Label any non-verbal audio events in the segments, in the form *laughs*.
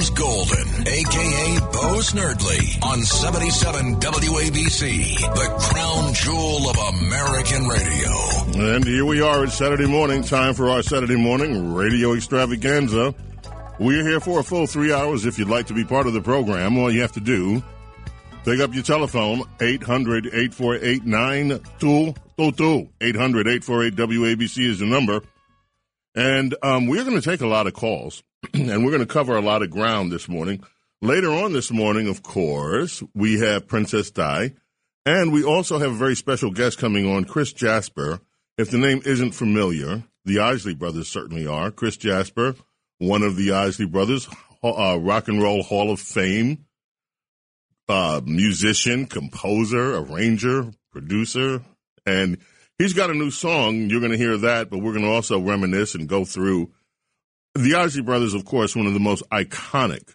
James Golden, aka Bo Snerdley, on 77 WABC, the crown jewel of American radio. And here we are. It's Saturday morning, time for our Saturday morning radio extravaganza. We're here for a full three hours. If you'd like to be part of the program, all you have to do, pick up your telephone, 800 848 9222. 800 848 WABC is the number. And um, we're going to take a lot of calls, *clears throat* and we're going to cover a lot of ground this morning. Later on this morning, of course, we have Princess Di, and we also have a very special guest coming on, Chris Jasper. If the name isn't familiar, the Isley brothers certainly are. Chris Jasper, one of the Isley brothers, uh, Rock and Roll Hall of Fame, uh, musician, composer, arranger, producer, and He's got a new song. You're going to hear that, but we're going to also reminisce and go through the Isley Brothers. Of course, one of the most iconic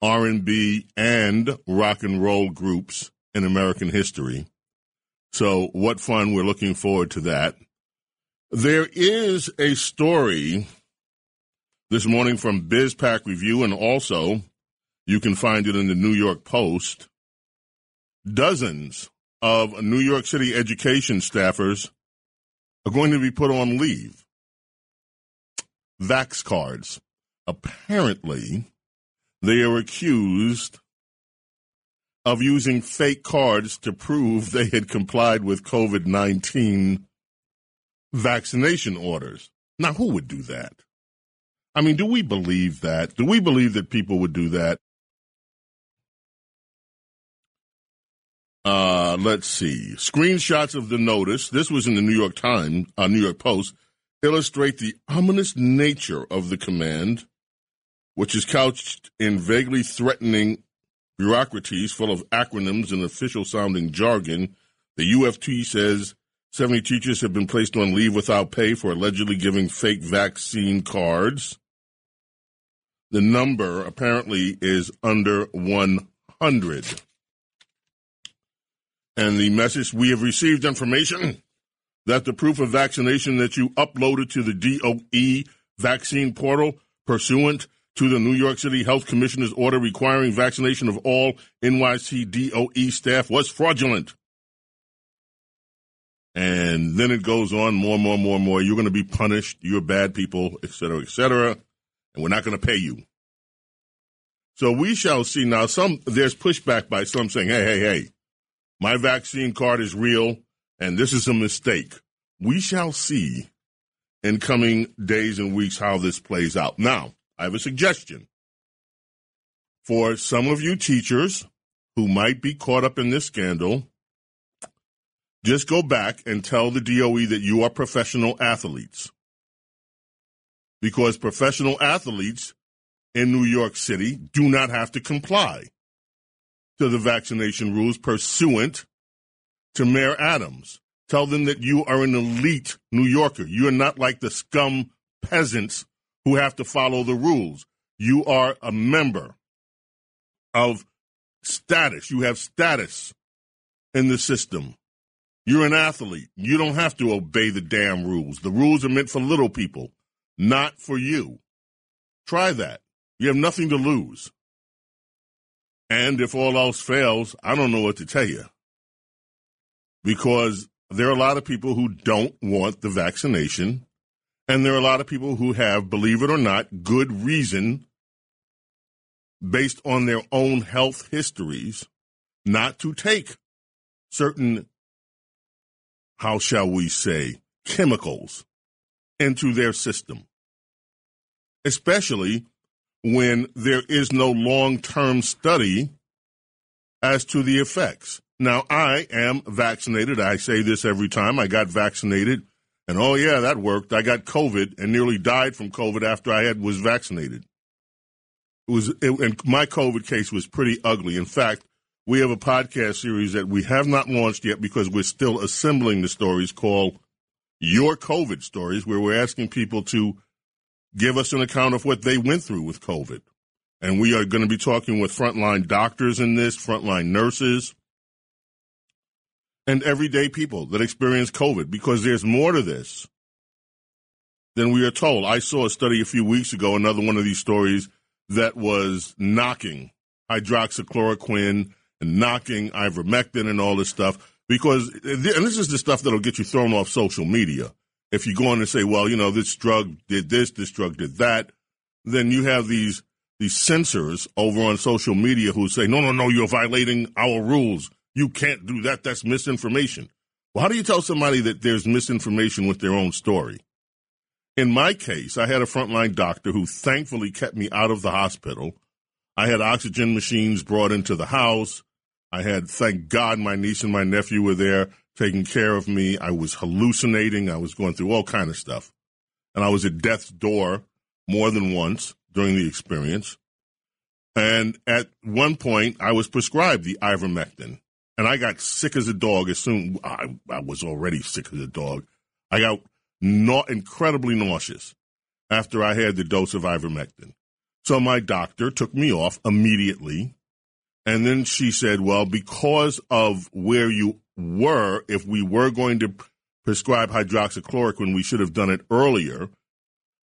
R&B and rock and roll groups in American history. So, what fun! We're looking forward to that. There is a story this morning from BizPac Review, and also you can find it in the New York Post. Dozens of New York City education staffers are going to be put on leave. Vax cards. Apparently, they are accused of using fake cards to prove they had complied with COVID 19 vaccination orders. Now, who would do that? I mean, do we believe that? Do we believe that people would do that? Uh, let's see. Screenshots of the notice. This was in the New York Times, uh, New York Post, illustrate the ominous nature of the command, which is couched in vaguely threatening bureaucracies full of acronyms and official sounding jargon. The UFT says 70 teachers have been placed on leave without pay for allegedly giving fake vaccine cards. The number apparently is under 100. And the message we have received information that the proof of vaccination that you uploaded to the DOE vaccine portal pursuant to the New York City Health Commissioner's order requiring vaccination of all NYC DOE staff was fraudulent. And then it goes on more, and more, and more, and more. You're going to be punished. You're bad people, et cetera, et cetera. And we're not going to pay you. So we shall see now. Some there's pushback by some saying, "Hey, hey, hey, my vaccine card is real, and this is a mistake. We shall see in coming days and weeks how this plays out. Now, I have a suggestion for some of you teachers who might be caught up in this scandal. Just go back and tell the DOE that you are professional athletes. Because professional athletes in New York City do not have to comply to the vaccination rules pursuant to Mayor Adams. Tell them that you are an elite New Yorker. You are not like the scum peasants who have to follow the rules. You are a member of status. You have status in the system. You're an athlete. You don't have to obey the damn rules. The rules are meant for little people, not for you. Try that. You have nothing to lose. And if all else fails, I don't know what to tell you. Because there are a lot of people who don't want the vaccination. And there are a lot of people who have, believe it or not, good reason based on their own health histories not to take certain, how shall we say, chemicals into their system. Especially when there is no long term study as to the effects. Now, I am vaccinated. I say this every time. I got vaccinated, and oh, yeah, that worked. I got COVID and nearly died from COVID after I had was vaccinated. It was, it, and my COVID case was pretty ugly. In fact, we have a podcast series that we have not launched yet because we're still assembling the stories called Your COVID Stories, where we're asking people to give us an account of what they went through with COVID. And we are going to be talking with frontline doctors in this, frontline nurses, and everyday people that experience COVID because there's more to this than we are told. I saw a study a few weeks ago, another one of these stories that was knocking hydroxychloroquine and knocking ivermectin and all this stuff because, and this is the stuff that'll get you thrown off social media. If you go on and say, well, you know, this drug did this, this drug did that, then you have these these censors over on social media who say, no, no, no, you're violating our rules. You can't do that. That's misinformation. Well, how do you tell somebody that there's misinformation with their own story? In my case, I had a frontline doctor who thankfully kept me out of the hospital. I had oxygen machines brought into the house. I had, thank God, my niece and my nephew were there taking care of me. I was hallucinating. I was going through all kind of stuff. And I was at death's door more than once during the experience. And at one point, I was prescribed the ivermectin. And I got sick as a dog as soon I, I was already sick as a dog. I got na- incredibly nauseous after I had the dose of ivermectin. So my doctor took me off immediately. And then she said, well, because of where you were, if we were going to prescribe hydroxychloroquine, we should have done it earlier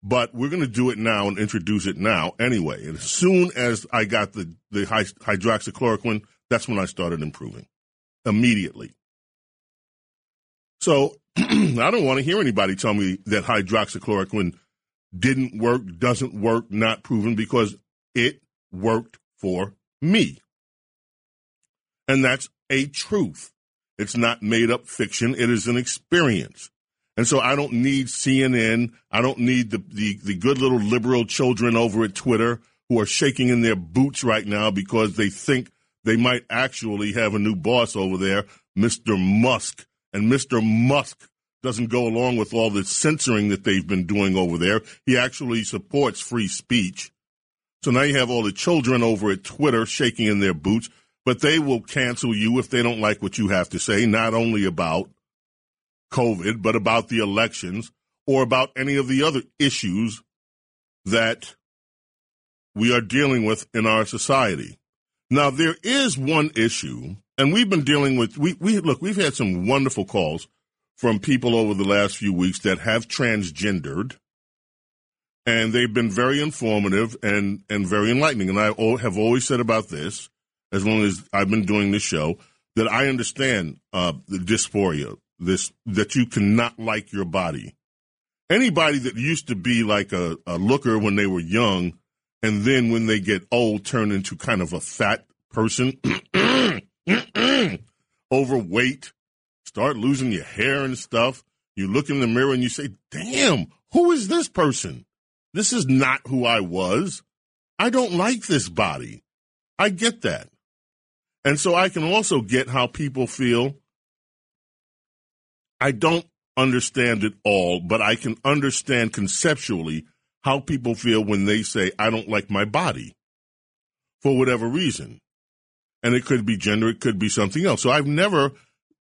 but we're going to do it now and introduce it now anyway. And as soon as I got the, the hydroxychloroquine, that's when I started improving immediately. So *clears throat* I don't want to hear anybody tell me that hydroxychloroquine didn't work, doesn't work, not proven, because it worked for me. And that's a truth. It's not made up fiction. It is an experience. And so I don't need CNN. I don't need the, the, the good little liberal children over at Twitter who are shaking in their boots right now because they think they might actually have a new boss over there, Mr. Musk. And Mr. Musk doesn't go along with all the censoring that they've been doing over there. He actually supports free speech. So now you have all the children over at Twitter shaking in their boots, but they will cancel you if they don't like what you have to say, not only about COVID, but about the elections or about any of the other issues that we are dealing with in our society. Now, there is one issue, and we've been dealing with, we, we look, we've had some wonderful calls from people over the last few weeks that have transgendered, and they've been very informative and, and very enlightening. And I have always said about this, as long as I've been doing this show, that I understand uh, the dysphoria, this that you cannot like your body. Anybody that used to be like a, a looker when they were young, and then when they get old, turn into kind of a fat person, *clears throat* overweight, start losing your hair and stuff. You look in the mirror and you say, "Damn, who is this person? This is not who I was. I don't like this body." I get that. And so I can also get how people feel I don't understand it all, but I can understand conceptually how people feel when they say, I don't like my body for whatever reason. And it could be gender, it could be something else. So I've never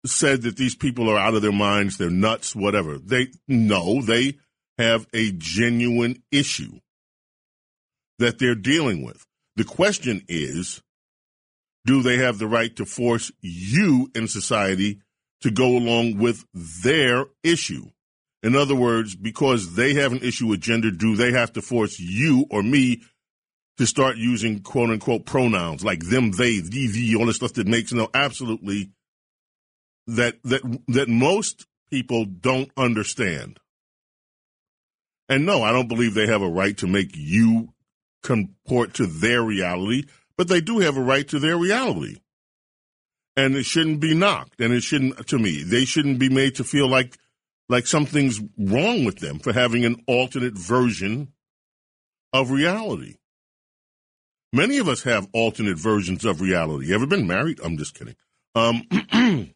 said that these people are out of their minds, they're nuts, whatever. They no, they have a genuine issue that they're dealing with. The question is, do they have the right to force you in society to go along with their issue. In other words, because they have an issue with gender, do they have to force you or me to start using quote unquote pronouns like them, they, thee, thee, all the stuff that makes no absolutely that that that most people don't understand. And no, I don't believe they have a right to make you comport to their reality, but they do have a right to their reality and it shouldn't be knocked. And it shouldn't, to me, they shouldn't be made to feel like like something's wrong with them for having an alternate version of reality. Many of us have alternate versions of reality. You ever been married? I'm just kidding. Um, *clears throat*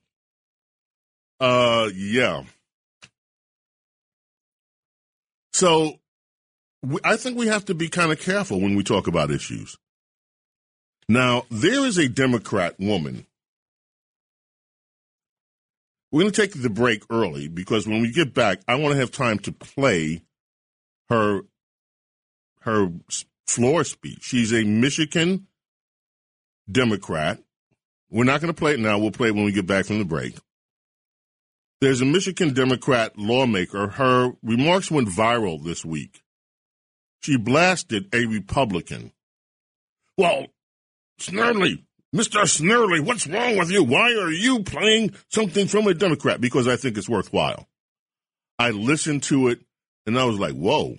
uh, yeah. So I think we have to be kind of careful when we talk about issues. Now, there is a Democrat woman we're going to take the break early because when we get back, I want to have time to play her her floor speech. She's a Michigan Democrat. We're not going to play it now. We'll play it when we get back from the break. There's a Michigan Democrat lawmaker. Her remarks went viral this week. She blasted a Republican Well, Snerdley, Mr. Snerdley, what's wrong with you? Why are you playing something from a Democrat? Because I think it's worthwhile. I listened to it and I was like, whoa.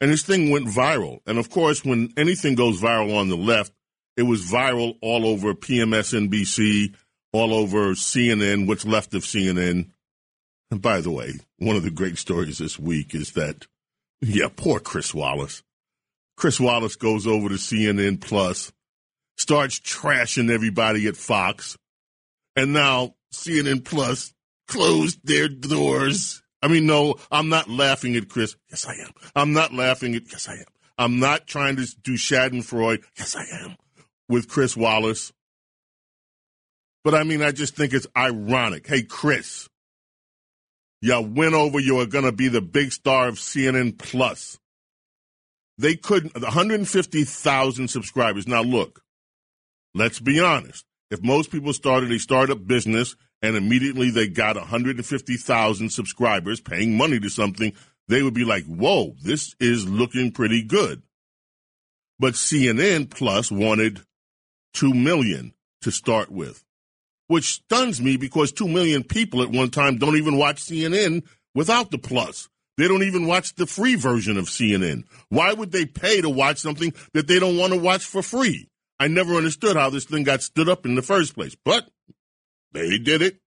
And this thing went viral. And of course, when anything goes viral on the left, it was viral all over PMSNBC, all over CNN, what's left of CNN. And by the way, one of the great stories this week is that, yeah, poor Chris Wallace. Chris Wallace goes over to CNN Plus, starts trashing everybody at Fox, and now CNN Plus closed their doors. I mean, no, I'm not laughing at Chris. Yes, I am. I'm not laughing at, yes, I am. I'm not trying to do Schadenfreude. Yes, I am. With Chris Wallace. But I mean, I just think it's ironic. Hey, Chris, you went over, you are going to be the big star of CNN Plus. They couldn't, the 150,000 subscribers. Now, look, let's be honest. If most people started a startup business and immediately they got 150,000 subscribers paying money to something, they would be like, whoa, this is looking pretty good. But CNN Plus wanted 2 million to start with which stuns me because 2 million people at one time don't even watch CNN without the plus. They don't even watch the free version of CNN. Why would they pay to watch something that they don't want to watch for free? I never understood how this thing got stood up in the first place, but they did it.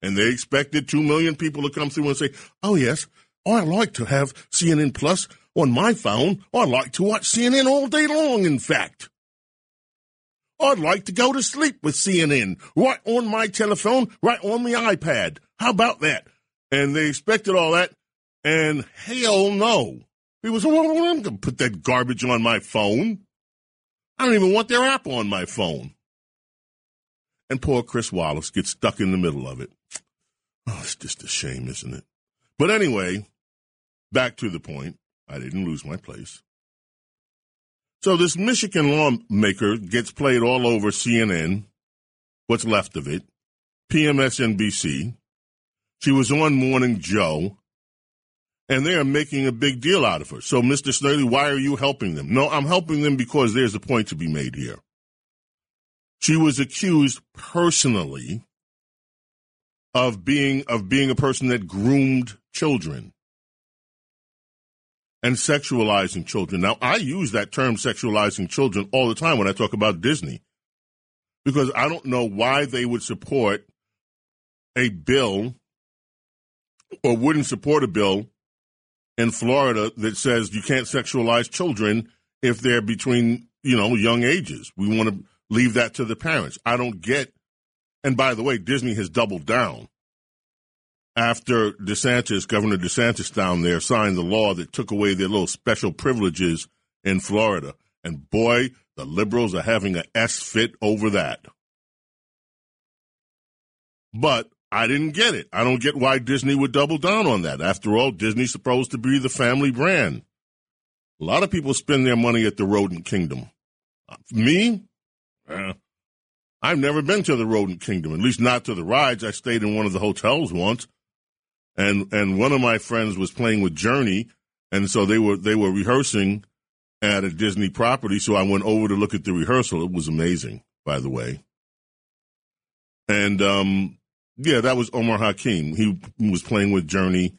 And they expected 2 million people to come through and say, oh, yes, I like to have CNN Plus on my phone. I like to watch CNN all day long, in fact. I'd like to go to sleep with CNN right on my telephone, right on the iPad. How about that? And they expected all that, and hell no. People said, well, I'm going to put that garbage on my phone. I don't even want their app on my phone. And poor Chris Wallace gets stuck in the middle of it. Oh, it's just a shame, isn't it? But anyway, back to the point. I didn't lose my place. So this Michigan lawmaker gets played all over CNN, what's left of it, PMSNBC. She was on Morning Joe, and they are making a big deal out of her. So, Mr. Snerdley, why are you helping them? No, I'm helping them because there's a point to be made here. She was accused personally of being of being a person that groomed children and sexualizing children. Now, I use that term sexualizing children all the time when I talk about Disney because I don't know why they would support a bill or wouldn't support a bill in Florida that says you can't sexualize children if they're between, you know, young ages. We want to leave that to the parents. I don't get and by the way, Disney has doubled down after DeSantis, Governor DeSantis down there, signed the law that took away their little special privileges in Florida. And boy, the liberals are having an S fit over that. But I didn't get it. I don't get why Disney would double down on that. After all, Disney's supposed to be the family brand. A lot of people spend their money at the Rodent Kingdom. Me? Eh, I've never been to the Rodent Kingdom, at least not to the rides. I stayed in one of the hotels once and and one of my friends was playing with Journey, and so they were they were rehearsing at a Disney property. So I went over to look at the rehearsal. It was amazing, by the way. And um, yeah, that was Omar Hakim. He was playing with Journey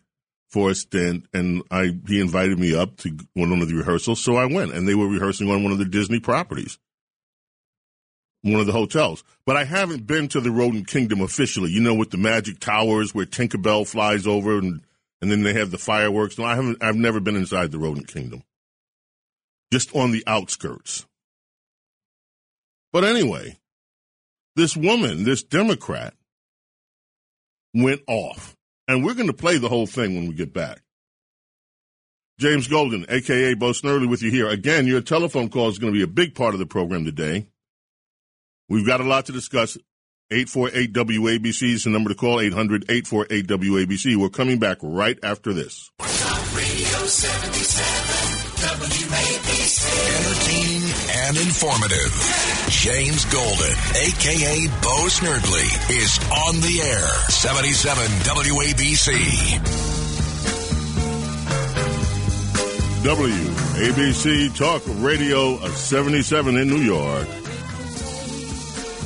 for a stint, and I he invited me up to one of the rehearsals, so I went, and they were rehearsing on one of the Disney properties one of the hotels. But I haven't been to the Rodent Kingdom officially. You know, with the magic towers where Tinkerbell flies over and and then they have the fireworks. No, I haven't. I've never been inside the Rodent Kingdom. Just on the outskirts. But anyway, this woman, this Democrat, went off, and we're going to play the whole thing when we get back. James Golden, aka Bo Snerdley, with you here again. Your telephone call is going to be a big part of the program today. We've got a lot to discuss. 848 WABC is the number to call 800 848 WABC. We're coming back right after this. Radio 77 WABC. Entertaining and informative. James Golden, aka Bo Snerdley, is on the air. 77 WABC. WABC Talk Radio of 77 in New York.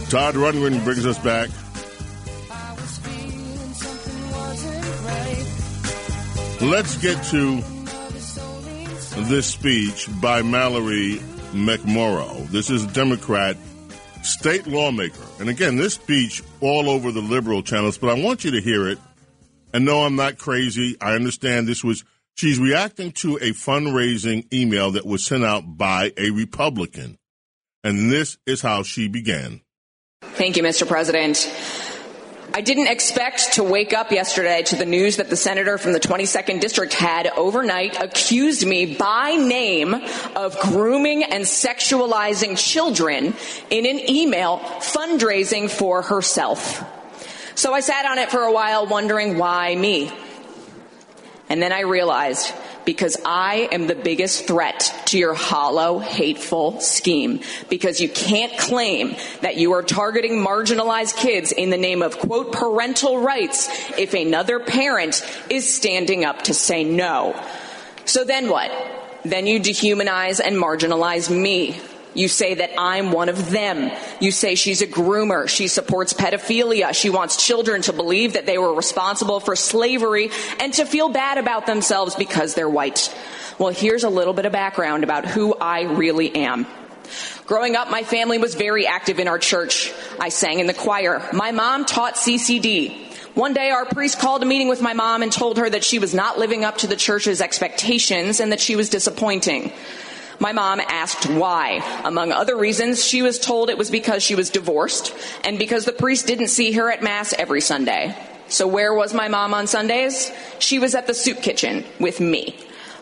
Todd Rundgren brings us back. Let's get to this speech by Mallory McMorrow. This is a Democrat state lawmaker. And again, this speech all over the liberal channels, but I want you to hear it. And no, I'm not crazy. I understand this was She's reacting to a fundraising email that was sent out by a Republican. And this is how she began. Thank you, Mr. President. I didn't expect to wake up yesterday to the news that the senator from the 22nd district had overnight accused me by name of grooming and sexualizing children in an email fundraising for herself. So I sat on it for a while wondering why me? And then I realized because I am the biggest threat to your hollow, hateful scheme. Because you can't claim that you are targeting marginalized kids in the name of quote parental rights if another parent is standing up to say no. So then what? Then you dehumanize and marginalize me. You say that I'm one of them. You say she's a groomer. She supports pedophilia. She wants children to believe that they were responsible for slavery and to feel bad about themselves because they're white. Well, here's a little bit of background about who I really am. Growing up, my family was very active in our church. I sang in the choir. My mom taught CCD. One day our priest called a meeting with my mom and told her that she was not living up to the church's expectations and that she was disappointing. My mom asked why. Among other reasons, she was told it was because she was divorced and because the priest didn't see her at Mass every Sunday. So where was my mom on Sundays? She was at the soup kitchen with me.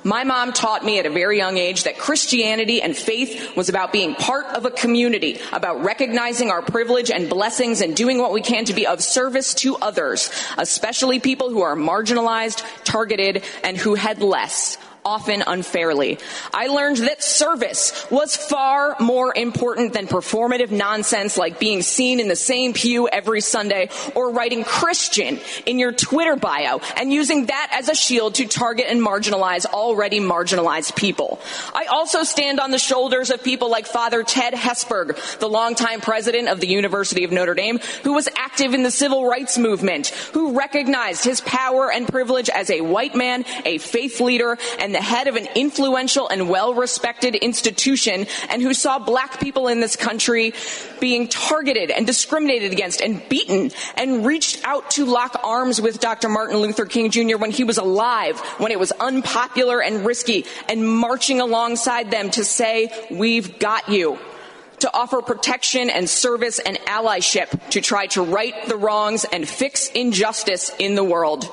My mom taught me at a very young age that Christianity and faith was about being part of a community, about recognizing our privilege and blessings and doing what we can to be of service to others, especially people who are marginalized, targeted, and who had less often unfairly. I learned that service was far more important than performative nonsense like being seen in the same pew every Sunday or writing Christian in your Twitter bio and using that as a shield to target and marginalize already marginalized people. I also stand on the shoulders of people like Father Ted Hesburgh, the longtime president of the University of Notre Dame, who was active in the civil rights movement, who recognized his power and privilege as a white man, a faith leader, and and the head of an influential and well-respected institution and who saw black people in this country being targeted and discriminated against and beaten and reached out to lock arms with Dr. Martin Luther King Jr. when he was alive, when it was unpopular and risky and marching alongside them to say, we've got you to offer protection and service and allyship to try to right the wrongs and fix injustice in the world.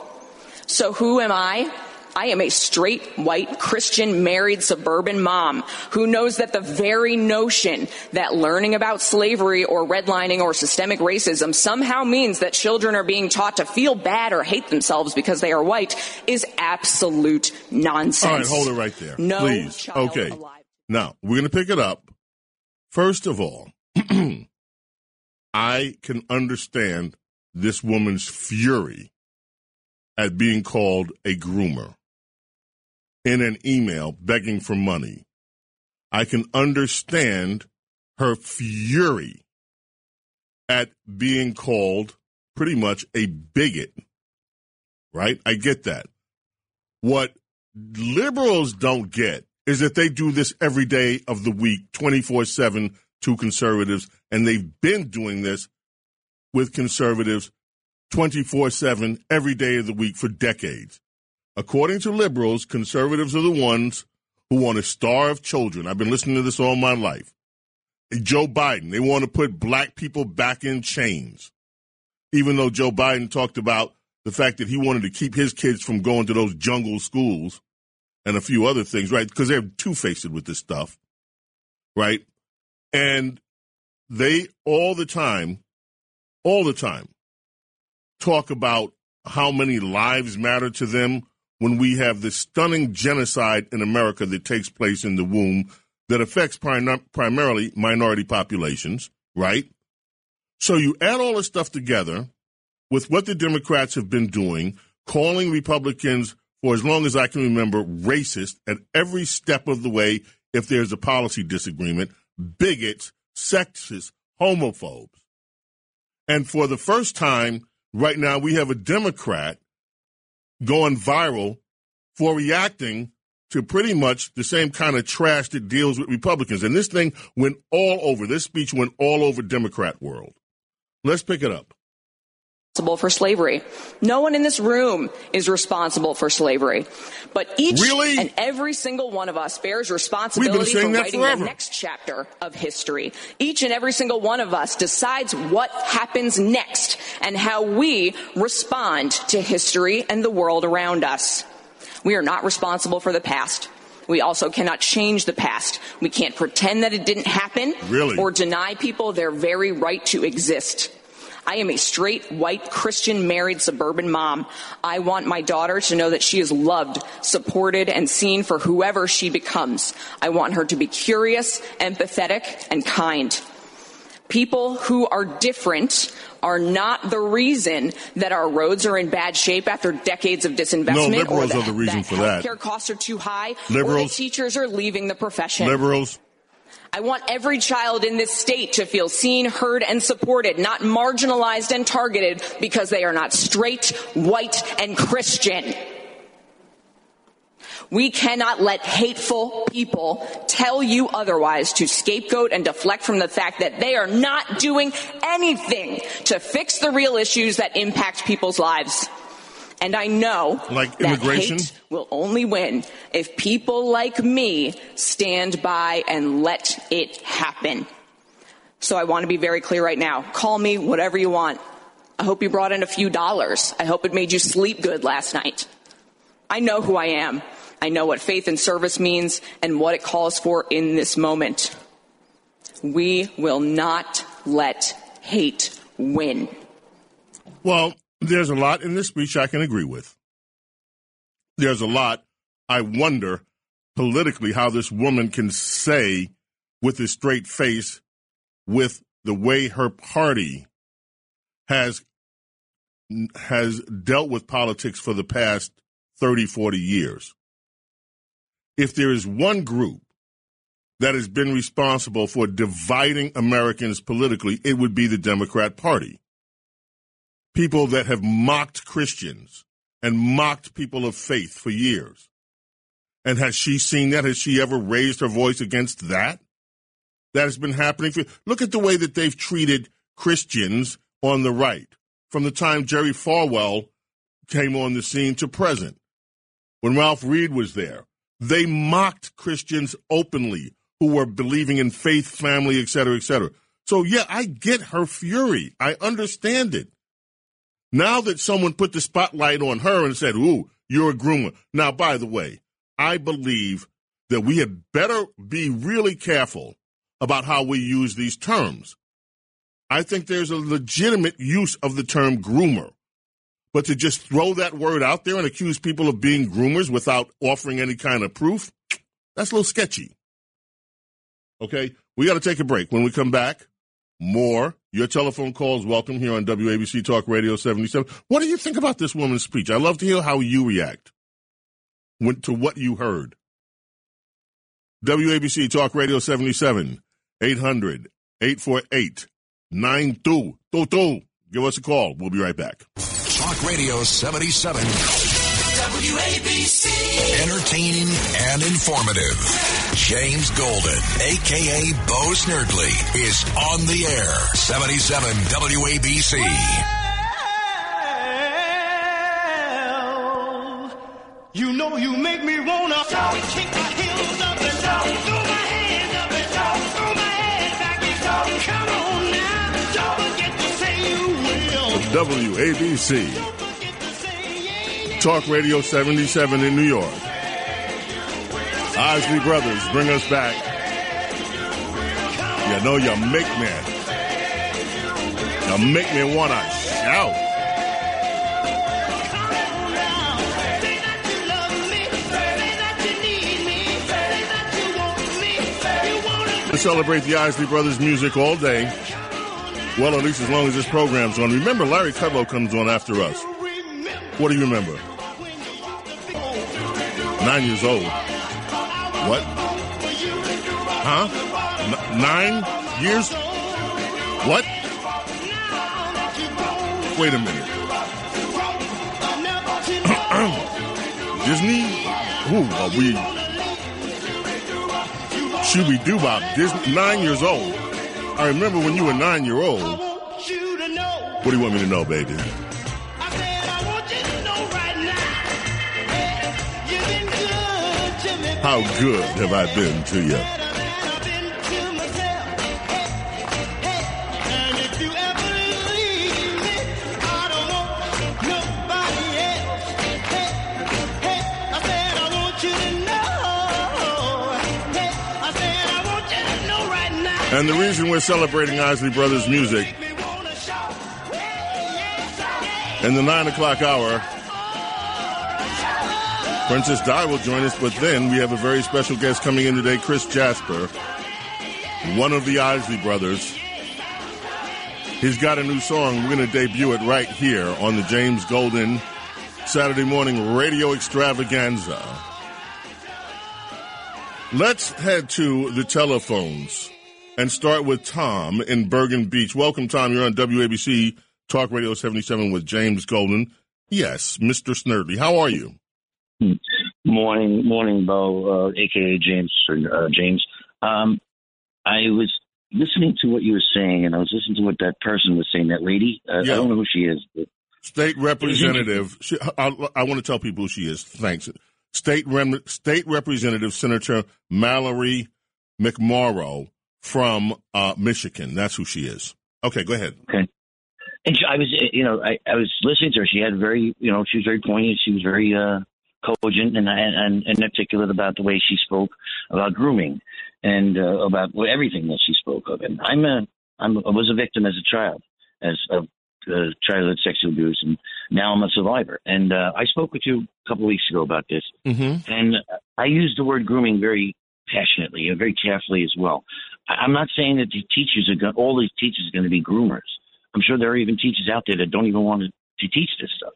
So who am I? I am a straight white Christian married suburban mom who knows that the very notion that learning about slavery or redlining or systemic racism somehow means that children are being taught to feel bad or hate themselves because they are white is absolute nonsense. All right, hold it right there. No Please. Okay. Alive. Now, we're going to pick it up. First of all, *clears throat* I can understand this woman's fury at being called a groomer in an email begging for money. I can understand her fury at being called pretty much a bigot, right? I get that. What liberals don't get is that they do this every day of the week, 24 7 to conservatives, and they've been doing this with conservatives 24 7 every day of the week for decades. According to liberals, conservatives are the ones who want to starve children. I've been listening to this all my life. Joe Biden, they want to put black people back in chains. Even though Joe Biden talked about the fact that he wanted to keep his kids from going to those jungle schools and a few other things, right? Because they're two faced with this stuff, right? And they all the time, all the time, talk about how many lives matter to them when we have this stunning genocide in America that takes place in the womb that affects prim- primarily minority populations, right? So you add all this stuff together with what the Democrats have been doing, calling Republicans for as long as I can remember, racist at every step of the way if there's a policy disagreement, bigots, sexists, homophobes. And for the first time, right now, we have a Democrat going viral for reacting to pretty much the same kind of trash that deals with Republicans. And this thing went all over, this speech went all over Democrat world. Let's pick it up for slavery. No one in this room is responsible for slavery. But each really? and every single one of us bears responsibility for writing the next chapter of history. Each and every single one of us decides what happens next and how we respond to history and the world around us. We are not responsible for the past. We also cannot change the past. We can't pretend that it didn't happen really? or deny people their very right to exist. I am a straight, white, Christian, married, suburban mom. I want my daughter to know that she is loved, supported, and seen for whoever she becomes. I want her to be curious, empathetic, and kind. People who are different are not the reason that our roads are in bad shape after decades of disinvestment. No, liberals or are the reason that for that. Healthcare costs are too high. Liberals, or that teachers are leaving the profession. Liberals I want every child in this state to feel seen, heard, and supported, not marginalized and targeted because they are not straight, white, and Christian. We cannot let hateful people tell you otherwise to scapegoat and deflect from the fact that they are not doing anything to fix the real issues that impact people's lives. And I know like that immigration hate will only win if people like me stand by and let it happen. So I want to be very clear right now. Call me whatever you want. I hope you brought in a few dollars. I hope it made you sleep good last night. I know who I am. I know what faith and service means and what it calls for in this moment. We will not let hate win. Well, there's a lot in this speech I can agree with. There's a lot I wonder politically how this woman can say with a straight face, with the way her party has has dealt with politics for the past 30, 40 years. If there is one group that has been responsible for dividing Americans politically, it would be the Democrat Party people that have mocked Christians and mocked people of faith for years. And has she seen that? Has she ever raised her voice against that? That has been happening. For, look at the way that they've treated Christians on the right from the time Jerry Falwell came on the scene to present. When Ralph Reed was there, they mocked Christians openly who were believing in faith, family, etc., cetera, et cetera. So, yeah, I get her fury. I understand it. Now that someone put the spotlight on her and said, Ooh, you're a groomer. Now, by the way, I believe that we had better be really careful about how we use these terms. I think there's a legitimate use of the term groomer. But to just throw that word out there and accuse people of being groomers without offering any kind of proof, that's a little sketchy. Okay, we got to take a break. When we come back, more. Your telephone calls welcome here on WABC Talk Radio 77. What do you think about this woman's speech? I'd love to hear how you react to what you heard. WABC Talk Radio 77, 800 848 9222. Give us a call. We'll be right back. Talk Radio 77. WABC. Entertaining and informative. James Golden, aka Bo Snerdley, is on the air. 77 WABC. Well, you know you make me wanna kick my heels up and throw my hands up and throw my head back and come on now. Don't forget to say you will. WABC. Talk Radio 77 in New York. Isley Brothers, bring us back. You know you make me, you make me want to shout. To celebrate the Isley Brothers music all day. Well, at least as long as this program's on. Remember, Larry Kudlow comes on after us. What do you remember? Nine years old. What? Huh? N- nine years? What? Wait a minute. *clears throat* Disney? Who are we? Should we do Bob? Disney? Nine years old. I remember when you were nine year old. What do you want me to know, baby? I want you to know right now. And the reason we're celebrating Isley Brothers music I in the nine o'clock hour, Princess Di will join us, but then we have a very special guest coming in today, Chris Jasper, one of the Isley Brothers. He's got a new song. We're going to debut it right here on the James Golden Saturday morning radio extravaganza. Let's head to the telephones and start with Tom in Bergen Beach. Welcome, Tom. You're on WABC Talk Radio 77 with James Golden. Yes, Mr. Snerdley. How are you? Morning, morning, Bo, uh, aka James. Uh, James, um, I was listening to what you were saying, and I was listening to what that person was saying. That lady, uh, Yeah. I don't know who she is. State Representative. She, I, I want to tell people who she is. Thanks. State Rem, State Representative Senator Mallory McMorrow from uh, Michigan. That's who she is. Okay, go ahead. Okay and she, I was, you know, I, I was listening to her. She had very, you know, she was very poignant. She was very uh, cogent and, and and articulate about the way she spoke about grooming and uh, about everything that she spoke of. And I'm a, I'm, I was a victim as a child, as of uh, childhood sexual abuse, and now I'm a survivor. And uh, I spoke with you a couple of weeks ago about this. Mm-hmm. And I use the word grooming very passionately and very carefully as well. I- I'm not saying that the teachers are going, all these teachers are going to be groomers. I'm sure there are even teachers out there that don't even want to, to teach this stuff.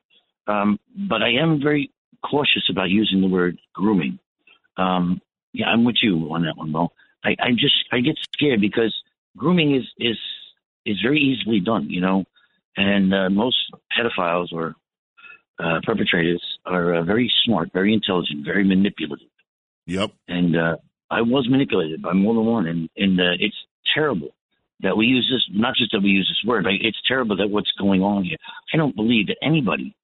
Um, but I am very cautious about using the word grooming. Um, yeah, I'm with you on that one, Mo. I, I just I get scared because grooming is is is very easily done, you know, and uh, most pedophiles or uh, perpetrators are uh, very smart, very intelligent, very manipulative Yep. and uh, I was manipulated by more than one, and and uh, it's terrible that we use this. Not just that we use this word, but it's terrible that what's going on here. I don't believe that anybody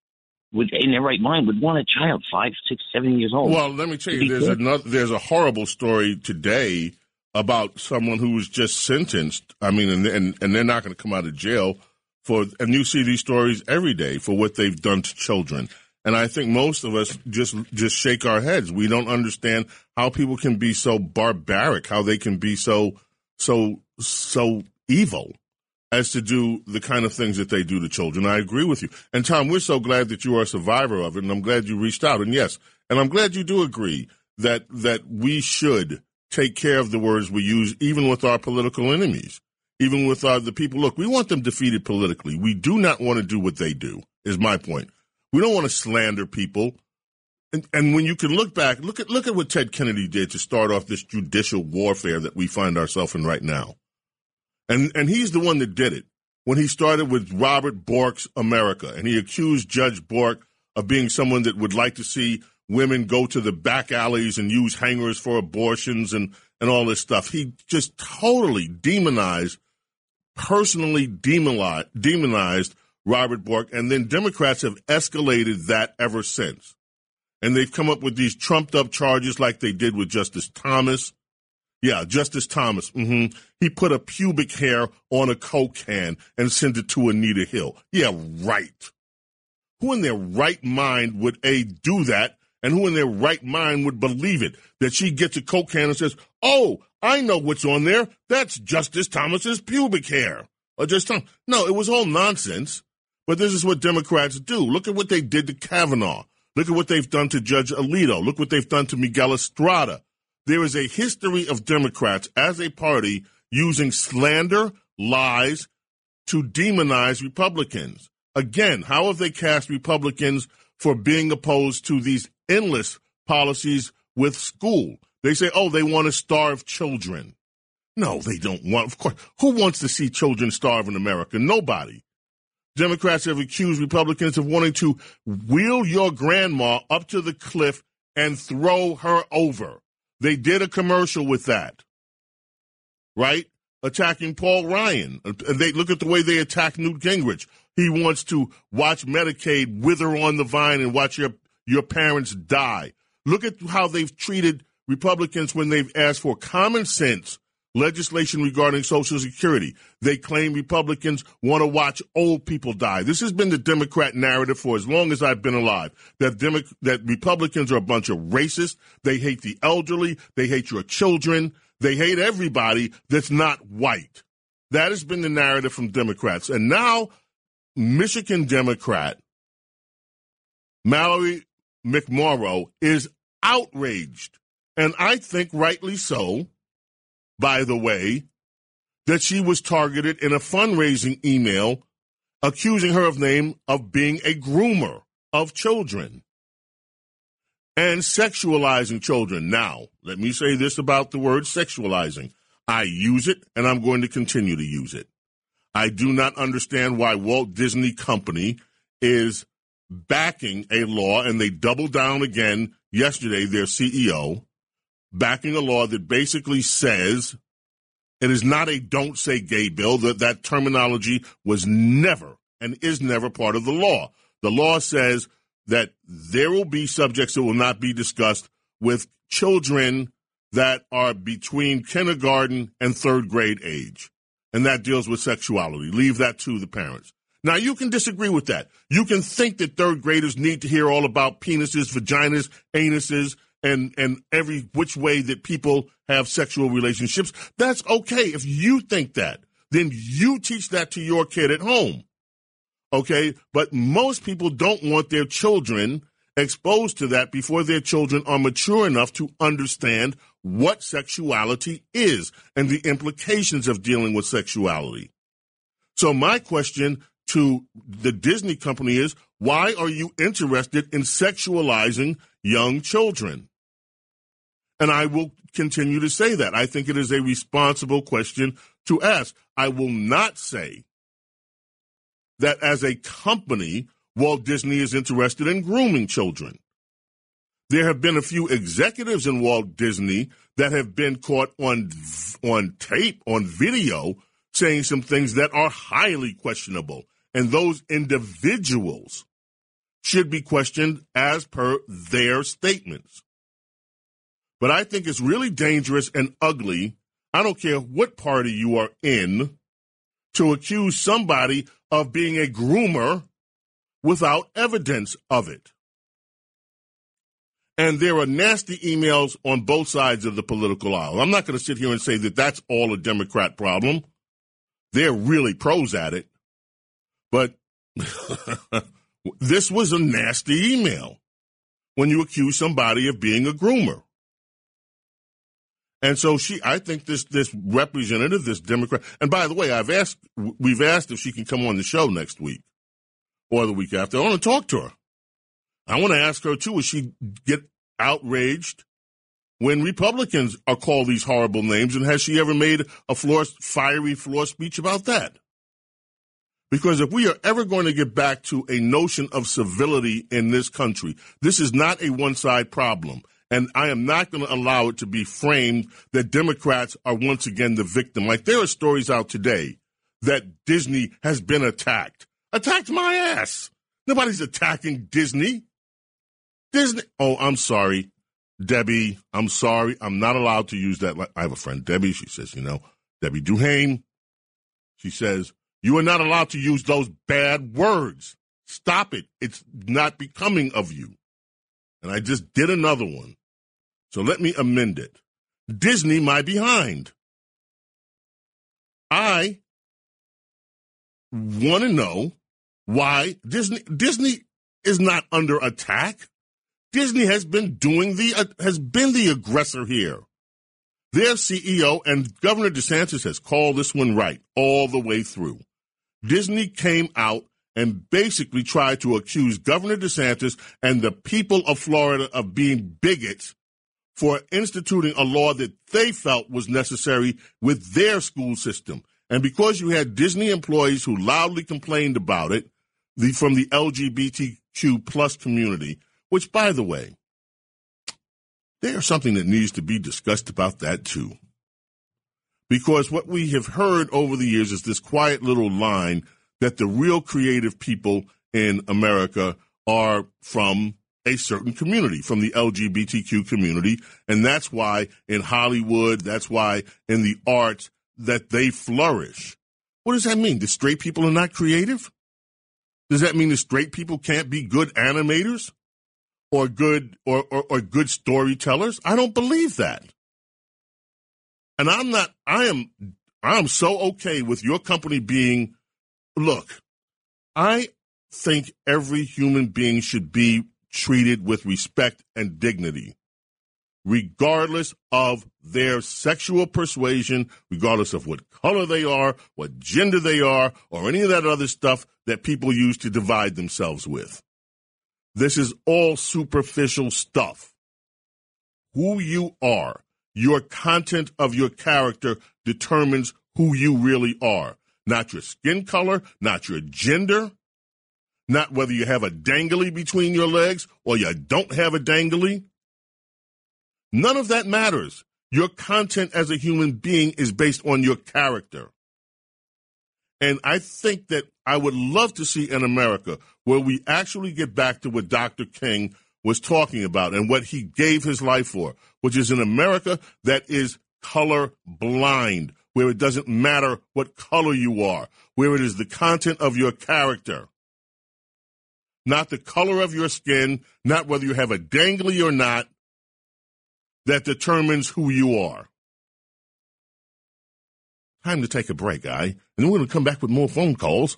would, in their right mind, would want a child five, six, seven years old. Well, let me tell you, there's good. another. There's a horrible story today about someone who was just sentenced. I mean, and and, and they're not going to come out of jail for. And you see these stories every day for what they've done to children. And I think most of us just just shake our heads. We don't understand how people can be so barbaric, how they can be so so so evil as to do the kind of things that they do to children. I agree with you. And Tom, we're so glad that you are a survivor of it, and I'm glad you reached out. And yes, and I'm glad you do agree that that we should take care of the words we use, even with our political enemies, even with our, the people. Look, we want them defeated politically. We do not want to do what they do. Is my point. We don't want to slander people. And, and when you can look back, look at look at what Ted Kennedy did to start off this judicial warfare that we find ourselves in right now. And and he's the one that did it when he started with Robert Bork's America, and he accused Judge Bork of being someone that would like to see women go to the back alleys and use hangers for abortions and and all this stuff. He just totally demonized, personally demonized, demonized Robert Bork, and then Democrats have escalated that ever since. And they've come up with these trumped up charges like they did with Justice Thomas. Yeah, Justice Thomas. hmm He put a pubic hair on a Coke can and sent it to Anita Hill. Yeah, right. Who in their right mind would A, do that, and who in their right mind would believe it? That she gets a Coke can and says, Oh, I know what's on there. That's Justice Thomas's pubic hair. Or just Tom. No, it was all nonsense. But this is what Democrats do. Look at what they did to Kavanaugh. Look at what they've done to Judge Alito. Look what they've done to Miguel Estrada. There is a history of Democrats as a party using slander, lies to demonize Republicans. Again, how have they cast Republicans for being opposed to these endless policies with school. They say, oh, they want to starve children. No, they don't want, of course. Who wants to see children starve in America? Nobody. Democrats have accused Republicans of wanting to wheel your grandma up to the cliff and throw her over. They did a commercial with that, right? Attacking Paul Ryan. And they look at the way they attack Newt Gingrich. He wants to watch Medicaid wither on the vine and watch your your parents die. Look at how they've treated Republicans when they've asked for common sense legislation regarding Social Security. They claim Republicans want to watch old people die. This has been the Democrat narrative for as long as I've been alive. That Demo- that Republicans are a bunch of racists. They hate the elderly. They hate your children. They hate everybody that's not white. That has been the narrative from Democrats. And now, Michigan Democrat Mallory McMorrow is outraged. And I think rightly so by the way, that she was targeted in a fundraising email accusing her of name of being a groomer of children and sexualizing children. Now, let me say this about the word sexualizing. I use it and I'm going to continue to use it. I do not understand why Walt Disney Company is backing a law and they doubled down again yesterday, their CEO, backing a law that basically says it is not a don't say gay bill. That that terminology was never and is never part of the law. The law says that there will be subjects that will not be discussed with children that are between kindergarten and third grade age. And that deals with sexuality. Leave that to the parents. Now, you can disagree with that. You can think that third graders need to hear all about penises, vaginas, anuses, and and every which way that people have sexual relationships. That's okay if you think that. Then you teach that to your kid at home. Okay? But most people don't want their children exposed to that before their children are mature enough to understand what sexuality is and the implications of dealing with sexuality. So my question to the Disney company is why are you interested in sexualizing young children? And I will continue to say that. I think it is a responsible question to ask. I will not say that as a company, Walt Disney is interested in grooming children. There have been a few executives in Walt Disney that have been caught on on tape, on video, saying some things that are highly questionable. And those individuals should be questioned as per their statements. But I think it's really dangerous and ugly. I don't care what party you are in to accuse somebody of being a groomer without evidence of it. And there are nasty emails on both sides of the political aisle. I'm not going to sit here and say that that's all a Democrat problem. They're really pros at it. But *laughs* this was a nasty email when you accuse somebody of being a groomer. And so she, I think this this representative, this Democrat, and by the way, I've asked, we've asked if she can come on the show next week or the week after. I want to talk to her. I want to ask her too. Will she get outraged when Republicans are called these horrible names, and has she ever made a floor, fiery floor speech about that? Because if we are ever going to get back to a notion of civility in this country, this is not a one side problem. And I am not going to allow it to be framed that Democrats are once again the victim. Like there are stories out today that Disney has been attacked. Attacked my ass. Nobody's attacking Disney. Disney. Oh, I'm sorry. Debbie, I'm sorry. I'm not allowed to use that. I have a friend, Debbie. She says, you know, Debbie Duhane. She says, you are not allowed to use those bad words. Stop it. It's not becoming of you. And I just did another one. So let me amend it. Disney, my behind. I want to know why Disney Disney is not under attack. Disney has been doing the uh, has been the aggressor here. Their CEO and Governor DeSantis has called this one right all the way through. Disney came out and basically tried to accuse Governor DeSantis and the people of Florida of being bigots for instituting a law that they felt was necessary with their school system. And because you had Disney employees who loudly complained about it the, from the LGBTQ plus community, which, by the way, there's something that needs to be discussed about that too. Because what we have heard over the years is this quiet little line that the real creative people in America are from a certain community, from the LGBTQ community. And that's why in Hollywood, that's why in the arts, that they flourish. What does that mean? The straight people are not creative? Does that mean the straight people can't be good animators or good or, or, or good storytellers? I don't believe that. And I'm not I am I'm so okay with your company being look, I think every human being should be treated with respect and dignity regardless of their sexual persuasion, regardless of what color they are, what gender they are, or any of that other stuff that people use to divide themselves with. This is all superficial stuff. Who you are, your content of your character determines who you really are. Not your skin color, not your gender, not whether you have a dangly between your legs or you don't have a dangly. None of that matters. Your content as a human being is based on your character. And I think that I would love to see in America where we actually get back to what Dr. King was talking about and what he gave his life for, which is an America that is color blind, where it doesn't matter what color you are, where it is the content of your character, not the color of your skin, not whether you have a dangly or not, that determines who you are. Time to take a break, guy. And then we're going to come back with more phone calls.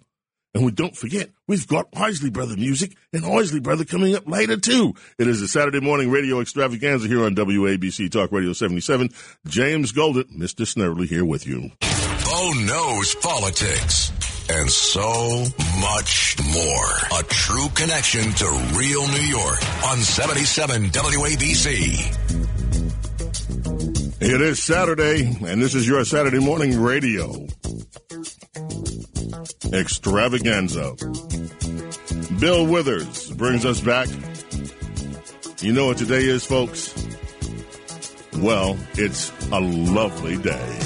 And we don't forget, we've got Isley Brother music and Isley Brother coming up later too. It is a Saturday morning radio extravaganza here on WABC Talk Radio 77. James Golden, Mr. Snerdley here with you. Bo knows politics and so much more. A true connection to real New York on 77 WABC. It is Saturday, and this is your Saturday morning radio extravaganza. Bill Withers brings us back. You know what today is, folks? Well, it's a lovely day.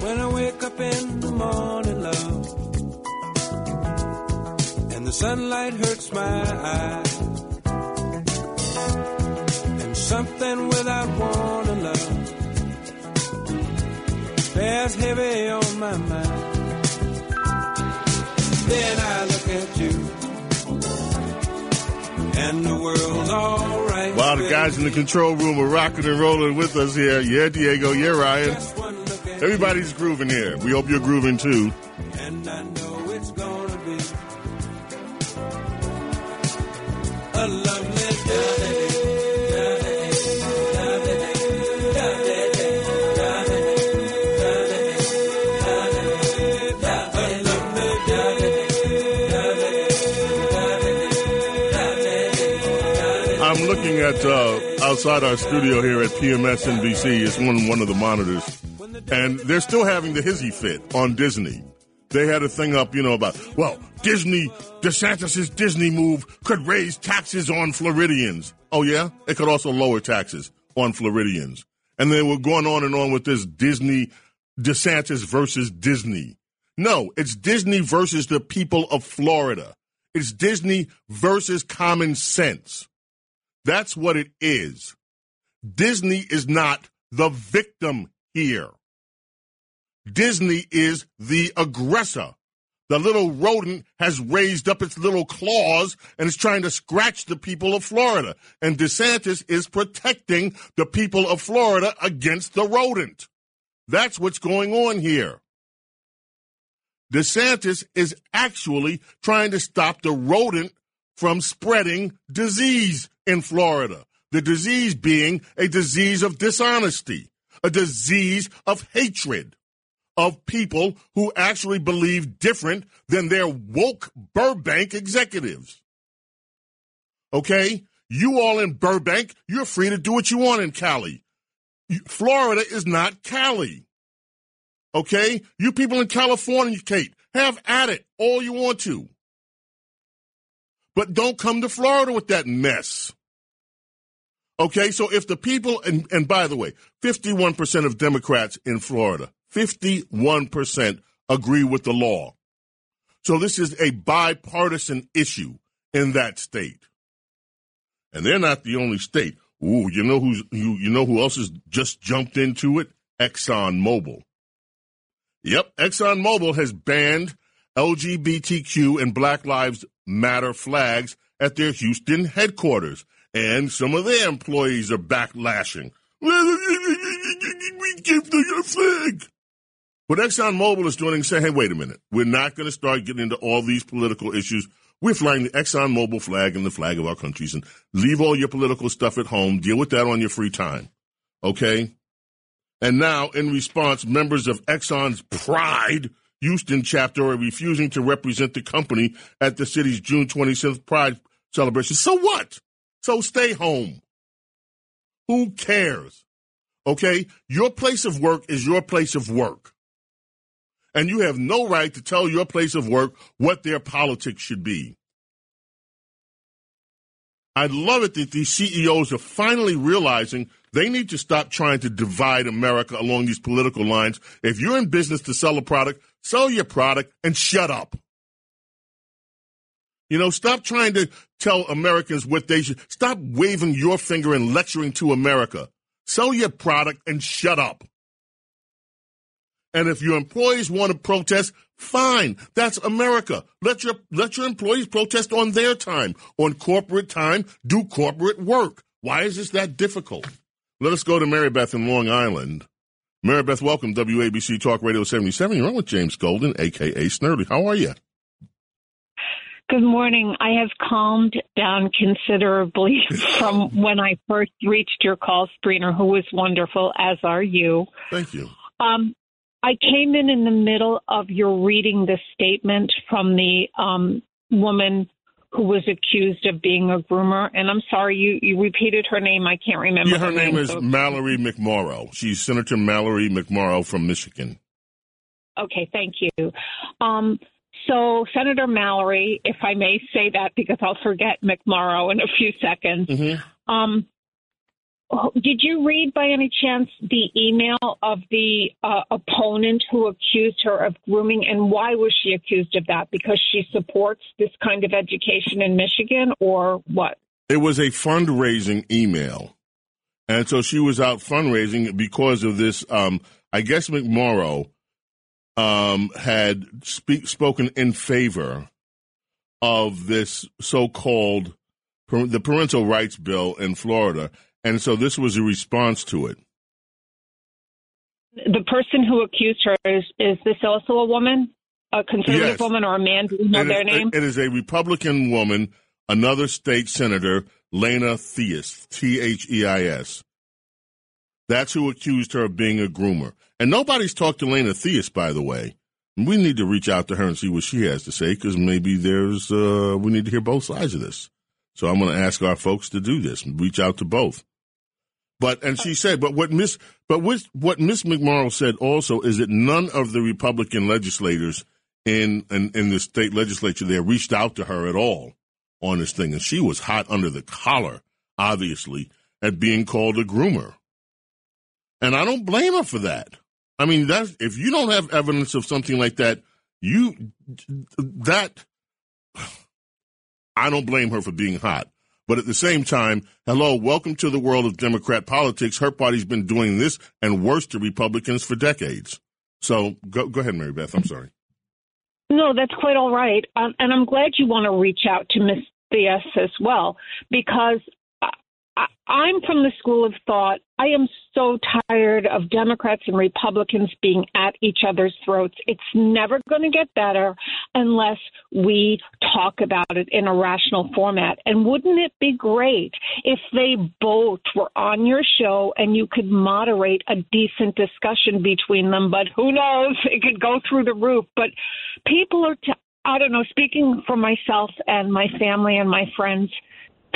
When I wake up in the morning, love, and the sunlight hurts my eyes, and something without warning, love, bears heavy on my mind. Then I look at you, and the world's alright. Wow, the guys in the control room are rocking and rolling with us here. Yeah, Diego. Yeah, Ryan. Just one look at Everybody's grooving here. We hope you're grooving too. At uh, outside our studio here at PMS NBC. It's one one of the monitors, and they're still having the hizzy fit on Disney. They had a thing up, you know, about well, Disney DeSantis's Disney move could raise taxes on Floridians. Oh yeah, it could also lower taxes on Floridians. And they were going on and on with this Disney DeSantis versus Disney. No, it's Disney versus the people of Florida. It's Disney versus common sense. That's what it is. Disney is not the victim here. Disney is the aggressor. The little rodent has raised up its little claws and is trying to scratch the people of Florida. And DeSantis is protecting the people of Florida against the rodent. That's what's going on here. DeSantis is actually trying to stop the rodent from spreading disease in Florida. The disease being a disease of dishonesty, a disease of hatred, of people who actually believe different than their woke Burbank executives. Okay? You all in Burbank, you're free to do what you want in Cali. Florida is not Cali. Okay? You people in California, Kate, have at it all you want to. But don't come to Florida with that mess. Okay, so if the people, and, and by the way, 51% of Democrats in Florida, 51% agree with the law. So this is a bipartisan issue in that state. And they're not the only state. Ooh, you know who's you, you know who else has just jumped into it? Exxon Mobil. Yep, Exxon Mobil has banned LGBTQ and Black Lives Matter flags at their Houston headquarters and some of their employees are backlashing. We *laughs* give them a flag. What ExxonMobil is doing is saying, hey, wait a minute. We're not going to start getting into all these political issues. We're flying the ExxonMobil flag and the flag of our countries and leave all your political stuff at home. Deal with that on your free time. Okay? And now, in response, members of Exxon's Pride Houston chapter are refusing to represent the company at the city's June 27th Pride celebration. So what? So stay home. Who cares? Okay? Your place of work is your place of work. And you have no right to tell your place of work what their politics should be. I love it that these CEOs are finally realizing they need to stop trying to divide America along these political lines. If you're in business to sell a product, sell your product and shut up. You know, stop trying to tell Americans what they should. Stop waving your finger and lecturing to America. Sell your product and shut up. And if your employees want to protest, fine. That's America. Let your let your employees protest on their time, on corporate time. Do corporate work. Why is this that difficult? Let us go to Mary Beth in Long Island. Mary Beth, welcome WABC Talk Radio 77. You're on with James Golden, aka Snerdley. How are you? Good morning. I have calmed down considerably *laughs* from when I first reached your call screener, who was wonderful, as are you. Thank you. Um, I came in in the middle of your reading the statement from the um, woman who was accused of being a groomer. And I'm sorry, you, you repeated her name. I can't remember. Yeah, her, her name, name, is so. Mallory McMorrow. She's Senator Mallory McMorrow from Michigan. Okay, thank you. Um, so, Senator Mallory, if I may say that because I'll forget McMorrow in a few seconds. Mm-hmm. Um, did you read by any chance the email of the uh, opponent who accused her of grooming? And why was she accused of that? Because she supports this kind of education in Michigan or what? It was a fundraising email. And so she was out fundraising because of this. Um, I guess McMorrow um, had speak, spoken in favor of this so-called the parental rights bill in Florida, and so this was a response to it. The person who accused her is is this also a woman, a conservative yes. woman, or a man? Do you know it their is, name? It is a Republican woman, another state senator, Lena Theis, T H E I S. That's who accused her of being a groomer. And nobody's talked to Lena Theis, by the way. We need to reach out to her and see what she has to say because maybe there's uh, we need to hear both sides of this. So I'm going to ask our folks to do this and reach out to both. But and she said, but what Miss but what what Miss McMorrow said also is that none of the Republican legislators in, in in the state legislature there reached out to her at all on this thing, and she was hot under the collar, obviously, at being called a groomer. And I don't blame her for that. I mean, that's if you don't have evidence of something like that, you that *sighs* I don't blame her for being hot. But at the same time, hello, welcome to the world of Democrat politics. Her party's been doing this and worse to Republicans for decades. So go go ahead, Mary Beth. I'm sorry. No, that's quite all right. Um, and I'm glad you want to reach out to Miss Theis as well, because I'm from the school of thought. I am so tired of Democrats and Republicans being at each other's throats. It's never going to get better unless we talk about it in a rational format. And wouldn't it be great if they both were on your show and you could moderate a decent discussion between them? But who knows? It could go through the roof. But people are, t- I don't know, speaking for myself and my family and my friends,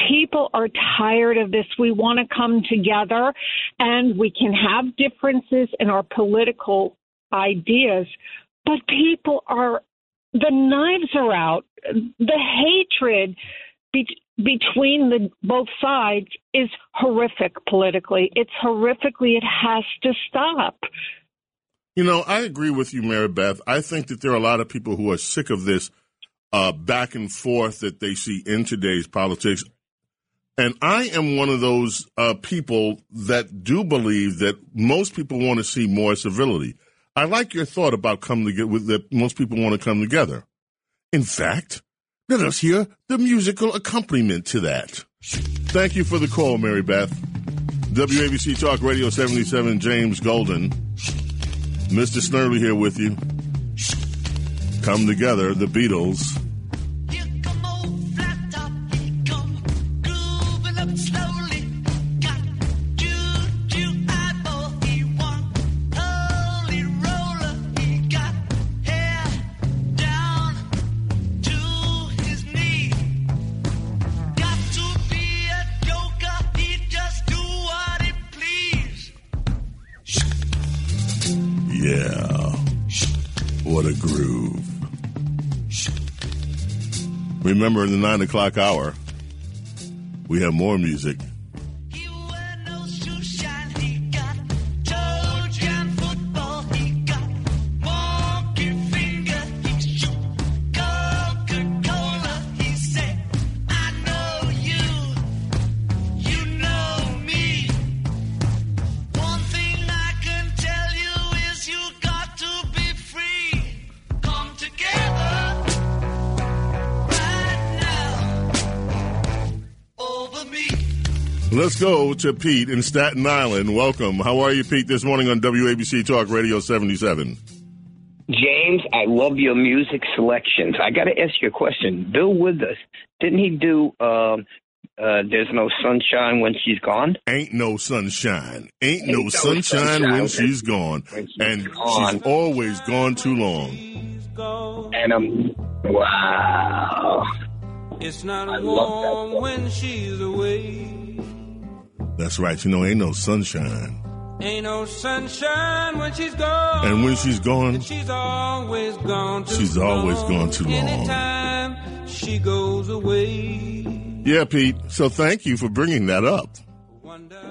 people are tired of this. We want to come together and we can have differences in our political ideas, but people are, the knives are out. The hatred be- between the both sides is horrific politically. It's horrifically, it has to stop. You know, I agree with you, Mary Beth. I think that there are a lot of people who are sick of this uh, back and forth that they see in today's politics. And I am one of those uh, people that do believe that most people want to see more civility. I like your thought about come together that most people want to come together. In fact, let us hear the musical accompaniment to that. Thank you for the call, Mary Beth. WABC Talk Radio 77, James Golden. Mr. Snerdley here with you. Come together, the Beatles. Remember, in the nine o'clock hour, we have more music. Go to Pete in Staten Island. Welcome. How are you, Pete, this morning on WABC Talk Radio 77? James, I love your music selections. I got to ask you a question. Bill Withers, didn't he do um, uh, There's No Sunshine When She's Gone? Ain't no sunshine. Ain't, Ain't no, no sunshine, sunshine when when- she's gone. when she's and gone. she's always gone too long. And I'm, wow. It's not I love that warm song. when she's away. That's right. You know, ain't no sunshine. Ain't no sunshine when she's gone. And when she's gone, And she's always gone too She's long. always gone too long. Anytime she goes away. yeah, Pete. So thank you for bringing that up.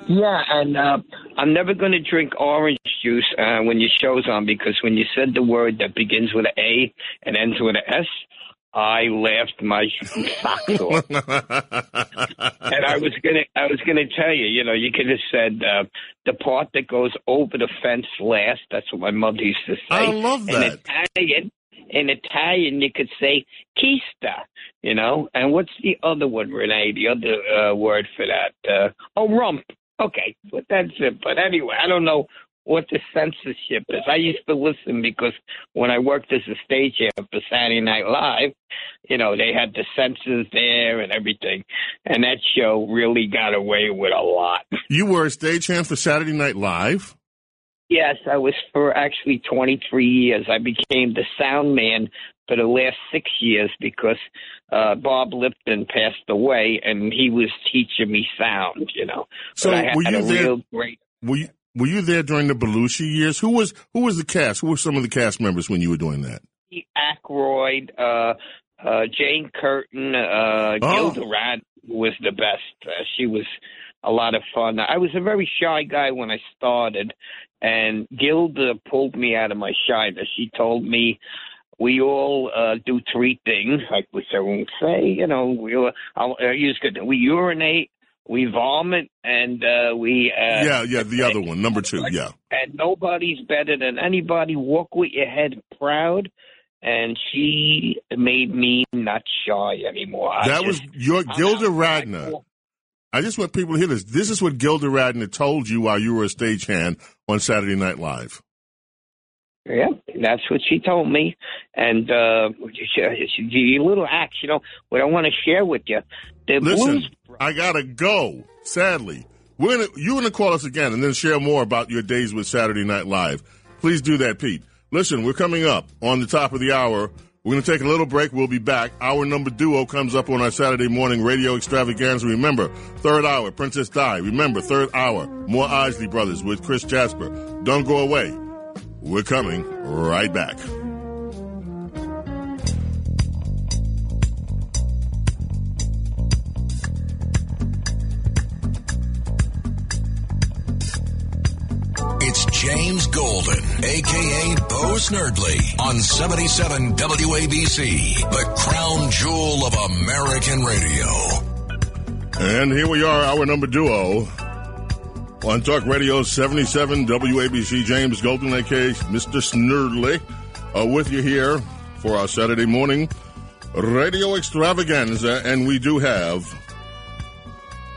Yeah, and uh, I'm never going to drink orange juice uh, when your show's on because when you said the word that begins with an A and ends with an S, I laughed my socks off. *laughs* and I was gonna, I was gonna tell you, you know, you could have said uh, the part that goes over the fence last. That's what my mother used to say. I love that. In. Italian, in Italian, you could say "kista," you know. And what's the other one, Renee? The other uh, word for that? Uh, oh, rump. Okay, but that's it. But anyway, I don't know what the censorship is. I used to listen because when I worked as a stagehand for Saturday Night Live, you know, they had the censors there and everything, and that show really got away with a lot. *laughs* You were a stagehand for Saturday Night Live. Yes, I was for actually 23 years. I became the sound man for the last six years because uh, Bob Lipton passed away and he was teaching me sound, you know. So but I had were you a there? real great. Were you were you there during the Belushi years? Who was who was the cast? Who were some of the cast members when you were doing that? Aykroyd, uh, uh, Jane Curtin, uh, Oh. Gilda Rad was the best. Uh, she was a lot of fun. I was a very shy guy when I started, and Gilda pulled me out of my shyness. She told me we all uh, do three things, like won't say. You know, we all, I'll, I'll use good. We urinate, we vomit, and uh, we uh, yeah, yeah, the other one, number two. Yeah, and nobody's better than anybody. Walk with your head proud. And she made me not shy anymore. That was just- your I'm Gilda. Radner. I just want people to hear this. This is what Gilda Radner told you while you were a stagehand on Saturday Night Live. Yeah, that's what she told me. And uh, the little acts, you know, what I want to share with you. The Listen, blues. I gotta go. Sadly, we're gonna you're gonna call us again and then share more about your days with Saturday Night Live. Please do that, Pete. Listen, we're coming up on the top of the hour. We're gonna take a little break. We'll be back. Our number duo comes up on our Saturday morning radio extravaganza. Remember, third hour, Princess Di. Remember, third hour, more Isley Brothers with Chris Jasper. Don't go away. We're coming right back. It's James Golden, aka Bo Snerdley, on 77 WABC, the crown jewel of American radio. And here we are, our number duo on Talk Radio 77 WABC. James Golden, aka Mr. Snerdley, uh, with you here for our Saturday morning radio extravaganza. And we do have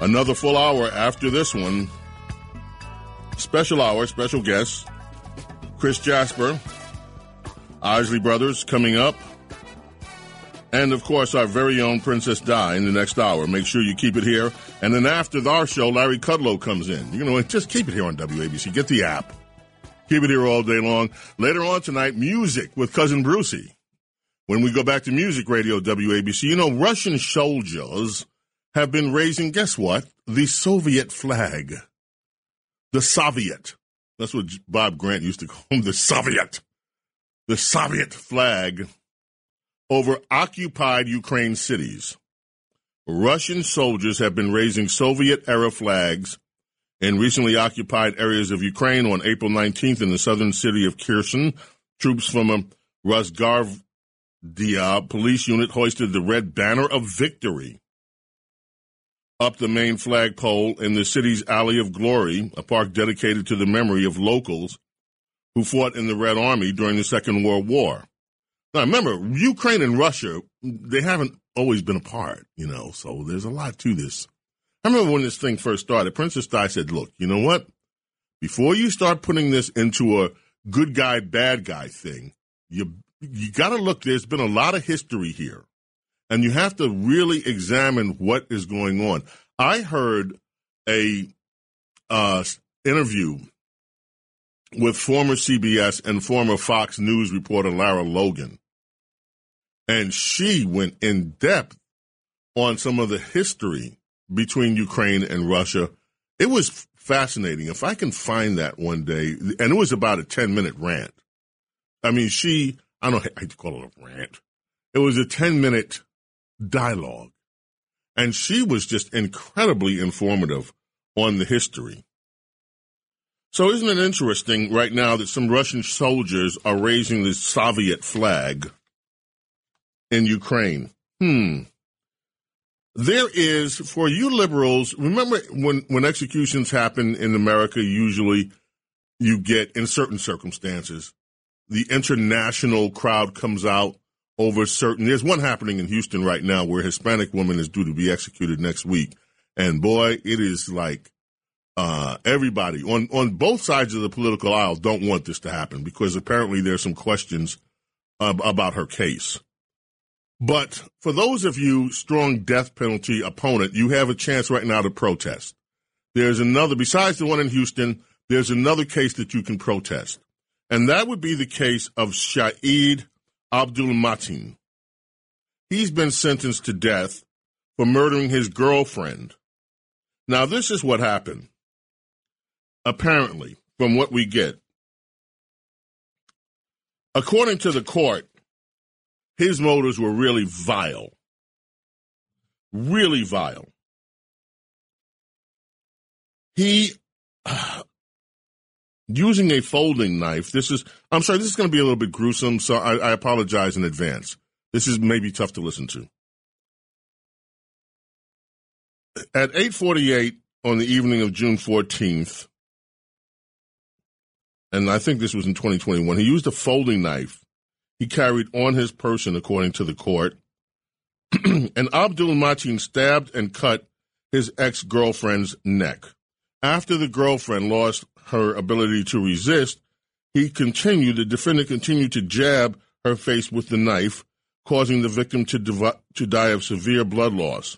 another full hour after this one. Special hour, special guest, Chris Jasper, Isley Brothers coming up. And of course, our very own Princess Di in the next hour. Make sure you keep it here. And then after our show, Larry Kudlow comes in. You know, just keep it here on WABC. Get the app. Keep it here all day long. Later on tonight, music with Cousin Brucey. When we go back to music radio WABC, you know, Russian soldiers have been raising, guess what? The Soviet flag. The Soviet. That's what Bob Grant used to *laughs* call him, the Soviet. The Soviet flag over occupied Ukraine cities. Russian soldiers have been raising Soviet era flags in recently occupied areas of Ukraine on April 19th in the southern city of Kherson. Troops from um, a Rosgvardia police unit hoisted the red banner of victory up the main flagpole in the city's Alley of Glory, a park dedicated to the memory of locals who fought in the Red Army during the Second World War. Now, remember, Ukraine and Russia, they haven't always been apart, you know, so there's a lot to this. I remember when this thing first started, Princess Di said, look, you know what? Before you start putting this into a good guy, bad guy thing, you, you got to look, there's been a lot of history here and you have to really examine what is going on. I heard a uh, interview with former CBS and former Fox News reporter Lara Logan, and she went in depth on some of the history between Ukraine and Russia. It was fascinating. If I can find that one day, and it was about a ten minute rant. I mean, she I don't I to call it a rant. It was a ten minute dialogue. And she was just incredibly informative on the history. So isn't it interesting right now that some Russian soldiers are raising the Soviet flag in Ukraine? Hmm. There is, for you liberals, remember when, when executions happen in America, usually you get, in certain circumstances, the international crowd comes out over certain. There's one happening in Houston right now where a Hispanic woman is due to be executed next week, and boy, it is like uh, everybody on on both sides of the political aisle don't want this to happen because apparently there's some questions about her case. But for those of you strong death penalty opponent, you have a chance right now to protest. There's another besides the one in Houston. There's another case that you can protest, and that would be the case of Shaeed Abdul Matin. He's been sentenced to death for murdering his girlfriend. Now, this is what happened. Apparently, from what we get, according to the court, his motives were really vile. Really vile. He *sighs* uh, using a folding knife. This is, I'm sorry, this is going to be a little bit gruesome, so I, I apologize in advance. This is maybe tough to listen to. At 8:48 on the evening of June 14th, and I think this was in 2021, he used a folding knife he carried on his person, according to the court. *clears throat* and Abdul Matin stabbed and cut his ex girlfriend's neck. After the girlfriend lost her ability to resist, he continued, the defendant continued to jab her face with the knife, causing the victim to, to die of severe blood loss.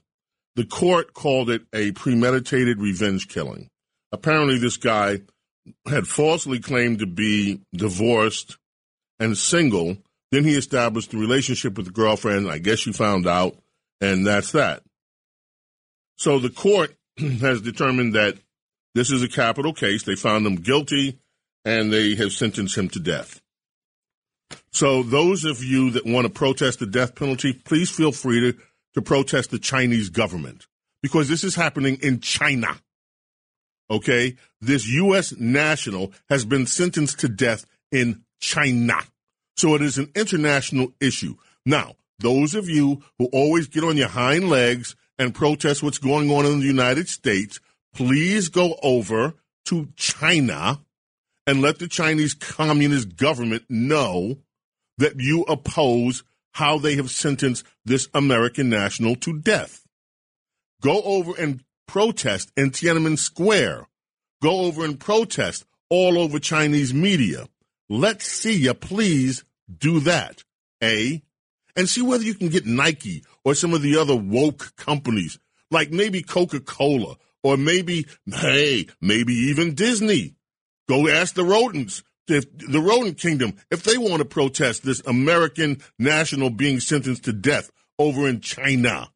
The court called it a premeditated revenge killing. Apparently, this guy had falsely claimed to be divorced and single. Then he established a relationship with the girlfriend. I guess she found out, and that's that. So the court *clears throat* has determined that this is a capital case. They found him guilty and they have sentenced him to death. So, those of you that want to protest the death penalty, please feel free to, to protest the Chinese government because this is happening in China. Okay? This U.S. national has been sentenced to death in China. So, it is an international issue. Now, those of you who always get on your hind legs and protest what's going on in the United States, please go over to China and let the Chinese Communist government know that you oppose how they have sentenced this American national to death. Go over and protest in Tiananmen Square. Go over and protest all over Chinese media. Let's see you please do that. A. And see whether you can get Nike or some of the other woke companies, like maybe Coca Cola or maybe, hey, maybe even Disney Go ask the rodents, if the rodent kingdom, if they want to protest this American national being sentenced to death over in China.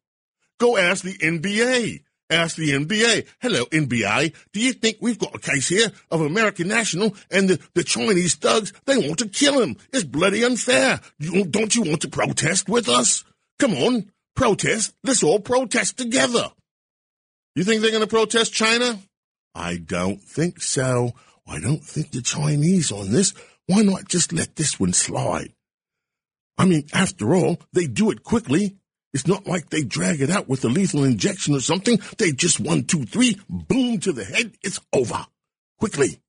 Go ask the NBA. Ask the NBA. Hello, NBA. Do you think we've got a case here of American national and the, the Chinese thugs? They want to kill him. It's bloody unfair. You, don't you want to protest with us? Come on, protest. Let's all protest together. You think they're going to protest China? I don't think so. I don't think the Chinese on this. Why not just let this one slide? I mean, after all, they do it quickly. It's not like they drag it out with a lethal injection or something. They just one, two, three, boom to the head. It's over. Quickly.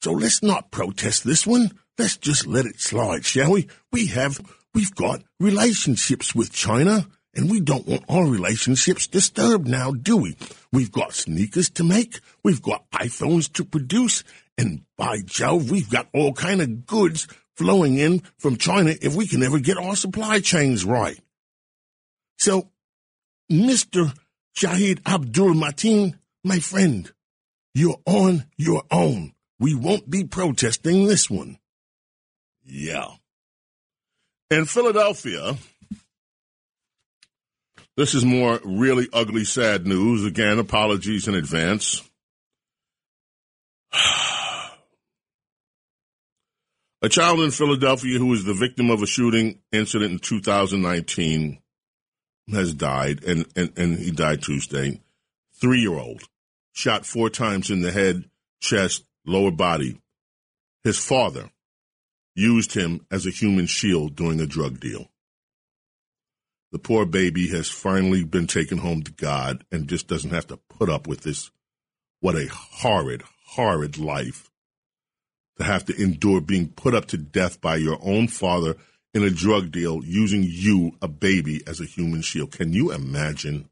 So let's not protest this one. Let's just let it slide, shall we? We have, we've got relationships with China. And we don't want our relationships disturbed now, do we? We've got sneakers to make, we've got iPhones to produce, and by Jove, we've got all kind of goods flowing in from China if we can ever get our supply chains right. So, Mr. Shahid Abdul Mateen, my friend, you're on your own. We won't be protesting this one. Yeah. In Philadelphia, this is more really ugly, sad news. Again, apologies in advance. *sighs* A child in Philadelphia who was the victim of a shooting incident in 2019 has died, and, and, and he died Tuesday. Three year old shot four times in the head, chest, lower body. His father used him as a human shield during a drug deal the poor baby has finally been taken home to God and just doesn't have to put up with this. What a horrid, horrid life to have to endure being put up to death by your own father in a drug deal using you, a baby, as a human shield. Can you imagine?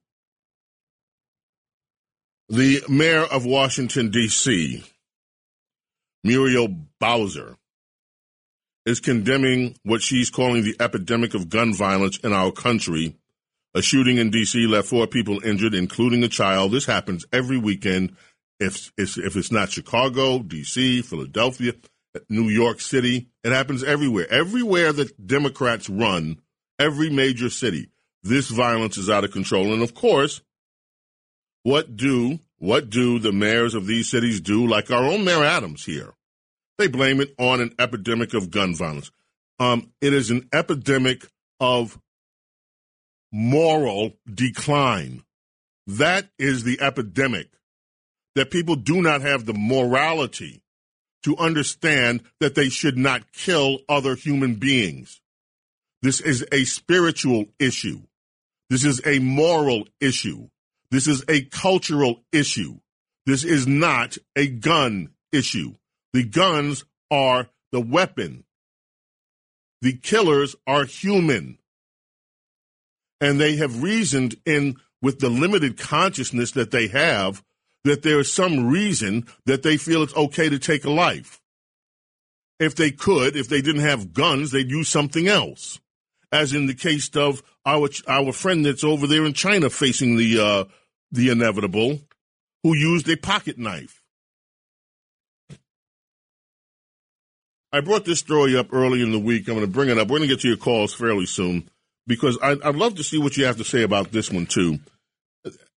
The mayor of Washington, D.C., Muriel Bowser, is condemning what she's calling the epidemic of gun violence in our country. A shooting in D.C. left four people injured, including a child. This happens every weekend. If it's, if it's not Chicago, D.C., Philadelphia, New York City, it happens everywhere. Everywhere that Democrats run, every major city, this violence is out of control. And of course, what do what do the mayors of these cities do? Like our own Mayor Adams here. They blame it on an epidemic of gun violence. Um, it is an epidemic of moral decline. That is the epidemic. That people do not have the morality to understand that they should not kill other human beings. This is a spiritual issue. This is a moral issue. This is a cultural issue. This is not a gun issue. The guns are the weapon. The killers are human. And they have reasoned in with the limited consciousness that they have that there is some reason that they feel it's okay to take a life. If they could, if they didn't have guns, they'd use something else. As in the case of our our friend that's over there in China facing the uh, the inevitable, who used a pocket knife. I brought this story up early in the week. I'm going to bring it up. We're going to get to your calls fairly soon because I, I'd love to see what you have to say about this one too.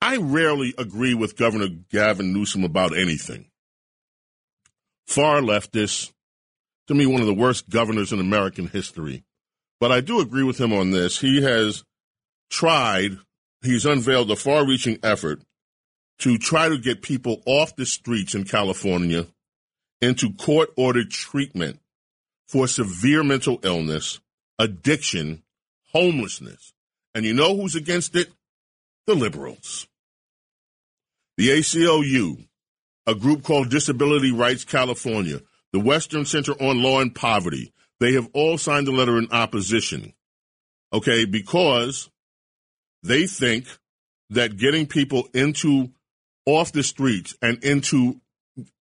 I rarely agree with Governor Gavin Newsom about anything. Far leftist, to me, one of the worst governors in American history. But I do agree with him on this. He has tried, he's unveiled a far reaching effort to try to get people off the streets in California into court ordered treatment for severe mental illness, addiction, homelessness. And you know who's against it? The liberals. The ACLU, a group called Disability Rights California, the Western Center on Law and Poverty, they have all signed a letter in opposition. Okay, because they think that getting people into off the streets and into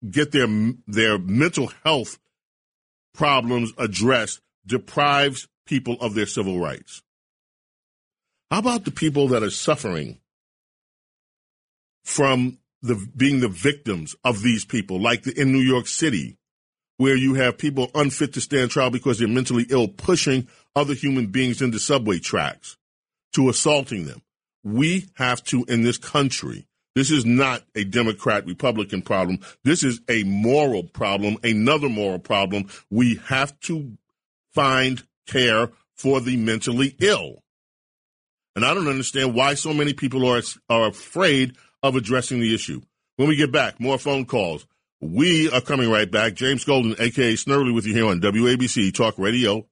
get their their mental health problems addressed deprives people of their civil rights. How about the people that are suffering from the being the victims of these people, like the, in New York City, where you have people unfit to stand trial because they're mentally ill, pushing other human beings into subway tracks to assaulting them. We have to, in this country, this is not a Democrat Republican problem. This is a moral problem, another moral problem. We have to find care for the mentally ill. And I don't understand why so many people are, are afraid of addressing the issue. When we get back, more phone calls. We are coming right back. James Golden, aka Snerdley, with you here on WABC Talk Radio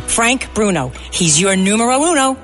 Frank Bruno. He's your numero uno.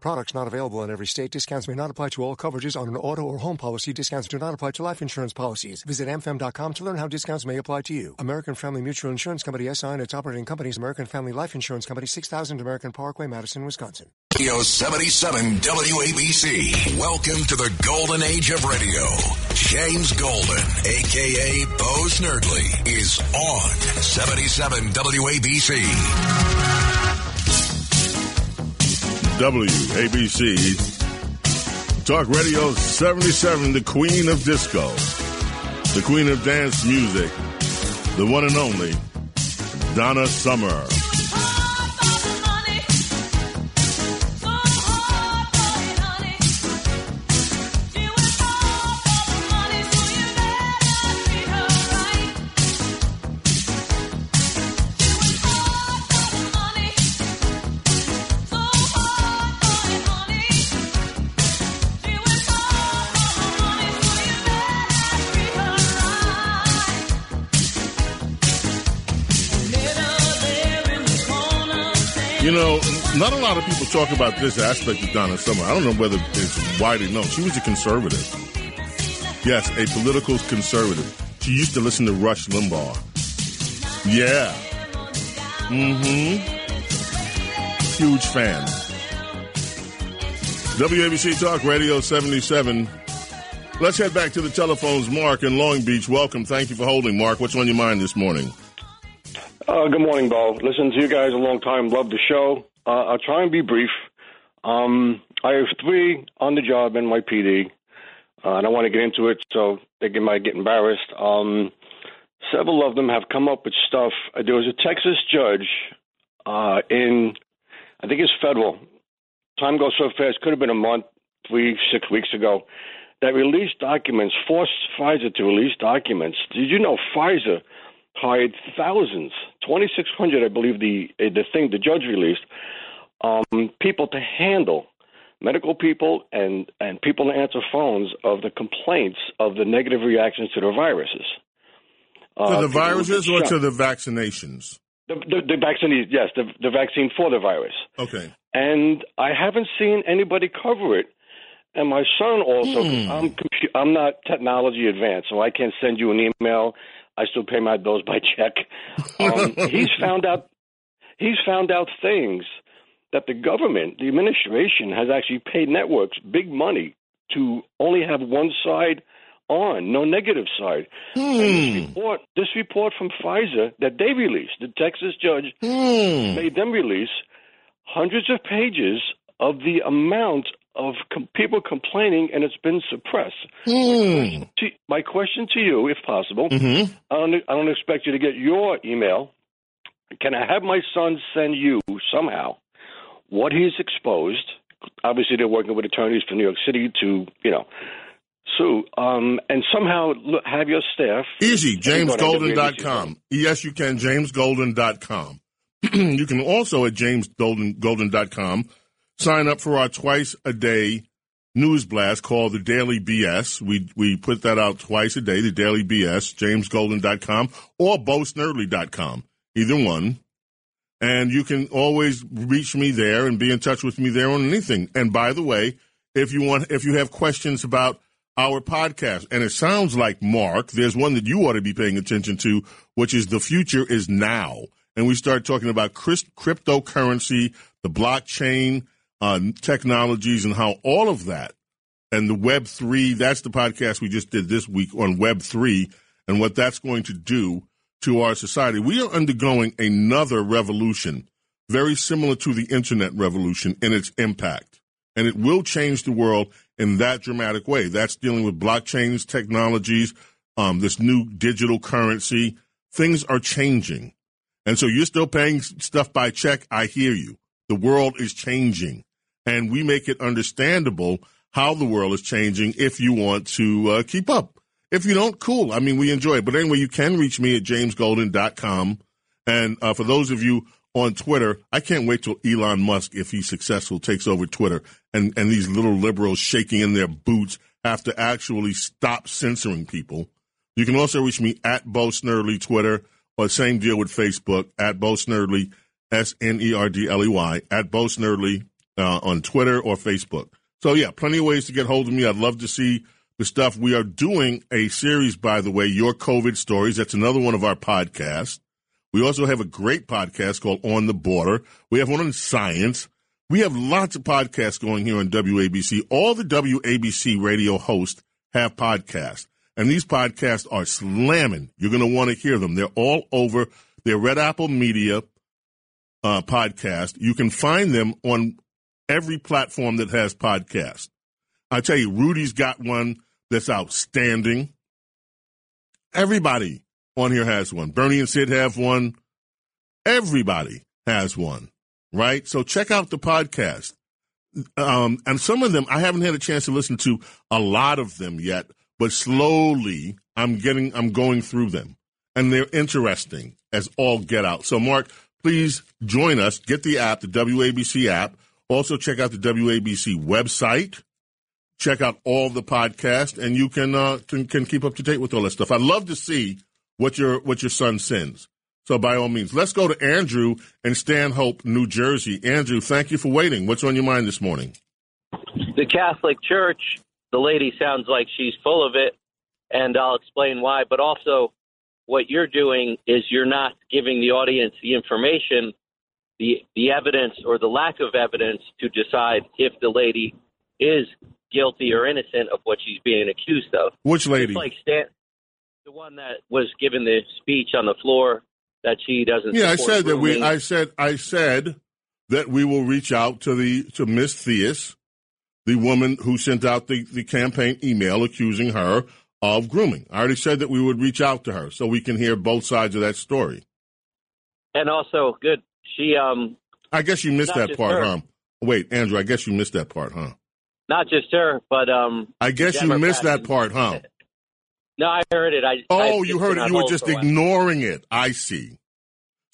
Products not available in every state. Discounts may not apply to all coverages on an auto or home policy. Discounts do not apply to life insurance policies. Visit amfam.com to learn how discounts may apply to you. American Family Mutual Insurance Company SI and its operating companies American Family Life Insurance Company 6000 American Parkway, Madison, Wisconsin. Radio 77 WABC. Welcome to the golden age of radio. James Golden, aka Bo Snerdley, is on 77 WABC. WABC Talk Radio 77, the queen of disco, the queen of dance music, the one and only Donna Summer. You know, not a lot of people talk about this aspect of Donna Summer. I don't know whether it's widely known. She was a conservative. Yes, a political conservative. She used to listen to Rush Limbaugh. Yeah. Mm-hmm. huge fan. WABC Talk Radio 77. Let's head back to the telephones. Mark in Long Beach, welcome. Thank you for holding. Mark, what's on your mind this morning? Uh, good morning, Bo. Listen to you guys a long time. Love the show. Uh, I'll try and be brief. Um, I have three on the job in my PD. Uh, I don't want to get into it, so they might get embarrassed. Um, several of them have come up with stuff. Uh, There was a Texas judge uh, in, I think it's federal. Time goes so fast. Could have been a month, three, six weeks ago. That released documents, forced Pfizer to release documents. Did you know Pfizer hired thousands, 2,600, I believe the uh, the thing the judge released, um, people to handle medical people and and people to answer phones of the complaints of the negative reactions to the viruses. to Uh, the viruses or to the vaccinations? The, the, the vaccine, yes, the, the vaccine for the virus. Okay. And I haven't seen anybody cover it. And my son also, Hmm. I'm compu- I'm not technology advanced, so I can't send you an email. I still pay my bills by check. *laughs* Um, he's found out he's found out things that the government, the administration, has actually paid networks big money to only have one side on, no negative side. And this report, this report from Pfizer that they released, the Texas judge made them release hundreds of pages of the amount of com- people complaining, and it's been suppressed. Hmm. To, my question to you, if possible, Mm-hmm. I, don't, I don't expect you to get your email. Can I have my son send you somehow what he's exposed? Obviously, they're working with attorneys from New York City to, you know, sue, um, and somehow have your staff. Easy, jamesgolden.com. Yes, you can, jamesgolden.com. *clears throat* you can also at jamesgolden.com sign up for our twice a day news blast called the Daily BS. We we put that out twice a day, the Daily BS, jamesgolden.com or bosnerdley.com. Either one. And you can always reach me there and be in touch with me there on anything. And by the way, if you want if you have questions about our podcast, and it sounds like Mark, there's one that you ought to be paying attention to, which is the future is now. And we start talking about crypt- cryptocurrency, the blockchain, uh, technologies, and how all of that and the Web three. That's the podcast we just did this week on Web three and what that's going to do to our society. We are undergoing another revolution, very similar to the internet revolution in its impact, and it will change the world in that dramatic way. That's dealing with blockchains, technologies, um, this new digital currency. Things are changing, and so you're still paying stuff by check. I hear you. The world is changing, and we make it understandable how the world is changing if you want to uh, keep up. If you don't, cool. I mean, we enjoy it. But anyway, you can reach me at jamesgolden.com. And uh, for those of you on Twitter, I can't wait till Elon Musk, if he's successful, takes over Twitter and, and these little liberals shaking in their boots have to actually stop censoring people. You can also reach me at Bo Snerdley Twitter or same deal with Facebook at Bo Snerdley, S N E R D L E Y, at Bo Snerdley uh, on Twitter or Facebook. So, yeah, plenty of ways to get hold of me. I'd love to see the stuff. We are doing a series, by the way, Your COVID Stories. That's another one of our podcasts. We also have a great podcast called On the Border. We have one on science. We have lots of podcasts going here on WABC. All the WABC radio hosts have podcasts, and these podcasts are slamming. You're going to want to hear them. They're all over. They're Red Apple Media uh, podcast. You can find them on every platform that has podcasts. I tell you, Rudy's got one that's outstanding. Everybody on here has one. Bernie and Sid have one. Everybody has one, right? So check out the podcast. Um, and some of them, I haven't had a chance to listen to a lot of them yet, but slowly I'm getting, I'm going through them and they're interesting as all get out. So Mark, please join us. Get the app, the WABC app. Also check out the WABC website. Check out all the podcast and you can, uh, can, can keep up to date with all that stuff. I'd love to see what your, what your son sends. So by all means, let's go to Andrew in Stanhope, New Jersey. Andrew, thank you for waiting. What's on your mind this morning? the Catholic Church, the lady sounds like she's full of it, and I'll explain why. But also, what you're doing is you're not giving the audience the information the the evidence or the lack of evidence to decide if the lady is guilty or innocent of what she's being accused of. Which lady? It's like Stan, the one that was given the speech on the floor that she doesn't. Yeah, I said that we. I said I said that we will reach out to the to Miss Theus, the woman who sent out the the campaign email accusing her of grooming. I already said that we would reach out to her so we can hear both sides of that story. and also good. She um I guess you missed that part, her. huh? Wait, Andrew, I guess you missed that part, huh? not just her, but um. I guess you missed that part, huh? No, I heard it. I Oh, I- you heard it. You were just for a while. ignoring it. I see.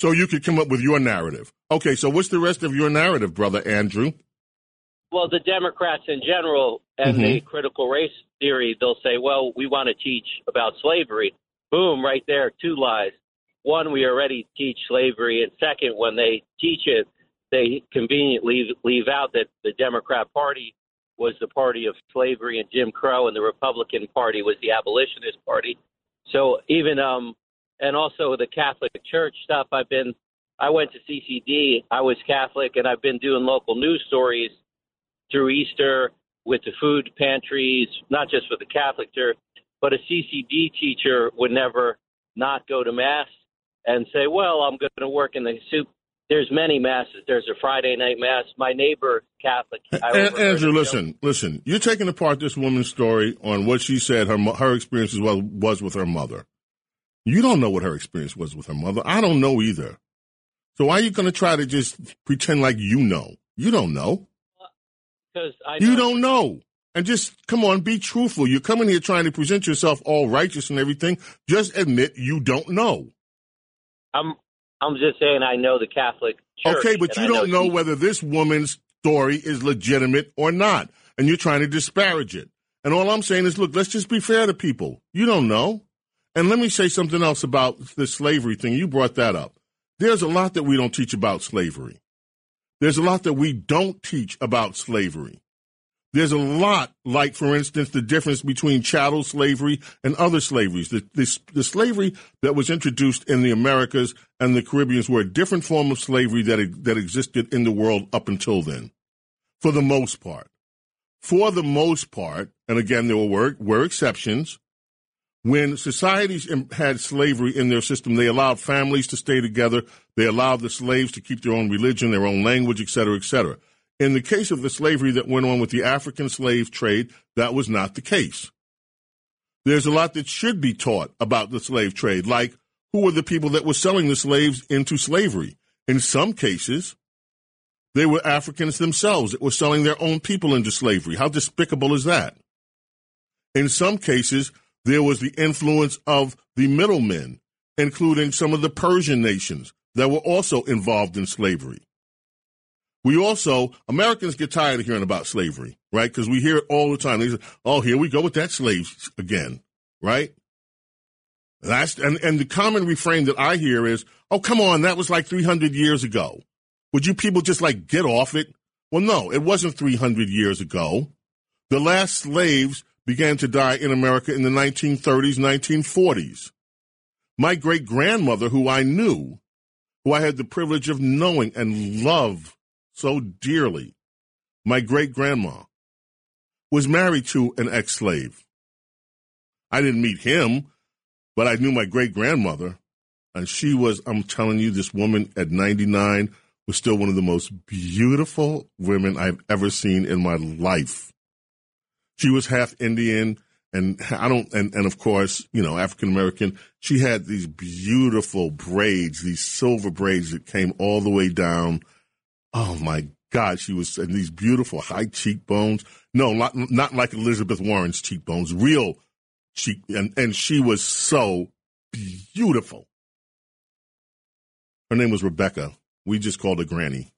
So you could come up with your narrative. Okay, so what's the rest of your narrative, brother Andrew? Well, the Democrats in general and the Mm-hmm. critical race theory, they'll say, well, we want to teach about slavery. Boom, right there, two lies. One, we already teach slavery. And second, when they teach it, they conveniently leave out that the Democrat Party was the party of slavery and Jim Crow, and the Republican Party was the abolitionist party. So even, um, and also the Catholic Church stuff, I've been, I went to CCD, I was Catholic, and I've been doing local news stories through Easter with the food pantries, not just for the Catholic Church, but a CCD teacher would never not go to Mass and say, well, I'm going to work in the soup. There's many masses. There's a Friday night mass. My neighbor, Catholic. I A- overheard Andrew, him listen, listen. You're taking apart this woman's story on what she said her her experience was, was with her mother. You don't know what her experience was with her mother. I don't know either. So why are you going to try to just pretend like you know? You don't know. because I You don't know. And just come on, be truthful. You're coming here trying to present yourself all righteous and everything. Just admit you don't know. I'm I'm just saying I know the Catholic Church. Okay, but you don't know she- whether this woman's story is legitimate or not. And you're trying to disparage it. And all I'm saying is, look, let's just be fair to people. You don't know. And let me say something else about the slavery thing. You brought that up. There's a lot that we don't teach about slavery. There's a lot that we don't teach about slavery. There's a lot, like, for instance, the difference between chattel slavery and other slaveries. The, the, the slavery that was introduced in the Americas and the Caribbeans were a different form of slavery that, that existed in the world up until then, for the most part. For the most part, and again, there were, were exceptions, when societies had slavery in their system, they allowed families to stay together. They allowed the slaves to keep their own religion, their own language, et cetera, et cetera. In the case of the slavery that went on with the African slave trade, that was not the case. There's a lot that should be taught about the slave trade, like who were the people that were selling the slaves into slavery. In some cases, they were Africans themselves that were selling their own people into slavery. How despicable is that? In some cases, there was the influence of the middlemen, including some of the Persian nations that were also involved in slavery. We also, Americans get tired of hearing about slavery, right? Because we hear it all the time. They say, oh, here we go with that slave again, right? And, and the common refrain that I hear is, oh, come on, that was like 300 years ago. Would you people just like get off it? Well, no, it wasn't 300 years ago. The last slaves began to die in America in the 1930s, 1940s. My great grandmother, who I knew, who I had the privilege of knowing and love so dearly, my great grandma, was married to an ex slave. I didn't meet him, but I knew my great grandmother, and she was, I'm telling you, this woman at 99 was still one of the most beautiful women I've ever seen in my life. She was half Indian and I don't, and, and of course, you know, African American. She had these beautiful braids, these silver braids that came all the way down. Oh my God, she was, and these beautiful high cheekbones. No, not, not like Elizabeth Warren's cheekbones, real cheek, and, and she was so beautiful. Her name was Rebecca. We just called her Granny.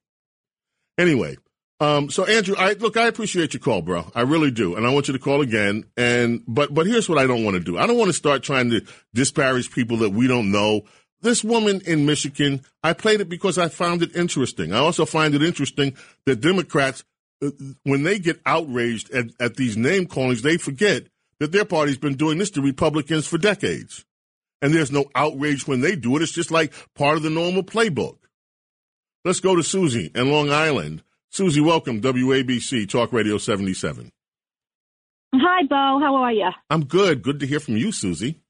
Anyway, um, so Andrew, I look, I appreciate your call, bro. I really do, and I want you to call again. And but but here's what I don't want to do. I don't want to start trying to disparage people that we don't know. This woman in Michigan, I played it because I found it interesting. I also find it interesting that Democrats, uh, when they get outraged at, at these name callings, they forget that their party's been doing this to Republicans for decades. And there's no outrage when they do it. It's just like part of the normal playbook. Let's go to Susie in Long Island. Susie, welcome, WABC Talk Radio 77. Hi, Bo. How are you? I'm good. Good to hear from you, Susie.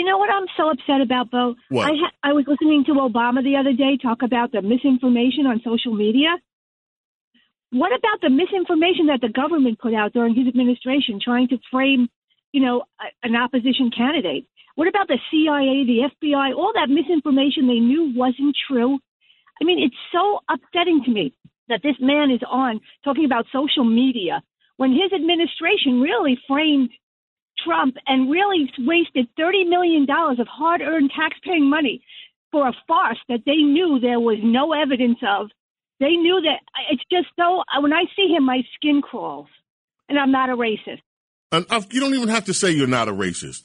You know what I'm so upset about, Bo? What? I ha- I was listening to Obama the other day talk about the misinformation on social media. What about the misinformation that the government put out during his administration, trying to frame, you know, a- an opposition candidate? What about the CIA, the FBI, all that misinformation they knew wasn't true? I mean, it's so upsetting to me that this man is on talking about social media when his administration really framed Trump and really wasted $30 million of hard earned taxpaying money for a farce that they knew there was no evidence of. They knew that it's just so, when I see him, my skin crawls. And I'm not a racist. And uh, you don't even have to say you're not a racist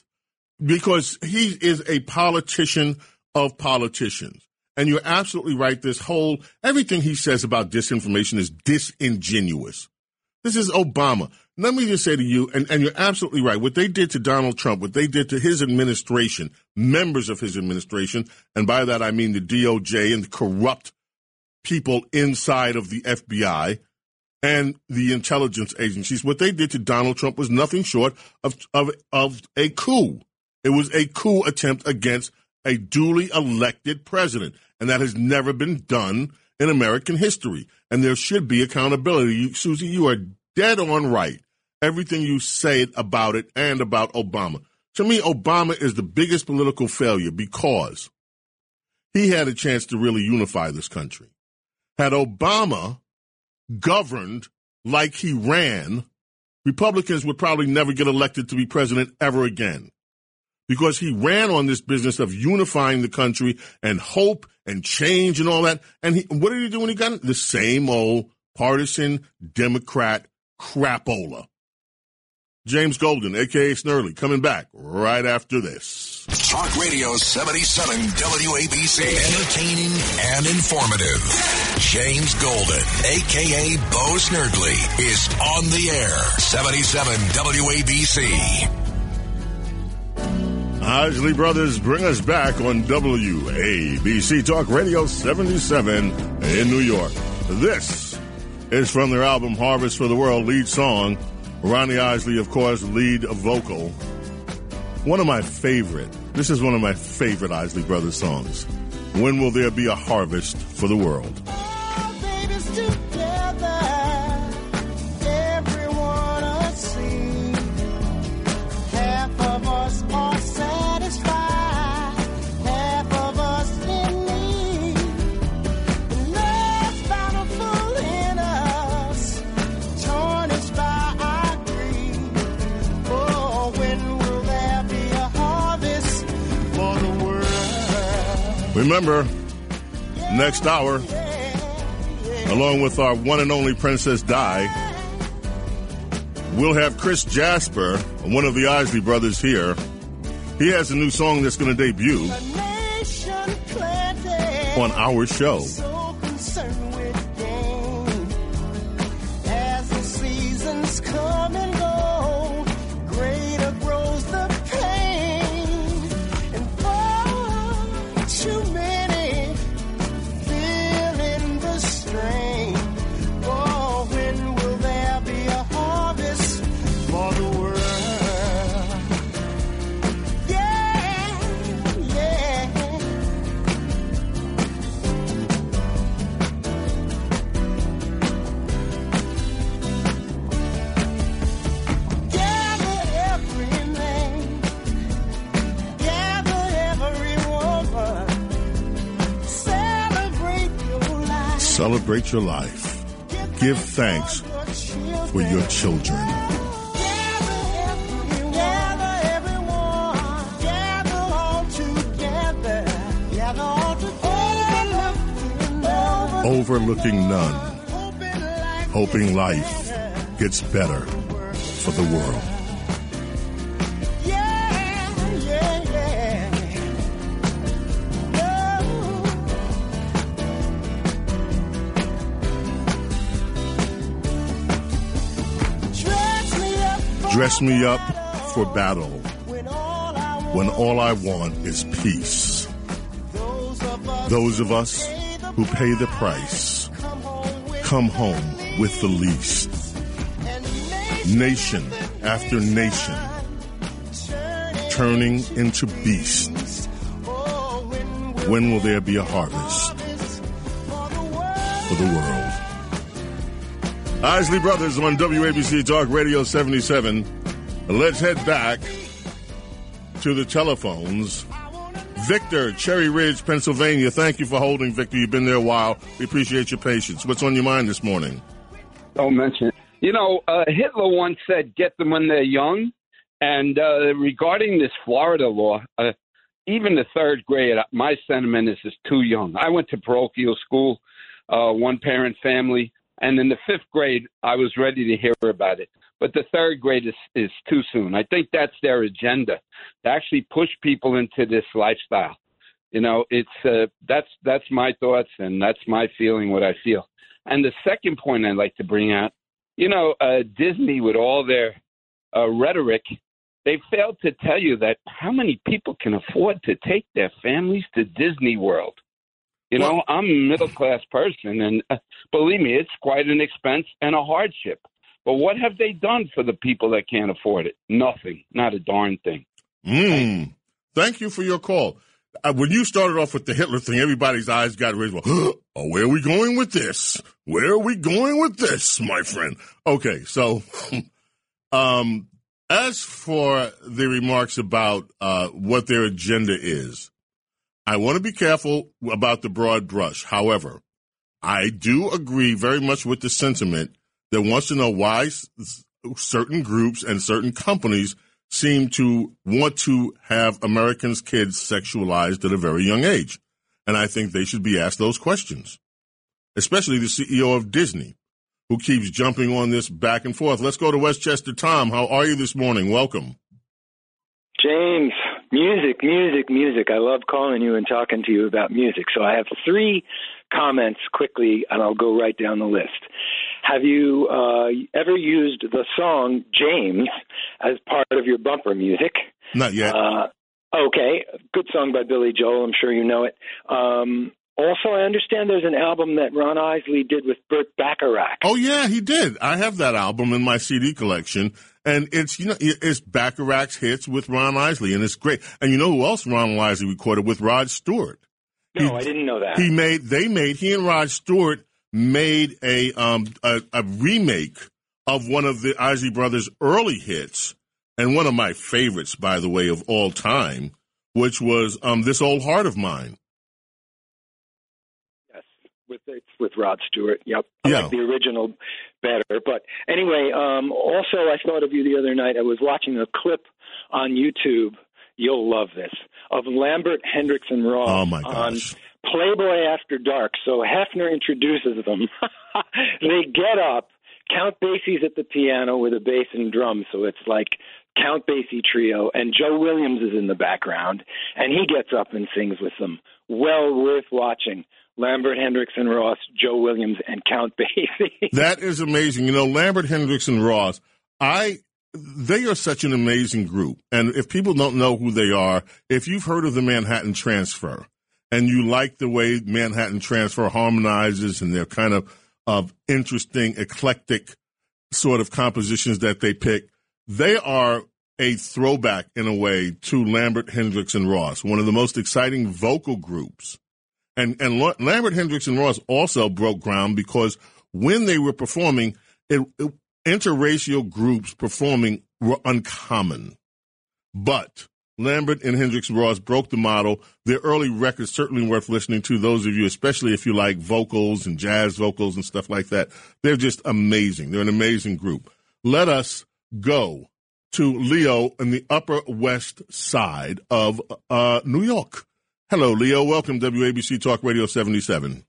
because he is a politician of politicians. And you're absolutely right. This whole, everything he says about disinformation is disingenuous. This is Obama. Let me just say to you, and, and you're absolutely right. What they did to Donald Trump, what they did to his administration, members of his administration, and by that I mean the DOJ and the corrupt people inside of the FBI and the intelligence agencies, what they did to Donald Trump was nothing short of, of, of a coup. It was a coup attempt against a duly elected president. And that has never been done in American history. And there should be accountability. You, Susie, you are dead on right. Everything you said about it and about Obama. To me, Obama is the biggest political failure because he had a chance to really unify this country. Had Obama governed like he ran, Republicans would probably never get elected to be president ever again because he ran on this business of unifying the country and hope and change and all that. And he, what did he do when he got in? The same old partisan Democrat crapola. James Golden, aka Snerdley, coming back right after this. Talk Radio 77 WABC. Entertaining and informative. James Golden, aka Bo Snerdley, is on the air. 77 WABC. Isley Brothers bring us back on WABC Talk Radio 77 in New York. This is from their album Harvest for the World lead song. Ronnie Isley, of course, lead vocal. One of my favorite, this is one of my favorite Isley Brothers songs. When will there be a harvest for the world? Everyone. Half of us are satisfied, Remember, next hour, along with our one and only Princess Di, we'll have Chris Jasper, one of the Isley brothers here. He has a new song that's going to debut on our show. Celebrate your life. Give thanks for your children. Overlooking none. Hoping life gets better for the world. Dress me up for battle when all I want is peace. Those of us who pay the price come home with the least. Nation after nation turning into beasts. When will there be a harvest for the world? Isley Brothers on WABC Talk Radio 77. Let's head back to the telephones. Victor, Cherry Ridge, Pennsylvania. Thank you for holding, Victor. You've been there a while. We appreciate your patience. What's on your mind this morning? Don't mention it. You know, uh, Hitler once said, "Get them when they're young." And uh, regarding this Florida law, uh, even the third grade, my sentiment is it's too young. I went to parochial school, uh, one parent family, and in the fifth grade, I was ready to hear about it. But the third grade is, is too soon. I think that's their agenda to actually push people into this lifestyle. You know, it's uh, that's that's my thoughts and that's my feeling, what I feel. And the second point I'd like to bring out, you know, uh, Disney with all their uh, rhetoric, they failed to tell you that how many people can afford to take their families to Disney World. You know, I'm a middle class person, and uh, believe me, it's quite an expense and a hardship. But what have they done for the people that can't afford it? Nothing, not a darn thing. Mm. Thank you for your call. Uh, when you started off with the Hitler thing, everybody's eyes got raised. Well, *gasps* oh, where are we going with this? Where are we going with this, my friend? Okay, so *laughs* um, as for the remarks about uh, what their agenda is, I want to be careful about the broad brush. However, I do agree very much with the sentiment that wants to know why certain groups and certain companies seem to want to have Americans' kids sexualized at a very young age. And I think they should be asked those questions, especially the CEO of Disney, who keeps jumping on this back and forth. Let's go to Westchester. Tom, how are you this morning? Welcome. James, music, music, music. I love calling you and talking to you about music. So I have three comments quickly, and I'll go right down the list. Have you uh, ever used the song James as part of your bumper music? Not yet. Uh, okay, good song by Billy Joel. I'm sure you know it. Um, also, I understand there's an album that Ron Isley did with Burt Bacharach. Oh yeah, he did. I have that album in my CD collection, and it's you know it's Bacharach's hits with Ron Isley, and it's great. And you know who else Ron Isley recorded with Rod Stewart? No, I didn't know that. He made they made he and Rod Stewart made a um a, a remake of one of the Isley Brothers' early hits, and one of my favorites, by the way, of all time, which was um this old heart of mine. With with Rod Stewart. Yep, I Yeah. like the original better. But anyway, um, also I thought of you the other night. I was watching a clip on YouTube. You'll love this of Lambert Hendricks and Ross Oh, my on Playboy After Dark. So Hefner introduces them. *laughs* they get up. Count Basie's at the piano with a bass and drums, so it's like Count Basie trio, and Joe Williams is in the background, and he gets up and sings with them. Well worth watching. Lambert Hendricks and Ross, Joe Williams, and Count *laughs* Basie. That is amazing. You know, Lambert Hendricks and Ross, I they are such an amazing group. And if people don't know who they are, if you've heard of the Manhattan Transfer and you like the way Manhattan Transfer harmonizes and their kind of of interesting, eclectic sort of compositions that they pick, they are a throwback in a way to Lambert Hendricks and Ross, one of the most exciting vocal groups. And and Lambert Hendricks and Ross also broke ground because when they were performing, it, it, interracial groups performing were uncommon. But Lambert and Hendricks and Ross broke the model. Their early records certainly worth listening to. Those of you, especially if you like vocals and jazz vocals and stuff like that, they're just amazing. They're an amazing group. Let us go to Leo in the Upper West Side of uh, New York. Hello, Leo. Welcome WABC Talk Radio 77.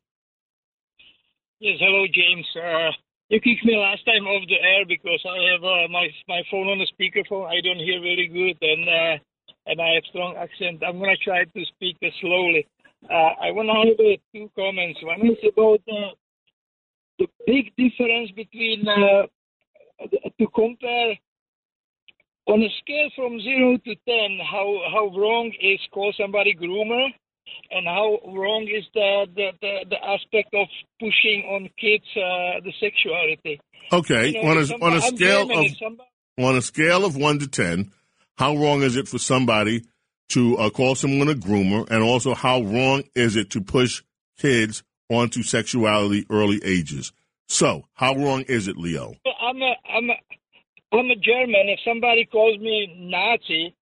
Yes, hello, James. Uh, you kicked me last time off the air because I have uh, my my phone on the speakerphone. I don't hear very good, and uh, and I have strong accent. I'm gonna try to speak slowly. Uh, I want to have two comments. One is about uh, the big difference between uh, to compare on a scale from zero to ten. How how wrong is call somebody groomer? and how wrong is the the, the, the aspect of pushing on kids uh, the sexuality. Okay, You know, on a somebody- on a scale of somebody- on a scale of one to ten, how wrong is it for somebody to uh, call someone a groomer, and also how wrong is it to push kids onto sexuality early ages? So, how wrong is it, Leo? I'm a I'm a I'm a German. If somebody calls me Nazi,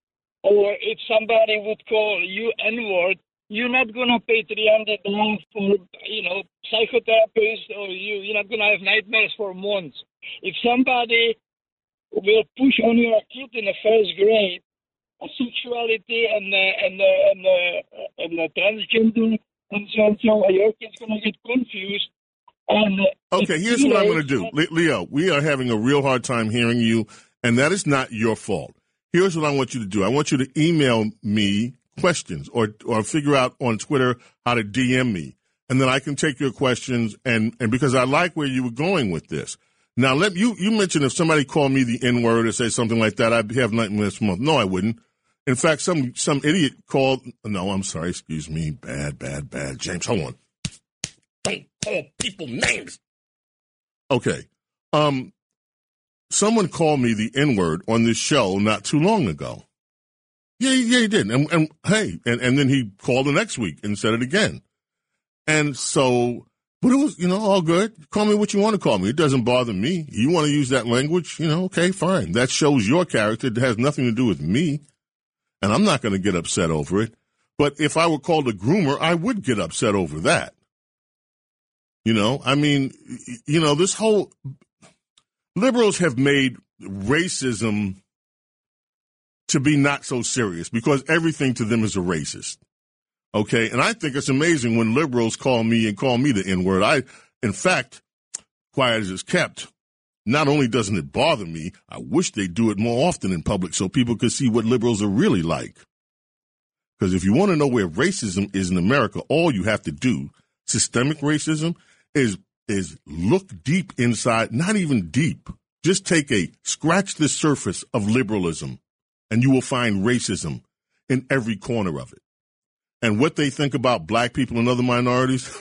or if somebody would call you N word, you're not gonna pay three hundred dollars for you know psychotherapist, or you you're not gonna have nightmares for months. If somebody will push on your kid in the first grade sexuality and uh, and uh, and uh, and transgender and so and so, your kid's gonna get confused. And Okay, here's what I'm going to do. Leo, we are having a real hard time hearing you, and that is not your fault. Here's what I want you to do. I want you to email me questions or or figure out on Twitter how to DM me. And then I can take your questions and, and because I like where you were going with this. Now let you you mentioned if somebody called me the N word or say something like that, I'd have nightmares this month. No, I wouldn't. In fact, some some idiot called no, I'm sorry, excuse me. Bad, bad, bad. James, hold on. Don't call people names. Okay. Um, someone called me the N word on this show not too long ago. Yeah, yeah, he did. And, and hey, and, and then he called the next week and said it again. And so, but it was, you know, all good. Call me what you want to call me. It doesn't bother me. You want to use that language, you know, okay, fine. That shows your character. It has nothing to do with me. And I'm not going to get upset over it. But if I were called a groomer, I would get upset over that. You know, I mean, you know, this whole liberals have made racism to be not so serious because everything to them is a racist. Okay. And I think it's amazing when liberals call me and call me the N word. I, in fact, quiet as it's kept, not only doesn't it bother me, I wish they do it more often in public so people could see what liberals are really like. Because if you want to know where racism is in America, all you have to do, systemic racism, is is look deep inside, not even deep. Just take a scratch the surface of liberalism, and you will find racism in every corner of it. And what they think about black people and other minorities,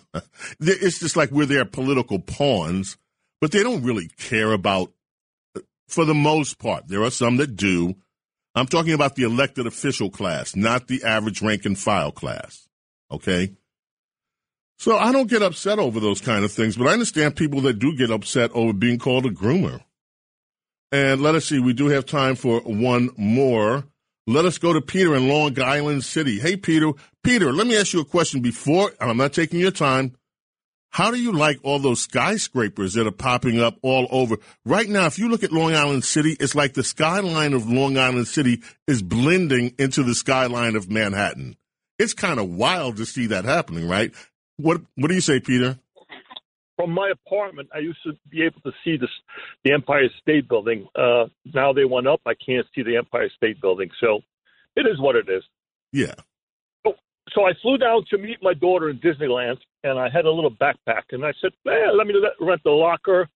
*laughs* it's just like we're their political pawns, but they don't really care about, for the most part. There are some that do. I'm talking about the elected official class, not the average rank and file class. Okay? So I don't get upset over those kind of things, but I understand people that do get upset over being called a groomer. And let us see, we do have time for one more. Let us go to Peter in Long Island City. Hey, Peter. Peter, let me ask you a question before, and I'm not taking your time. How do you like all those skyscrapers that are popping up all over? Right now, if you look at Long Island City, it's like the skyline of Long Island City is blending into the skyline of Manhattan. It's kind of wild to see that happening, right? What What do you say, Peter? From my apartment, I used to be able to see this, the Empire State Building. Uh, now they went up. I can't see the Empire State Building. So it is what it is. Yeah. So, so I flew down to meet my daughter in Disneyland, and I had a little backpack. And I said, eh, let me let- rent the locker.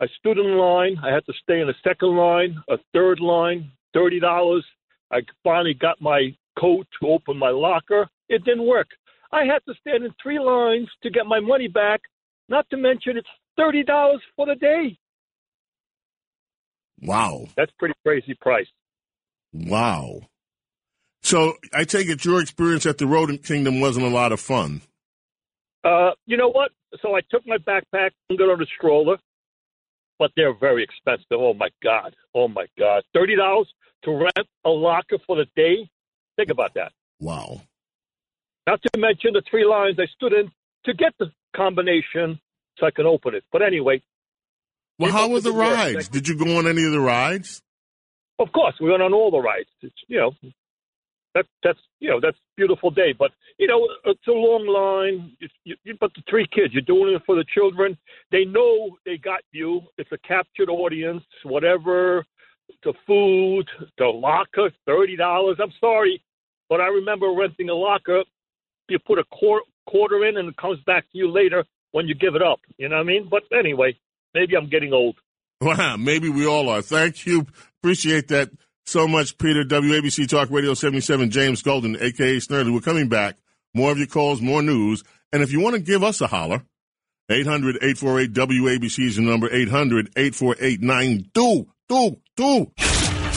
I stood in line. I had to stay in a second line, a third line, $30. I finally got my code to open my locker. It didn't work. I had to stand in three lines to get my money back, not to mention it's $30 for the day. Wow. That's pretty crazy price. Wow. So I take it your experience at the Rodent Kingdom wasn't a lot of fun. Uh, you know what? So I took my backpack and got on a stroller, but they're very expensive. Oh my god! Oh my god! Thirty dollars to rent a locker for the day. Think about that. Wow. Not to mention the three lines I stood in to get the combination so I can open it. But anyway, Well, how were the rides? Did you go on any of the rides? of course we went on all the rides. It's you know that that's you know that's a beautiful day. But you know it's a long line. It's, you, you, but the three kids, you're doing it for the children. They know they got you. It's a captured audience. Whatever the food, the locker, thirty dollars. I'm sorry, but I remember renting a locker. You put a quar- quarter in, and it comes back to you later when you give it up. You know what I mean? But anyway, maybe I'm getting old. Wow, maybe we all are. Thank you. Appreciate that. so much, Peter. WABC Talk Radio 77, James Golden, a.k.a. Snerdley. We're coming back. More of your calls, more news. And if you want to give us a holler, 800 848 WABC is the number 800 848 9222.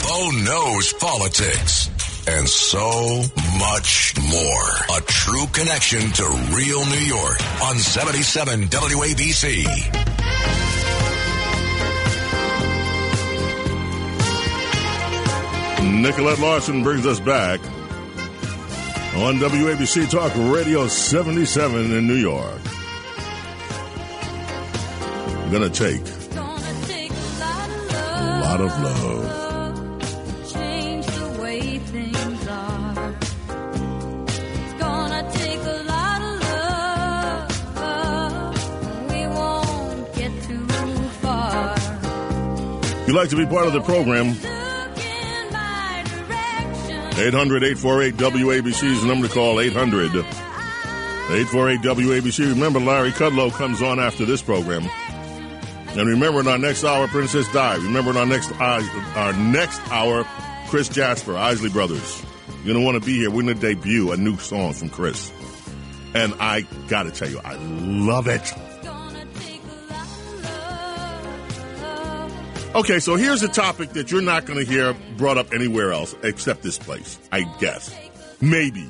Bo knows politics and so much more. A true connection to real New York on 77 WABC. Nicolette Larson brings us back on WABC Talk Radio 77 in New York. Gonna take a lot of love. You'd like to be part of the program, 800 848 WABC is the number to call 800 848 WABC. Remember, Larry Kudlow comes on after this program. And remember, in our next hour, Princess Di. Remember, in our next uh, our next hour, Chris Jasper, Isley Brothers. You're gonna want to be here. We're gonna debut a new song from Chris, and I gotta tell you, I love it. Okay, so here's a topic that you're not going to hear brought up anywhere else except this place, I guess. Maybe.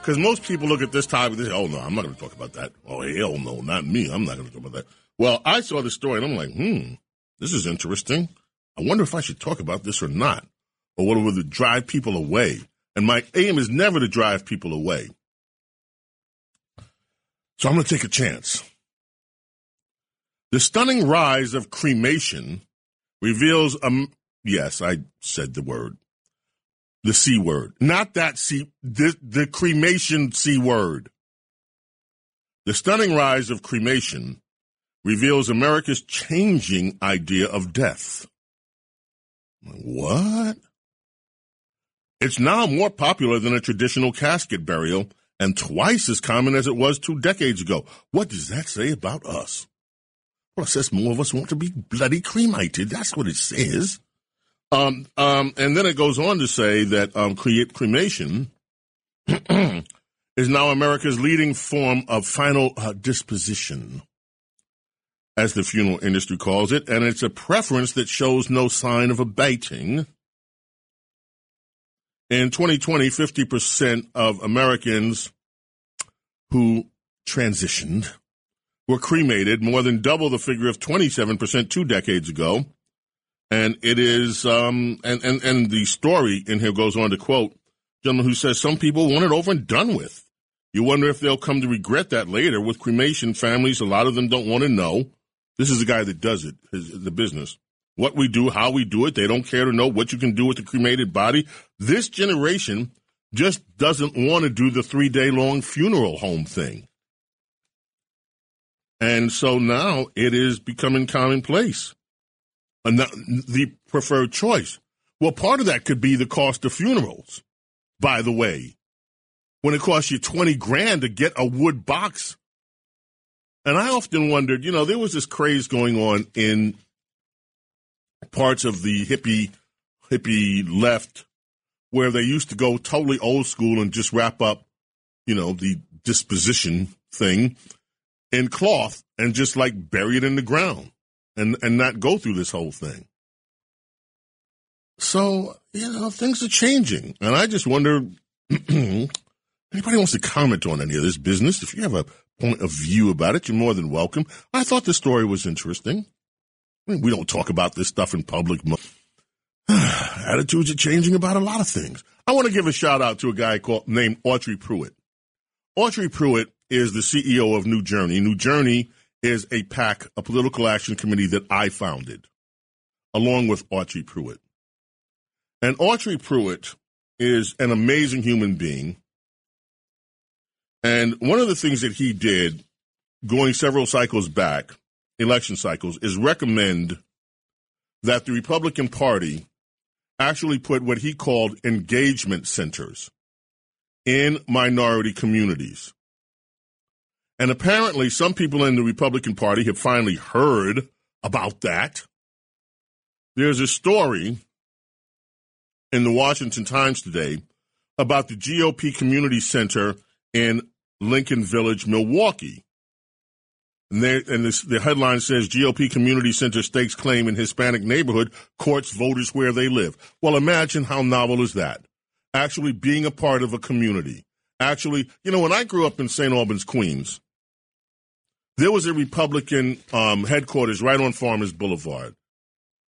Because most people look at this topic and say, oh, no, I'm not going to talk about that. Oh, hell no, not me. I'm not going to talk about that. Well, I saw the story and I'm like, hmm, this is interesting. I wonder if I should talk about this or not. Or would it drive people away? And my aim is never to drive people away. So I'm going to take a chance. The stunning rise of cremation reveals um yes, I said the word. The C word. Not that C the, the cremation C word. The stunning rise of cremation reveals America's changing idea of death. What? It's now more popular than a traditional casket burial and twice as common as it was two decades ago. What does that say about us? Well, it says more of us want to be bloody cremated. That's what it says. Um, um, and then it goes on to say that um, cre- cremation *clears throat* is now America's leading form of final uh, disposition, as the funeral industry calls it, and it's a preference that shows no sign of abating. In 2020, 50% of Americans who transitioned were cremated, more than double the figure of 27% two decades ago. And it is, um, and, and, and the story in here goes on to quote, gentleman who says some people want it over and done with. You wonder if they'll come to regret that later. With cremation families, a lot of them don't want to know. This is the guy that does it, his, the business. What we do, how we do it. They don't care to know what you can do with the cremated body. This generation just doesn't want to do the three day long funeral home thing. And so now it is becoming commonplace. And the, preferred choice. Well, part of that could be the cost of funerals, by the way. When it costs you 20 grand to get a wood box. And I often wondered, you know, there was this craze going on in parts of the hippie, hippie left where they used to go totally old school and just wrap up, you know, the disposition thing in cloth and just like bury it in the ground and, and not go through this whole thing. So, you know, things are changing. And I just wonder *clears throat* anybody wants to comment on any of this business, if you have a point of view about it, you're more than welcome. I thought the story was interesting. I mean, we don't talk about this stuff in public. *sighs* Attitudes are changing about a lot of things. I want to give a shout out to a guy called named Autry Pruitt. Autry Pruitt is the CEO of New Journey. New Journey is a PAC, a political action committee that I founded, along with Autry Pruitt. And Autry Pruitt is an amazing human being. And one of the things that he did going several cycles back, election cycles, is recommend that the Republican Party actually put what he called engagement centers in minority communities. And apparently, some people in the Republican Party have finally heard about that. There's a story in the Washington Times today about the GOP Community Center in Lincoln Village, Milwaukee. And, and this, the headline says GOP Community Center stakes claim in Hispanic neighborhood, courts voters where they live. Well, imagine how novel is that? Actually being a part of a community. Actually, you know, when I grew up in St. Albans, Queens, there was a Republican um, headquarters right on Farmers Boulevard.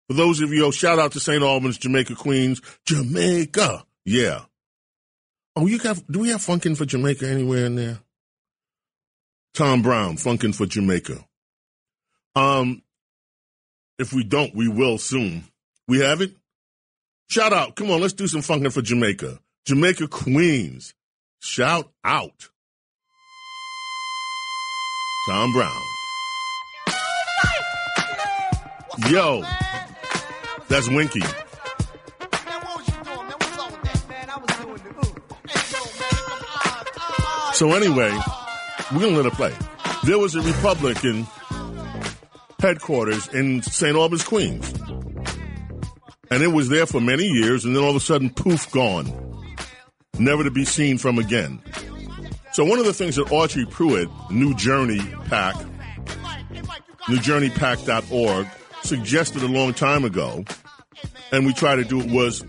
For those of you, oh, shout out to St. Albans, Jamaica, Queens, Jamaica. Yeah. Oh, you got, do we have Funkin' for Jamaica anywhere in there? Tom Browne, Funkin' for Jamaica. Um, if we don't, we will soon. We have it? Shout out. Come on, let's do some Funkin' for Jamaica. Jamaica, Queens. Shout out. Tom Browne. Yo, that's Winky. So anyway, we're gonna let it play. There was a Republican headquarters in St. Albans, Queens, and it was there for many years, and then all of a sudden, poof, gone, never to be seen from again. So one of the things that Autry Pruitt, New Journey PAC, NewJourneyPAC.org, suggested a long time ago, and we try to do it was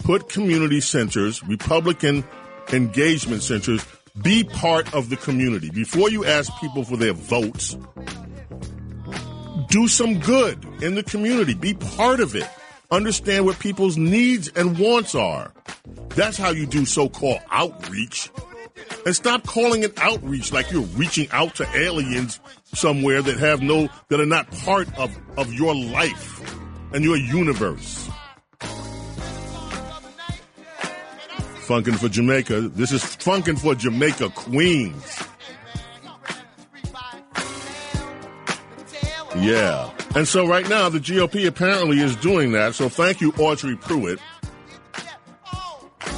put community centers, Republican engagement centers, be part of the community. Before you ask people for their votes, do some good in the community. Be part of it. Understand what people's needs and wants are. That's how you do so-called outreach. And stop calling it outreach like you're reaching out to aliens somewhere that have no, that are not part of, of your life and your universe. Funkin' for Jamaica. This is Funkin' for Jamaica, Queens. Yeah. And so right now, the GOP apparently is doing that. So thank you, Autry Pruitt,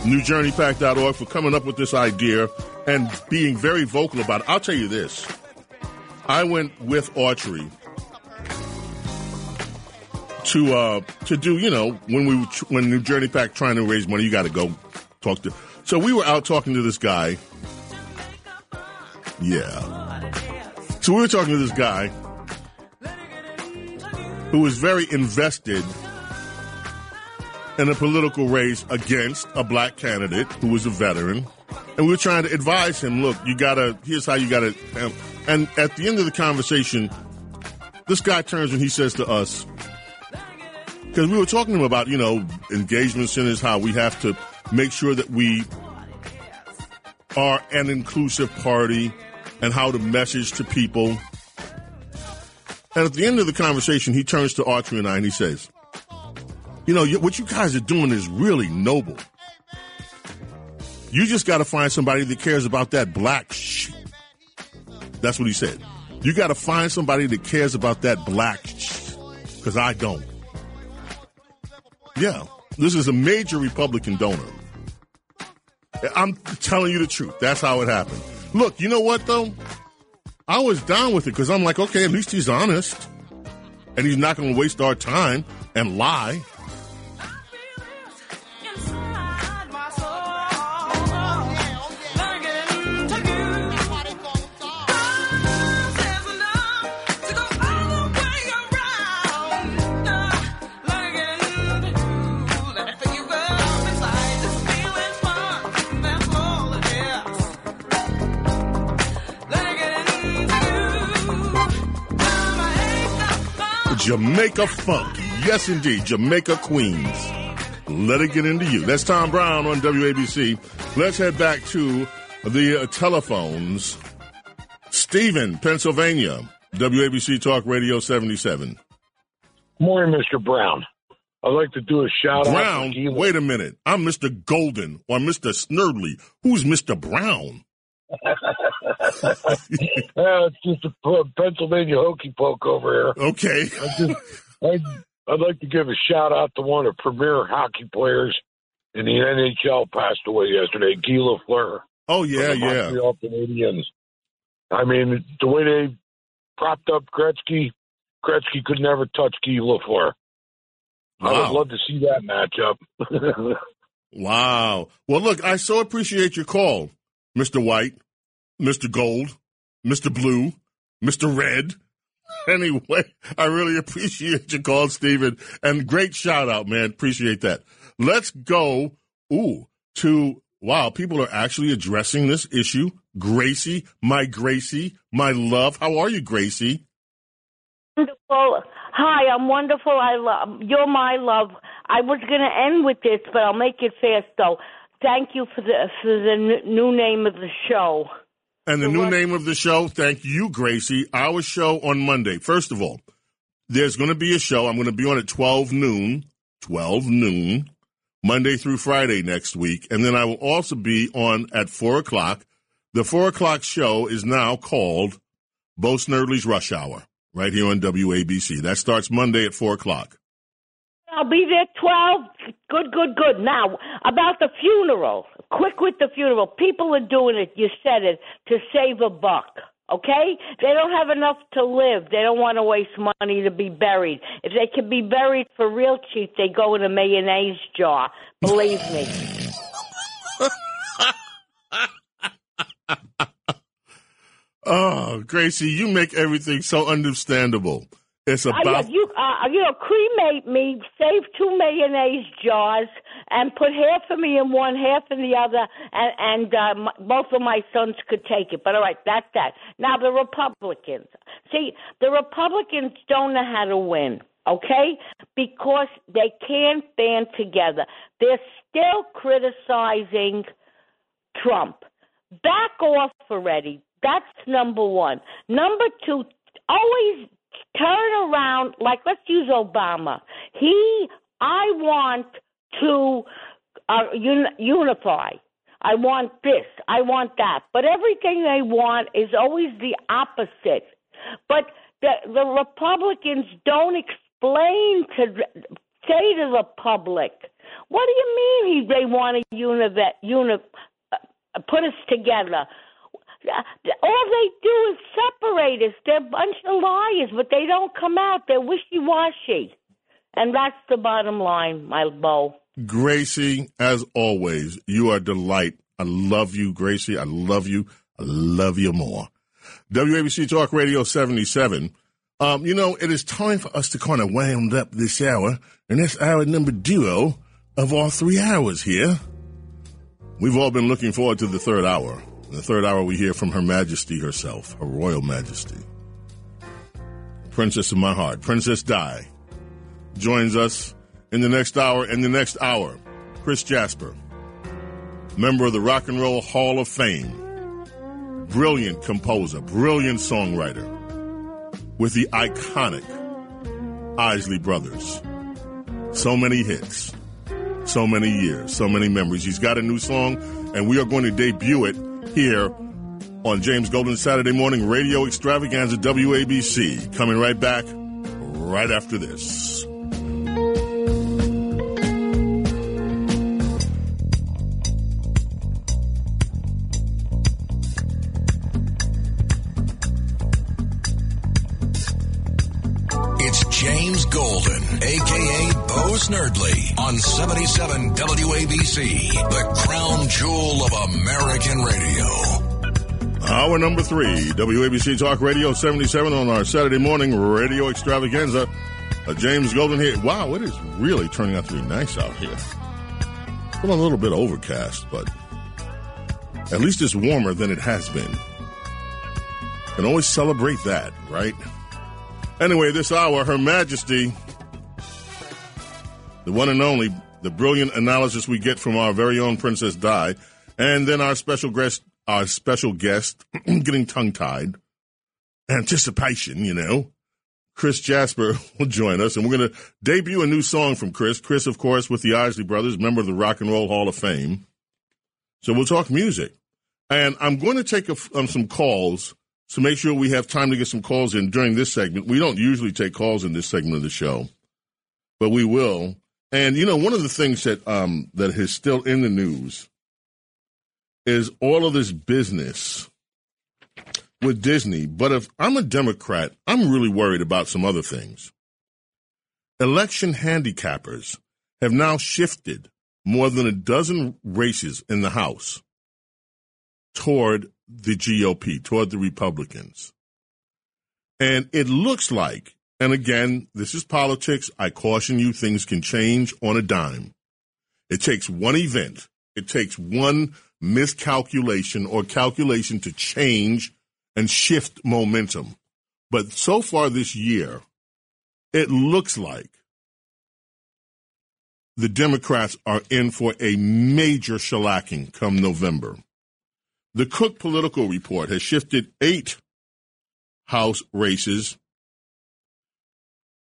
NewJourneyPAC.org, for coming up with this idea and being very vocal about it. I'll tell you this. I went with Autry to uh, to do, you know, when we when New Journey PAC trying to raise money, you got to go talk to. So we were out talking to this guy. Yeah. So we were talking to this guy who was very invested in a political race against a black candidate who was a veteran. And we were trying to advise him, look, you gotta, here's how you gotta, um, and at the end of the conversation, this guy turns and he says to us, because we were talking to him about, you know, engagement centers, how we have to make sure that we are an inclusive party and how to message to people. And at the end of the conversation, he turns to Autry and I and he says, you know, what you guys are doing is really noble. You just got to find somebody that cares about that black shit. That's what he said. You got to find somebody that cares about that black shit. Because I don't. Yeah. This is a major Republican donor. I'm telling you the truth. That's how it happened. Look, you know what though? I was down with it because I'm like, okay, at least he's honest. And he's not going to waste our time and lie. Jamaica Funk. Yes, indeed. Jamaica Queens. Let it get into you. That's Tom Browne on WABC. Let's head back to the uh, telephones. Stephen, Pennsylvania. WABC Talk Radio 77. Morning, Mr. Brown. I'd like to do a shout Brown, out. Brown, wait a minute. I'm Mr. Golden or Mr. Snerdley. Who's Mr. Brown? *laughs* uh, it's just a Pennsylvania hokey poke over here. Okay. I just, I'd, I'd like to give a shout out to one of the premier hockey players in the NHL passed away yesterday, Guy Lafleur. Oh yeah, yeah. Montreal Canadiens. I mean, the way they propped up Gretzky, Gretzky could never touch Guy Lafleur. I would love to see that matchup. *laughs* Wow. Well, look, I so appreciate your call, Mr. White, Mr. Gold, Mr. Blue, Mr. Red. *laughs* Anyway, I really appreciate your call, Stephen. And great shout out, man. Appreciate that. Let's go, ooh, to, wow, people are actually addressing this issue. Gracie, my Gracie, my love. How are you, Gracie? Wonderful. Hi, I'm wonderful. I love you're my love. I was going to end with this, but I'll make it fast though. Thank you for the for the n- new name of the show. And the new name of the show, thank you, Gracie. Our show on Monday. First of all, there's going to be a show. I'm going to be on at 12 noon, 12 noon, Monday through Friday next week. And then I will also be on at 4 o'clock. The 4 o'clock show is now called Bo Snerdley's Rush Hour, right here on WABC. That starts Monday at 4 o'clock. I'll be there twelve. Good, good, good. Now about the funeral. Quick with the funeral. People are doing it. You said it to save a buck. Okay? They don't have enough to live. They don't want to waste money to be buried. If they can be buried for real cheap, they go in a mayonnaise jar. Believe me. *laughs* Oh, Gracie, you make everything so understandable. It's about you, uh, you know, cremate me, save two mayonnaise jars, and put half of me in one, half in the other, and, and uh, m both of my sons could take it. But all right, that's that. Now the Republicans. See, the Republicans don't know how to win. Okay, because they can't band together. They're still criticizing Trump. Back off already. That's number one. Number two, always turn around. Like, let's use Obama. He, I want to uh, un- unify. I want this. I want that. But everything they want is always the opposite. But the, the Republicans don't explain to say to the public, what do you mean he, they want to uni- uni- uh, put us together? All they do is separate us. They're a bunch of liars, but they don't come out. They're wishy washy. And that's the bottom line, my bow. Gracie, as always, you are a delight. I love you, Gracie. I love you. I love you more. WABC Talk Radio 77. Um, you know, it is time for us to kind of wound up this hour, and that's hour number duo of our three hours here. We've all been looking forward to the third hour. In the third hour, we hear from Her Majesty herself, Her Royal Majesty. Princess of my heart, Princess Di, joins us in the next hour. In the next hour, Chris Jasper, member of the Rock and Roll Hall of Fame, brilliant composer, brilliant songwriter, with the iconic Isley Brothers. So many hits, so many years, so many memories. He's got a new song, and we are going to debut it here on James Golden Saturday Morning Radio Extravaganza WABC. Coming right back right after this. Golden, aka Bo Snerdley, on 77 WABC, the crown jewel of American radio. Hour number three, WABC Talk Radio 77 on our Saturday morning radio extravaganza. James Golden here. Wow, it is really turning out to be nice out here. Been a little bit overcast, but at least it's warmer than it has been. Can always celebrate that, right? Anyway, this hour, Her Majesty, the one and only, the brilliant analysis we get from our very own Princess Di, and then our special guest, our special guest, *clears throat* getting tongue tied, anticipation, you know. Chris Jasper *laughs* will join us, and we're going to debut a new song from Chris. Chris, of course, with the Isley Brothers, member of the Rock and Roll Hall of Fame. So we'll talk music. And I'm going to take a, um, some calls to make sure we have time to get some calls in during this segment. We don't usually take calls in this segment of the show, but we will. And you know, one of the things that um, that is still in the news is all of this business with Disney. But if I'm a Democrat, I'm really worried about some other things. election handicappers have now shifted more than a dozen races in the House toward the GOP, toward the Republicans. And it looks like, and again, this is politics. I caution you, things can change on a dime. It takes one event, it takes one miscalculation or calculation to change and shift momentum. But so far this year, it looks like the Democrats are in for a major shellacking come November. The Cook Political Report has shifted eight House races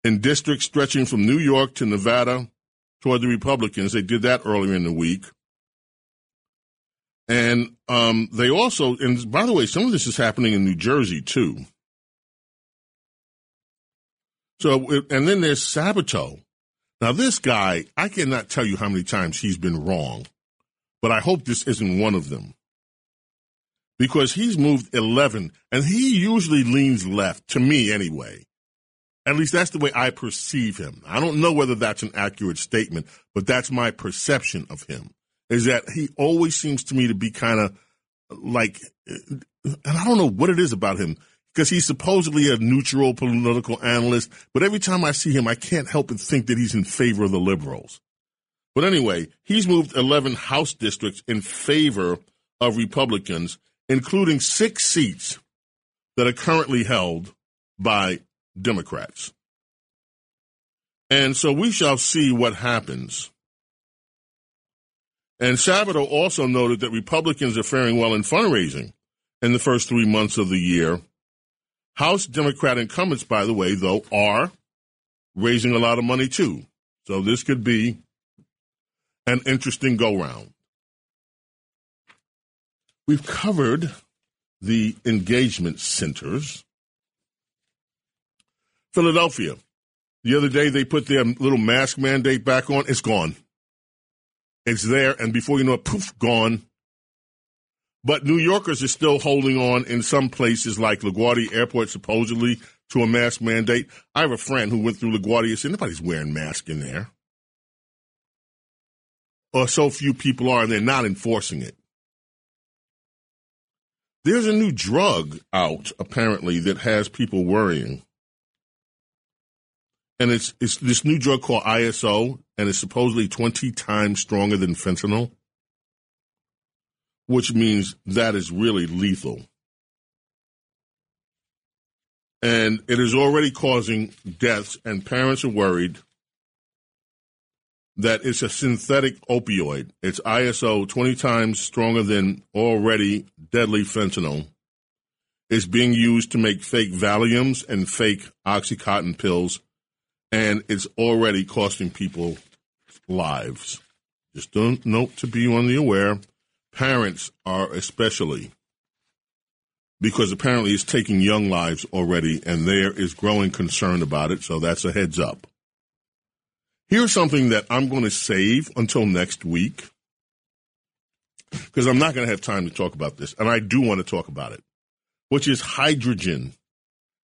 in districts stretching from New York to Nevada toward the Republicans. They did that earlier in the week. And um, they also, and by the way, some of this is happening in New Jersey too. So, and then there's Sabato. Now, this guy, I cannot tell you how many times he's been wrong, but I hope this isn't one of them. Because he's moved 11, and he usually leans left, to me anyway. At least that's the way I perceive him. I don't know whether that's an accurate statement, but that's my perception of him. Is that he always seems to me to be kind of like, and I don't know what it is about him because he's supposedly a neutral political analyst, but every time I see him, I can't help but think that he's in favor of the liberals. But anyway, he's moved 11 House districts in favor of Republicans, including six seats that are currently held by Democrats. And so we shall see what happens. And Sabato also noted that Republicans are faring well in fundraising in the first three months of the year House Democrat incumbents, by the way, though, are raising a lot of money too. So this could be an interesting go round. We've covered the engagement centers. Philadelphia. The other day they put their little mask mandate back on. It's gone. It's there, and before you know it, poof, gone. But New Yorkers are still holding on in some places like LaGuardia Airport, supposedly, to a mask mandate. I have a friend who went through LaGuardia and said, nobody's wearing masks in there. Or so few people are, and they're not enforcing it. There's a new drug out, apparently, that has people worrying. And it's, it's this new drug called ISO, and it's supposedly 20 times stronger than fentanyl which means that is really lethal. And it is already causing deaths, and parents are worried that it's a synthetic opioid. It's ISO 20 times stronger than already deadly fentanyl. It's being used to make fake Valiums and fake Oxycontin pills, and it's already costing people lives. Just don't note to be on the aware parents are especially because apparently it's taking young lives already and there is growing concern about it so that's a heads up here's something that i'm going to save until next week because i'm not going to have time to talk about this and i do want to talk about it which is hydrogen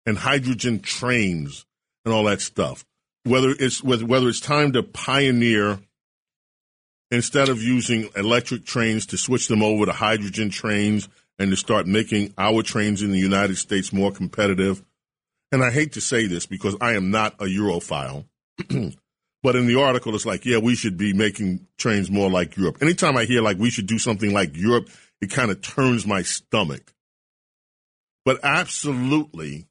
and hydrogen trains and all that stuff whether it's whether it's time to pioneer instead of using electric trains to switch them over to hydrogen trains and to start making our trains in the United States more competitive. And I hate to say this because I am not a Europhile, *clears throat* but in the article, it's like, yeah, we should be making trains more like Europe. Anytime I hear like we should do something like Europe, it kind of turns my stomach. But absolutely,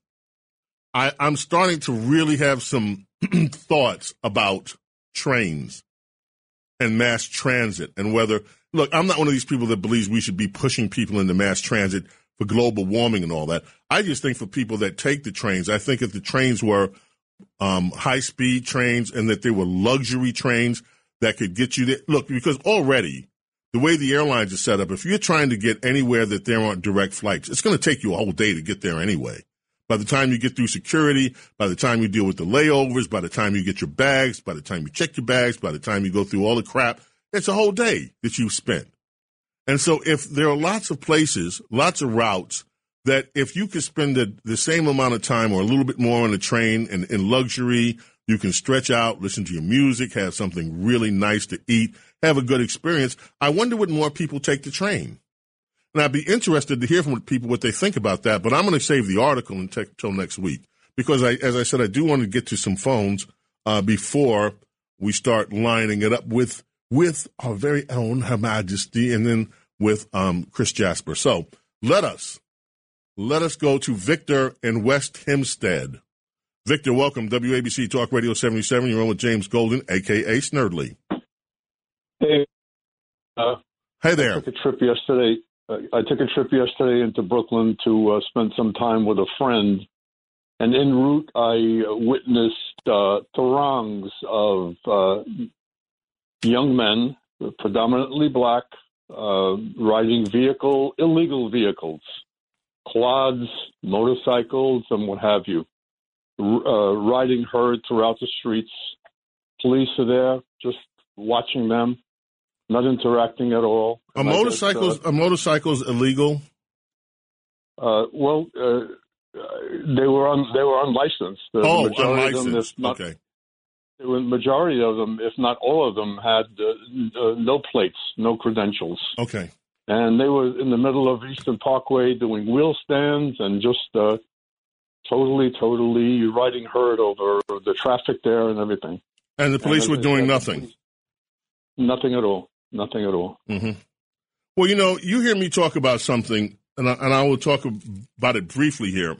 I, I'm starting to really have some *clears throat* thoughts about trains and mass transit and whether look i'm not one of these people that believes we should be pushing people into mass transit for global warming and all that i just think for people that take the trains i think if the trains were um, high speed trains and that they were luxury trains that could get you there look because already the way the airlines are set up if you're trying to get anywhere that there aren't direct flights it's going to take you a whole day to get there anyway by the time you get through security, by the time you deal with the layovers, by the time you get your bags, by the time you check your bags, by the time you go through all the crap, it's a whole day that you've spent. And so if there are lots of places, lots of routes that if you could spend the, the same amount of time or a little bit more on a train and in luxury, You can stretch out, listen to your music, have something really nice to eat, have a good experience. I wonder would more people take the train? And I'd be interested to hear from people what they think about that. But I'm going to save the article until next week because, I, as I said, I do want to get to some phones uh, before we start lining it up with with our very own Her Majesty, and then with um, Chris Jasper. So let us let us go to Victor in West Hempstead. Victor, welcome. WABC Talk Radio 77. You're on with James Golden, a.k.a. Snerdley. Hey. Uh, hey there. I took a trip yesterday. Uh, I took a trip yesterday into Brooklyn to uh, spend some time with a friend. And en route, I witnessed uh, throngs of uh, young men, predominantly black, uh, riding vehicle, illegal vehicles, quads, motorcycles, and what have you uh, riding herd throughout the streets. Police are there, just watching them, not interacting at all. A motorcycles, uh, a motorcycles illegal? Uh, well, uh, they were on they were unlicensed. The oh, unlicensed. Of them, if not, okay. The majority of them, if not all of them, had uh, uh, no plates, no credentials. Okay. And they were in the middle of Eastern Parkway doing wheel stands and just uh, totally, totally riding herd over the traffic there and everything. And the police And were doing nothing. Nothing at all. Nothing at all. hmm Well, you know, you hear me talk about something, and I, and I will talk about it briefly here,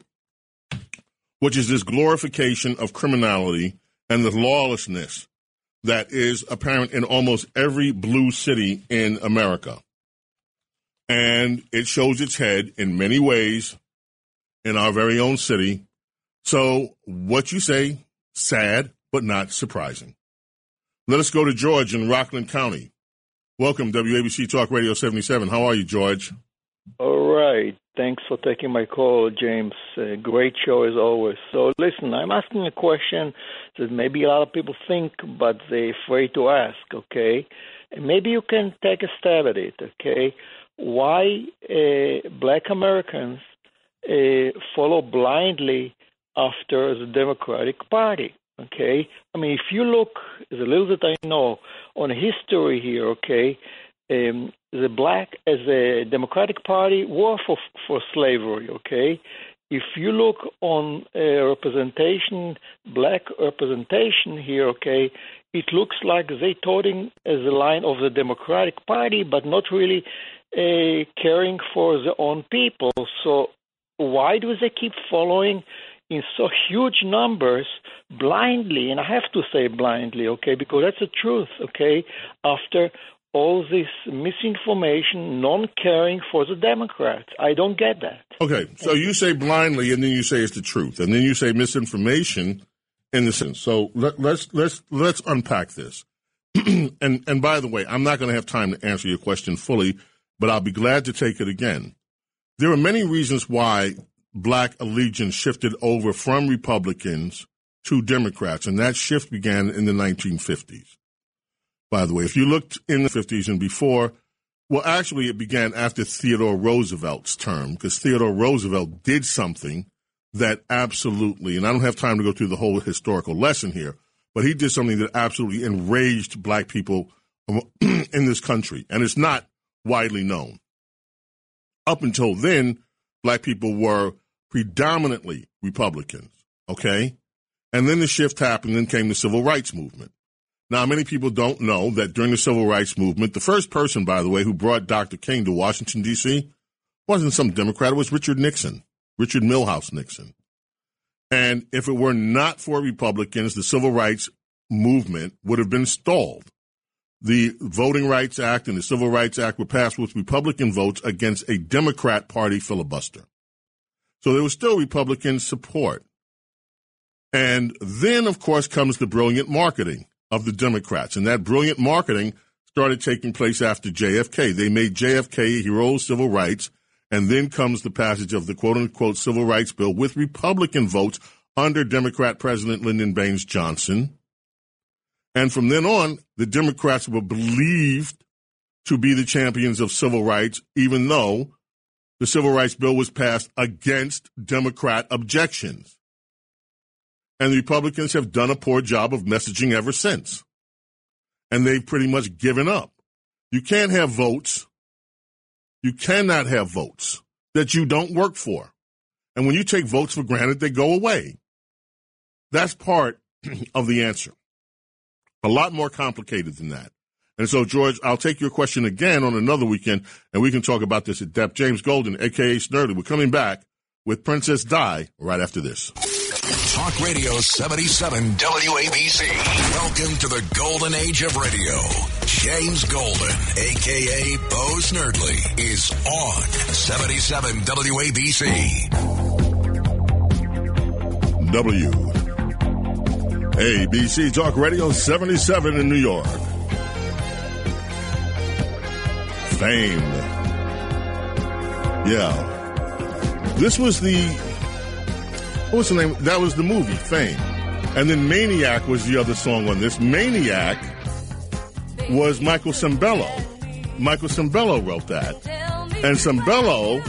which is this glorification of criminality and the lawlessness that is apparent in almost every blue city in America. And it shows its head in many ways in our very own city. So, what you say, sad, but not surprising. Let us go to George in Rockland County. Welcome, WABC Talk Radio 77. How are you, George? All right. Thanks for taking my call, James. Uh, great show as always. So, listen, I'm asking a question that maybe a lot of people think, but they're afraid to ask, okay? And maybe you can take a stab at it, okay? Why uh, black Americans uh, follow blindly after the Democratic Party? Okay, I mean, if you look, the little that I know on history here, okay, um, the black as a Democratic Party war for for slavery. Okay, if you look on uh, representation, black representation here, okay, it looks like they toting as a line of the Democratic Party, but not really uh, caring for their own people. So why do they keep following in so huge numbers blindly? And I have to say blindly, okay, because that's the truth, okay, after all this misinformation, non caring for the Democrats. I don't get that. Okay, so you say blindly, and then you say it's the truth, and then you say misinformation in the sense. So let, let's let's let's unpack this. *clears throat* and and by the way, I'm not going to have time to answer your question fully, but I'll be glad to take it again. There are many reasons why black allegiance shifted over from Republicans to Democrats, and that shift began in the 1950s. By the way, if you looked in the 50s and before, well, actually, it began after Theodore Roosevelt's term, because Theodore Roosevelt did something that absolutely, and I don't have time to go through the whole historical lesson here, but he did something that absolutely enraged black people *clears throat* in this country, and it's not widely known. Up until then, black people were predominantly Republicans, okay? And then the shift happened, then came the civil rights movement. Now, many people don't know that during the civil rights movement, the first person, by the way, who brought Dr. King to Washington, D.C., wasn't some Democrat, it was Richard Nixon, Richard Milhous Nixon. And if it were not for Republicans, the civil rights movement would have been stalled. The Voting Rights Act and the Civil Rights Act were passed with Republican votes against a Democrat Party filibuster. So there was still Republican support. And then, of course, comes the brilliant marketing of the Democrats. And that brilliant marketing started taking place after JFK. They made JFK a hero of civil rights. And then comes the passage of the quote unquote civil rights bill with Republican votes under Democrat President Lyndon Baines Johnson. And from then on, the Democrats were believed to be the champions of civil rights, even though the civil rights bill was passed against Democrat objections. And the Republicans have done a poor job of messaging ever since. And they've pretty much given up. You can't have votes. You cannot have votes that you don't work for. And when you take votes for granted, they go away. That's part *clears throat* of the answer. A lot more complicated than that. And so, George, I'll take your question again on another weekend, and we can talk about this at depth. James Golden, aka Snerdley, we're coming back with Princess Di right after this. Talk Radio 77 WABC. Welcome to the golden age of radio. James Golden, aka Bo Snerdley, is on 77 WABC. W. ABC Talk Radio 77 in New York. Fame. Yeah. This was the what was the name? That was the movie, Fame. And then Maniac was the other song on this. Maniac was Michael Sembello. Michael Sembello wrote that. And Sembello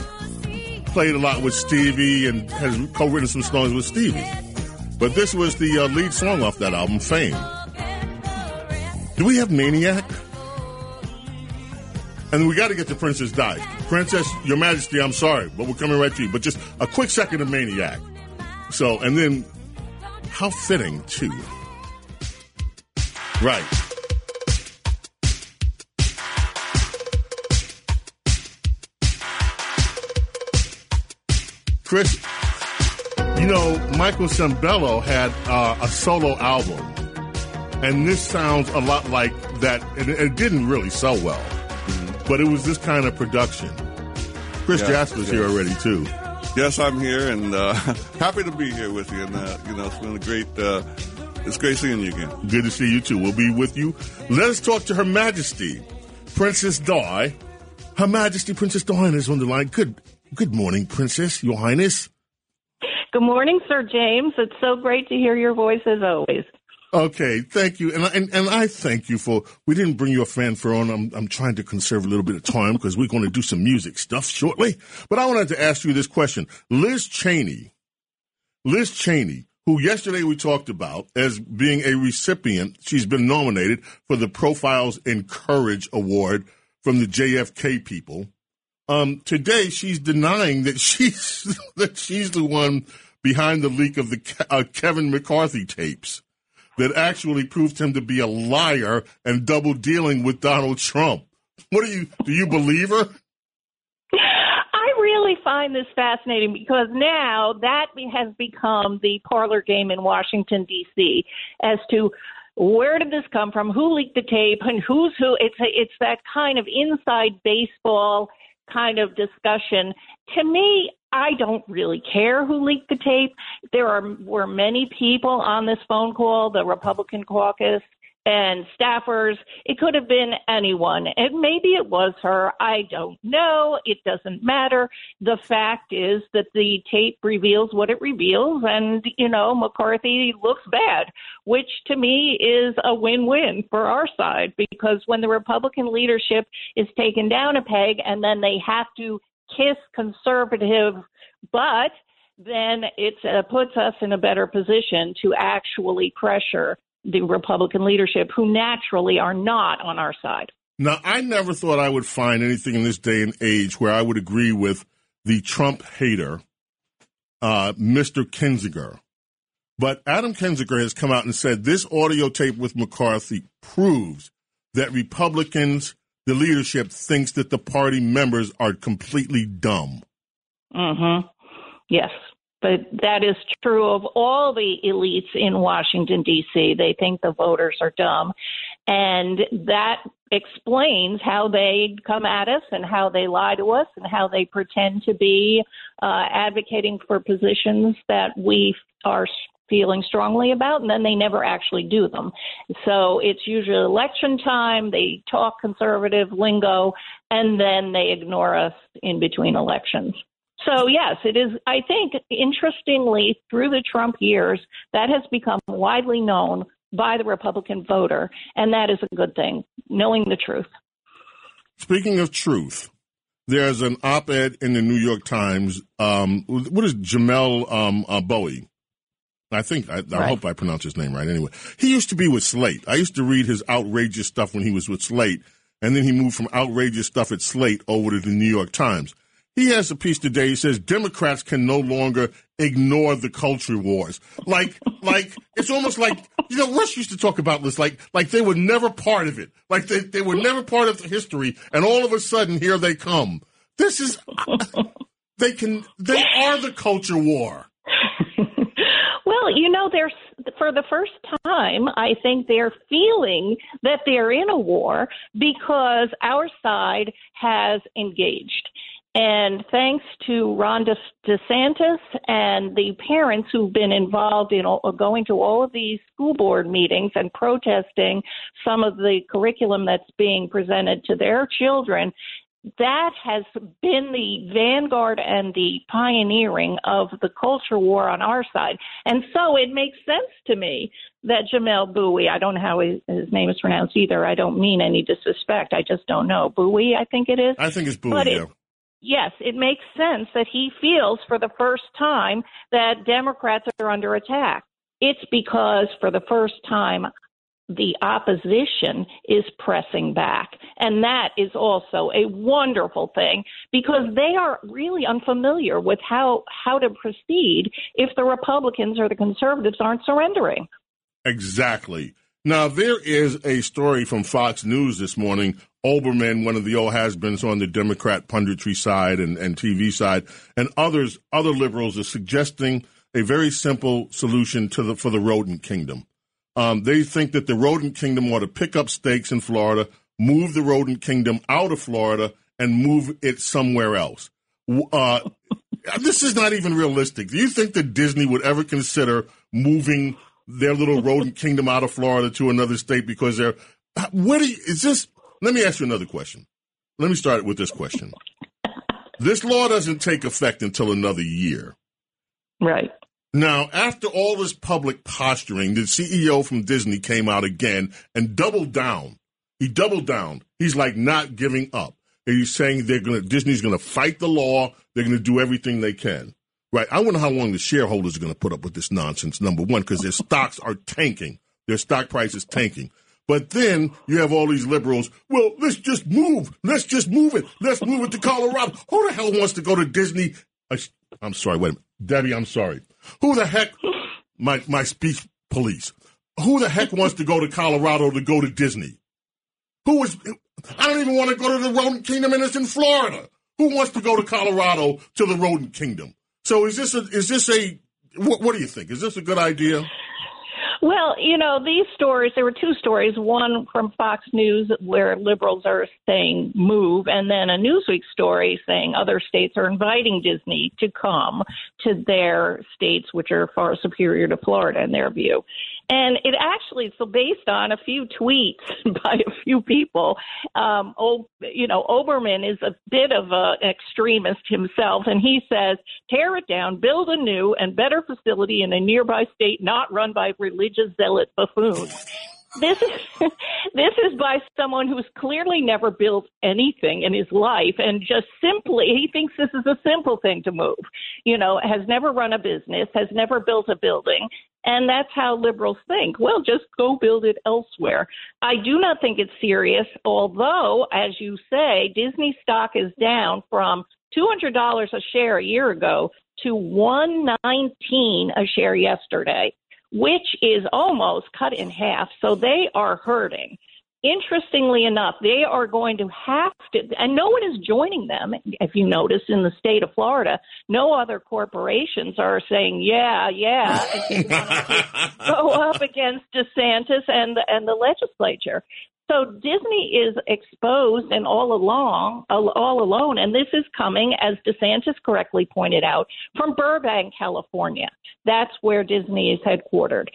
played a lot with Stevie and has co-written some songs with Stevie. But this was the uh, lead song off that album, Fame. Do we have Maniac? And we got to get to Princess Di. Princess, Your Majesty, I'm sorry, but we're coming right to you. But just a quick second of Maniac. So, and then how fitting, too. Right. Chris, you know, Michael Sembello had uh, a solo album, and this sounds a lot like that. And it, it didn't really sell well, but it was this kind of production. Chris Yeah, Jasper's here already too. Yes, I'm here and uh, *laughs* happy to be here with you. And uh, you know, it's been a great. Uh, it's great seeing you again. Good to see you too. We'll be with you. Let us talk to Her Majesty, Princess Di. Her Majesty, Princess Diana is on the line. Good, good morning, Princess, Your Highness. Good morning, Sir James. It's so great to hear your voice as always. Okay, thank you, and and and I thank you for. We didn't bring your fanfare on. I'm I'm trying to conserve a little bit of time because we're going to do some music stuff shortly. But I wanted to ask you this question: Liz Cheney, Liz Cheney, who yesterday we talked about as being a recipient, she's been nominated for the Profiles in Courage Award from the JFK people. Um, today she's denying that she's *laughs* that she's the one behind the leak of the uh, Kevin McCarthy tapes that actually proved him to be a liar and double dealing with Donald Trump. What do you do? You believe her? I really find this fascinating because now that has become the parlor game in Washington D.C. as to where did this come from, who leaked the tape, and who's who. It's a, it's that kind of inside baseball kind of discussion. To me, I don't really care who leaked the tape. There are were many people on this phone call, the Republican caucus and staffers. It could have been anyone. And maybe it was her. I don't know. It doesn't matter. The fact is that the tape reveals what it reveals and you know, McCarthy looks bad, which to me is a win-win for our side because when the Republican leadership is taken down a peg and then they have to kiss conservative but then it uh, puts us in a better position to actually pressure the Republican leadership, who naturally are not on our side. Now, I never thought I would find anything in this day and age where I would agree with the Trump hater, uh, Mr. Kinzinger. But Adam Kinzinger has come out and said this audio tape with McCarthy proves that Republicans, the leadership, thinks that the party members are completely dumb. Mm-hmm. Yes. But that is true of all the elites in Washington, D.C. They think the voters are dumb. And that explains how they come at us and how they lie to us and how they pretend to be uh, advocating for positions that we are feeling strongly about, and then they never actually do them. So it's usually election time, they talk conservative lingo, and then they ignore us in between elections. So, yes, it is. I think, interestingly, through the Trump years, that has become widely known by the Republican voter, and that is a good thing, knowing the truth. Speaking of truth, there's an op-ed in the New York Times. Um, what is Jamelle um, uh, Bouie? I think I, I Right. hope I pronounce his name right. Anyway, he used to be with Slate. I used to read his outrageous stuff when he was with Slate, and then he moved from outrageous stuff at Slate over to the New York Times. He has a piece today. He says Democrats can no longer ignore the culture wars. Like, *laughs* like it's almost like you know Rush used to talk about this. Like, like they were never part of it. Like they they were never part of the history, and all of a sudden here they come. This is *laughs* they can they are the culture war. You know, there's for the first time, I think they're feeling that they're in a war because our side has engaged. And thanks to Ron DeSantis and the parents who've been involved in all, going to all of these school board meetings and protesting some of the curriculum that's being presented to their children, that has been the vanguard and the pioneering of the culture war on our side. And so it makes sense to me that Jamelle Bouie, I don't know how his, his name is pronounced either. I don't mean any disrespect. I just don't know. Bouie, I think it is. I think it's Bouie. But it- yeah. Yes, it makes sense that he feels for the first time that Democrats are under attack. It's because for the first time, the opposition is pressing back. And that is also a wonderful thing because they are really unfamiliar with how, how to proceed if the Republicans or the conservatives aren't surrendering. Exactly. Now, there is a story from Fox News this morning. Olbermann, one of the old has-beens on the Democrat punditry side and, and TV side, and others, other liberals are suggesting a very simple solution to the for the rodent kingdom. Um, they think that the rodent kingdom ought to pick up stakes in Florida, move the rodent kingdom out of Florida, and move it somewhere else. Uh, *laughs* this is not even realistic. Do you think that Disney would ever consider moving their little rodent *laughs* kingdom out of Florida to another state because they're what do you, is this? Let me ask you another question. Let me start with this question. *laughs* This law doesn't take effect until another year. Right. Now, after all this public posturing, the CEO from Disney came out again and doubled down. He doubled down. He's like not giving up. And he's saying they're to Disney's going to fight the law. They're going to do everything they can. Right. I wonder how long the shareholders are going to put up with this nonsense. Number one, because their stocks are tanking. Their stock price is tanking. But then you have all these liberals. Well, let's just move. Let's just move it. Let's move it to Colorado. Who the hell wants to go to Disney? I, I'm sorry. Wait a minute, Debbie. I'm sorry. Who the heck? My my speech police. Who the heck wants to go to Colorado to go to Disney? Who is? I don't even want to go to the rodent kingdom, and it's in Florida. Who wants to go to Colorado to the rodent kingdom? So is this a is this a what, what do you think? Is this a good idea? Well, you know, these stories, there were two stories. One from Fox News where liberals are saying move, and then a Newsweek story saying other states are inviting Disney to come to their states, which are far superior to Florida in their view. And it actually, so based on a few tweets *laughs* by a few people, um, oh, you know, Olbermann is a bit of an extremist himself, and he says, tear it down, build a new and better facility in a nearby state not run by religious zealot buffoons. This is *laughs* this is by someone who's clearly never built anything in his life and just simply he thinks this is a simple thing to move. You know, has never run a business, has never built a building, and that's how liberals think. Well, just go build it elsewhere. I do not think it's serious, although as you say, Disney stock is down from $200 a share a year ago to 119 a share yesterday which is almost cut in half. So they are hurting. Interestingly enough, they are going to have to, and no one is joining them. If you notice in the state of Florida, no other corporations are saying, "Yeah, yeah," and they want to go up against DeSantis and the, and the legislature. So Disney is exposed and all along, all alone, and this is coming, as DeSantis correctly pointed out, from Burbank, California. That's where Disney is headquartered.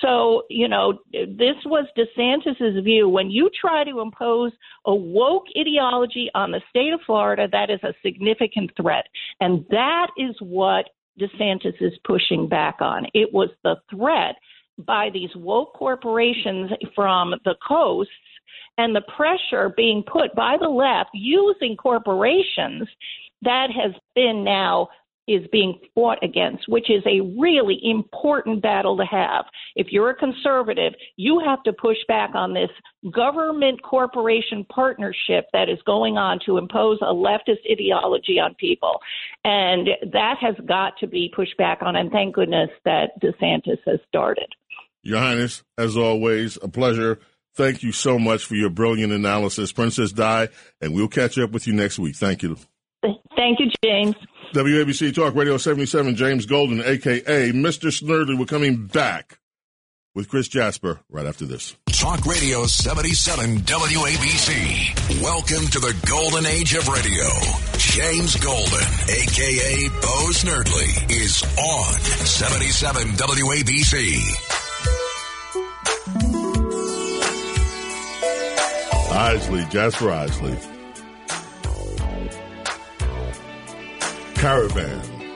So you know, this was DeSantis's view. When you try to impose a woke ideology on the state of Florida, that is a significant threat, and that is what DeSantis is pushing back on. It was the threat by these woke corporations from the coasts and the pressure being put by the left using corporations that has been now is being fought against, which is a really important battle to have. If you're a conservative, you have to push back on this government corporation partnership that is going on to impose a leftist ideology on people. And that has got to be pushed back on. And thank goodness that DeSantis has started. Your Highness, as always, a pleasure. Thank you so much for your brilliant analysis, Princess Di, and we'll catch up with you next week. Thank you. Thank you, James. WABC Talk Radio 77, James Golden, a.k.a. Mr. Snerdley. We're coming back with Chris Jasper right after this. Talk Radio 77 WABC. Welcome to the golden age of radio. James Golden, aka Bo Snerdley, is on 77 WABC. Isley, Jasper Isley. Caravan.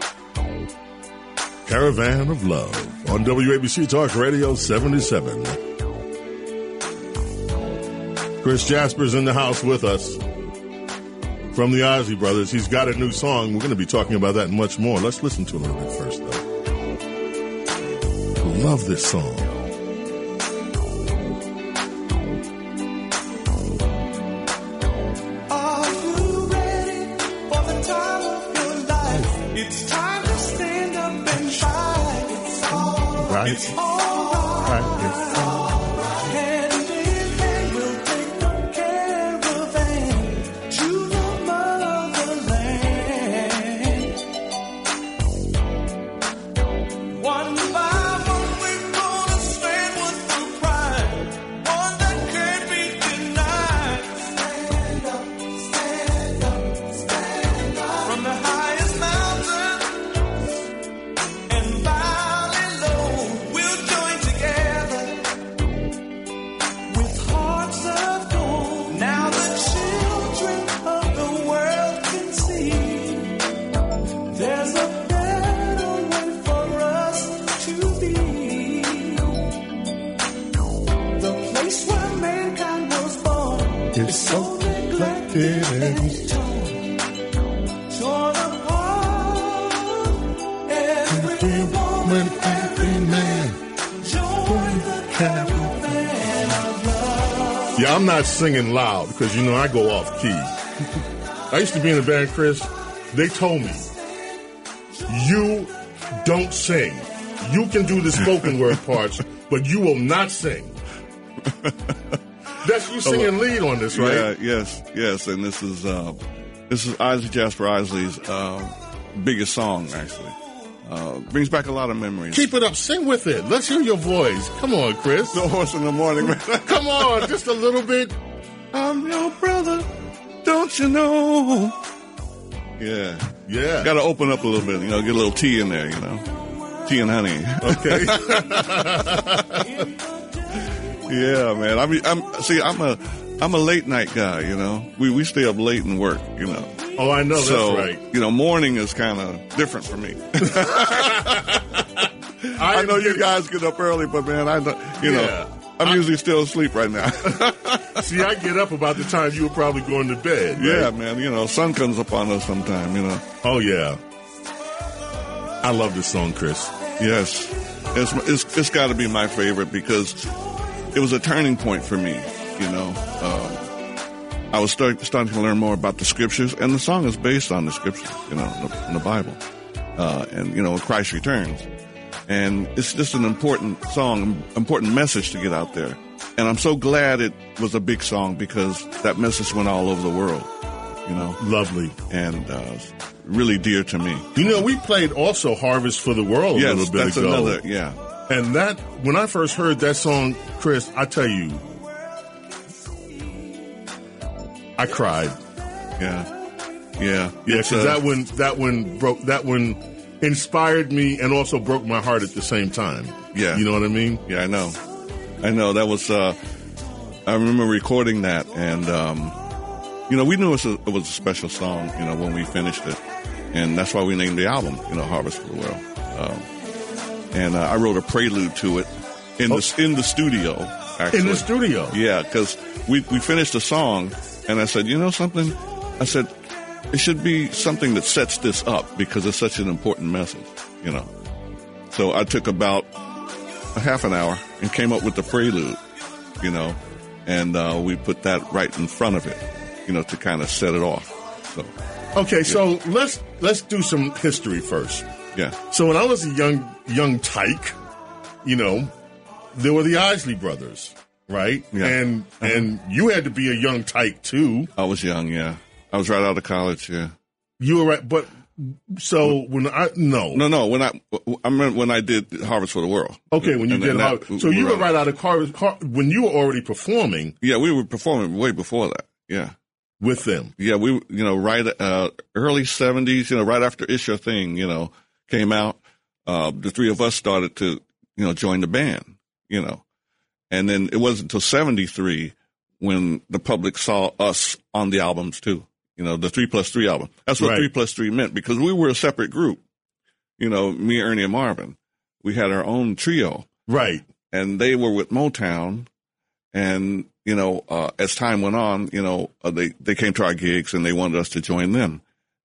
Caravan of Love on WABC Talk Radio 77. Chris Jasper's in the house with us from the Isley Brothers. He's got a new song. We're going to be talking about that much more. Let's listen to it a little bit first, though. Love this song. All singing loud because you know I go off key. I used to be in a band, Chris. They told me, you don't sing. You can do the spoken word *laughs* parts, but you will not sing. That's you singing lead on this, right? Yeah, yes, yes. And this is uh, this is Isley Jasper Isley's uh, biggest song, actually. Uh, brings back a lot of memories. Keep it up. Sing with it. Let's hear your voice. Come on, Chris. The horse in the morning, man. *laughs* Come on, just a little bit. I'm your brother, don't you know? Yeah, yeah. Got to open up a little bit, you know, get a little tea in there, you know, tea and honey. Okay. *laughs* yeah, man. I mean, I'm see, I'm a, I'm a late night guy. You know, we we stay up late and work. You know. Oh, I know, that's so, right. You know, morning is kind of different for me. *laughs* I, know you guys get up early, but man, I know, you know, I'm usually still asleep right now. *laughs* See, I get up about the time you were probably going to bed. right? yeah, man. You know, sun comes up on us sometime. You know. Oh yeah. I love this song, Chris. Yes, it's it's, it's got to be my favorite because it was a turning point for me. You know, um, I was start, starting to learn more about the scriptures, and the song is based on the scriptures. You know, in the, in the Bible, uh, and you know, Christ returns, and it's just an important song, important message to get out there. And I'm so glad it was a big song because that message went all over the world. You know, lovely and uh, really dear to me. You know, we played also "Harvest for the World" a little bit that's ago. another- yeah. And that when I first heard that song, Chris, I tell you, I cried. Yeah, yeah, yeah. Because uh, that one, that one broke. That one inspired me and also broke my heart at the same time. Yeah. you know what I mean. Yeah, I know. I know that was. Uh, I remember recording that, and um, you know, we knew it was, a, it was a special song. You know, when we finished it, and that's why we named the album. You know, Harvest for the World. Um, and uh, I wrote a prelude to it in the in the studio. Actually, In the studio? Yeah, because we we finished the song, and I said, you know something, I said. it should be something that sets this up because it's such an important message, you know. So I took about a half an hour and came up with the prelude, you know, and uh, we put that right in front of it, you know, to kind of set it off. So Okay, so let's let's do some history first. Yeah. So when I was a young young tyke, you know, there were the Isley brothers, right? Yeah. And and you had to be a young tyke too. I was young, yeah. I was right out of college, yeah. You were right, but so when I no No, no. When I I remember when I did Harvest for the World. okay when you And- did and how, that- so you were right out of Harvest car when you were already performing Yeah, we were performing way before that. Yeah. with them. Yeah, we you know right uh early seventies, you know, right after It's Your Thing, you know, came out. Uh, the three of us started to you know join the band, you know, and then it wasn't until seventy three when the public saw us on the albums too. You know, the three plus three album. That's what Right. three plus three meant because we were a separate group. You know, me, Ernie, and Marvin. We had our own trio, Right. and they were with Motown. And you know, uh, as time went on, you know, uh, they they came to our gigs and they wanted us to join them.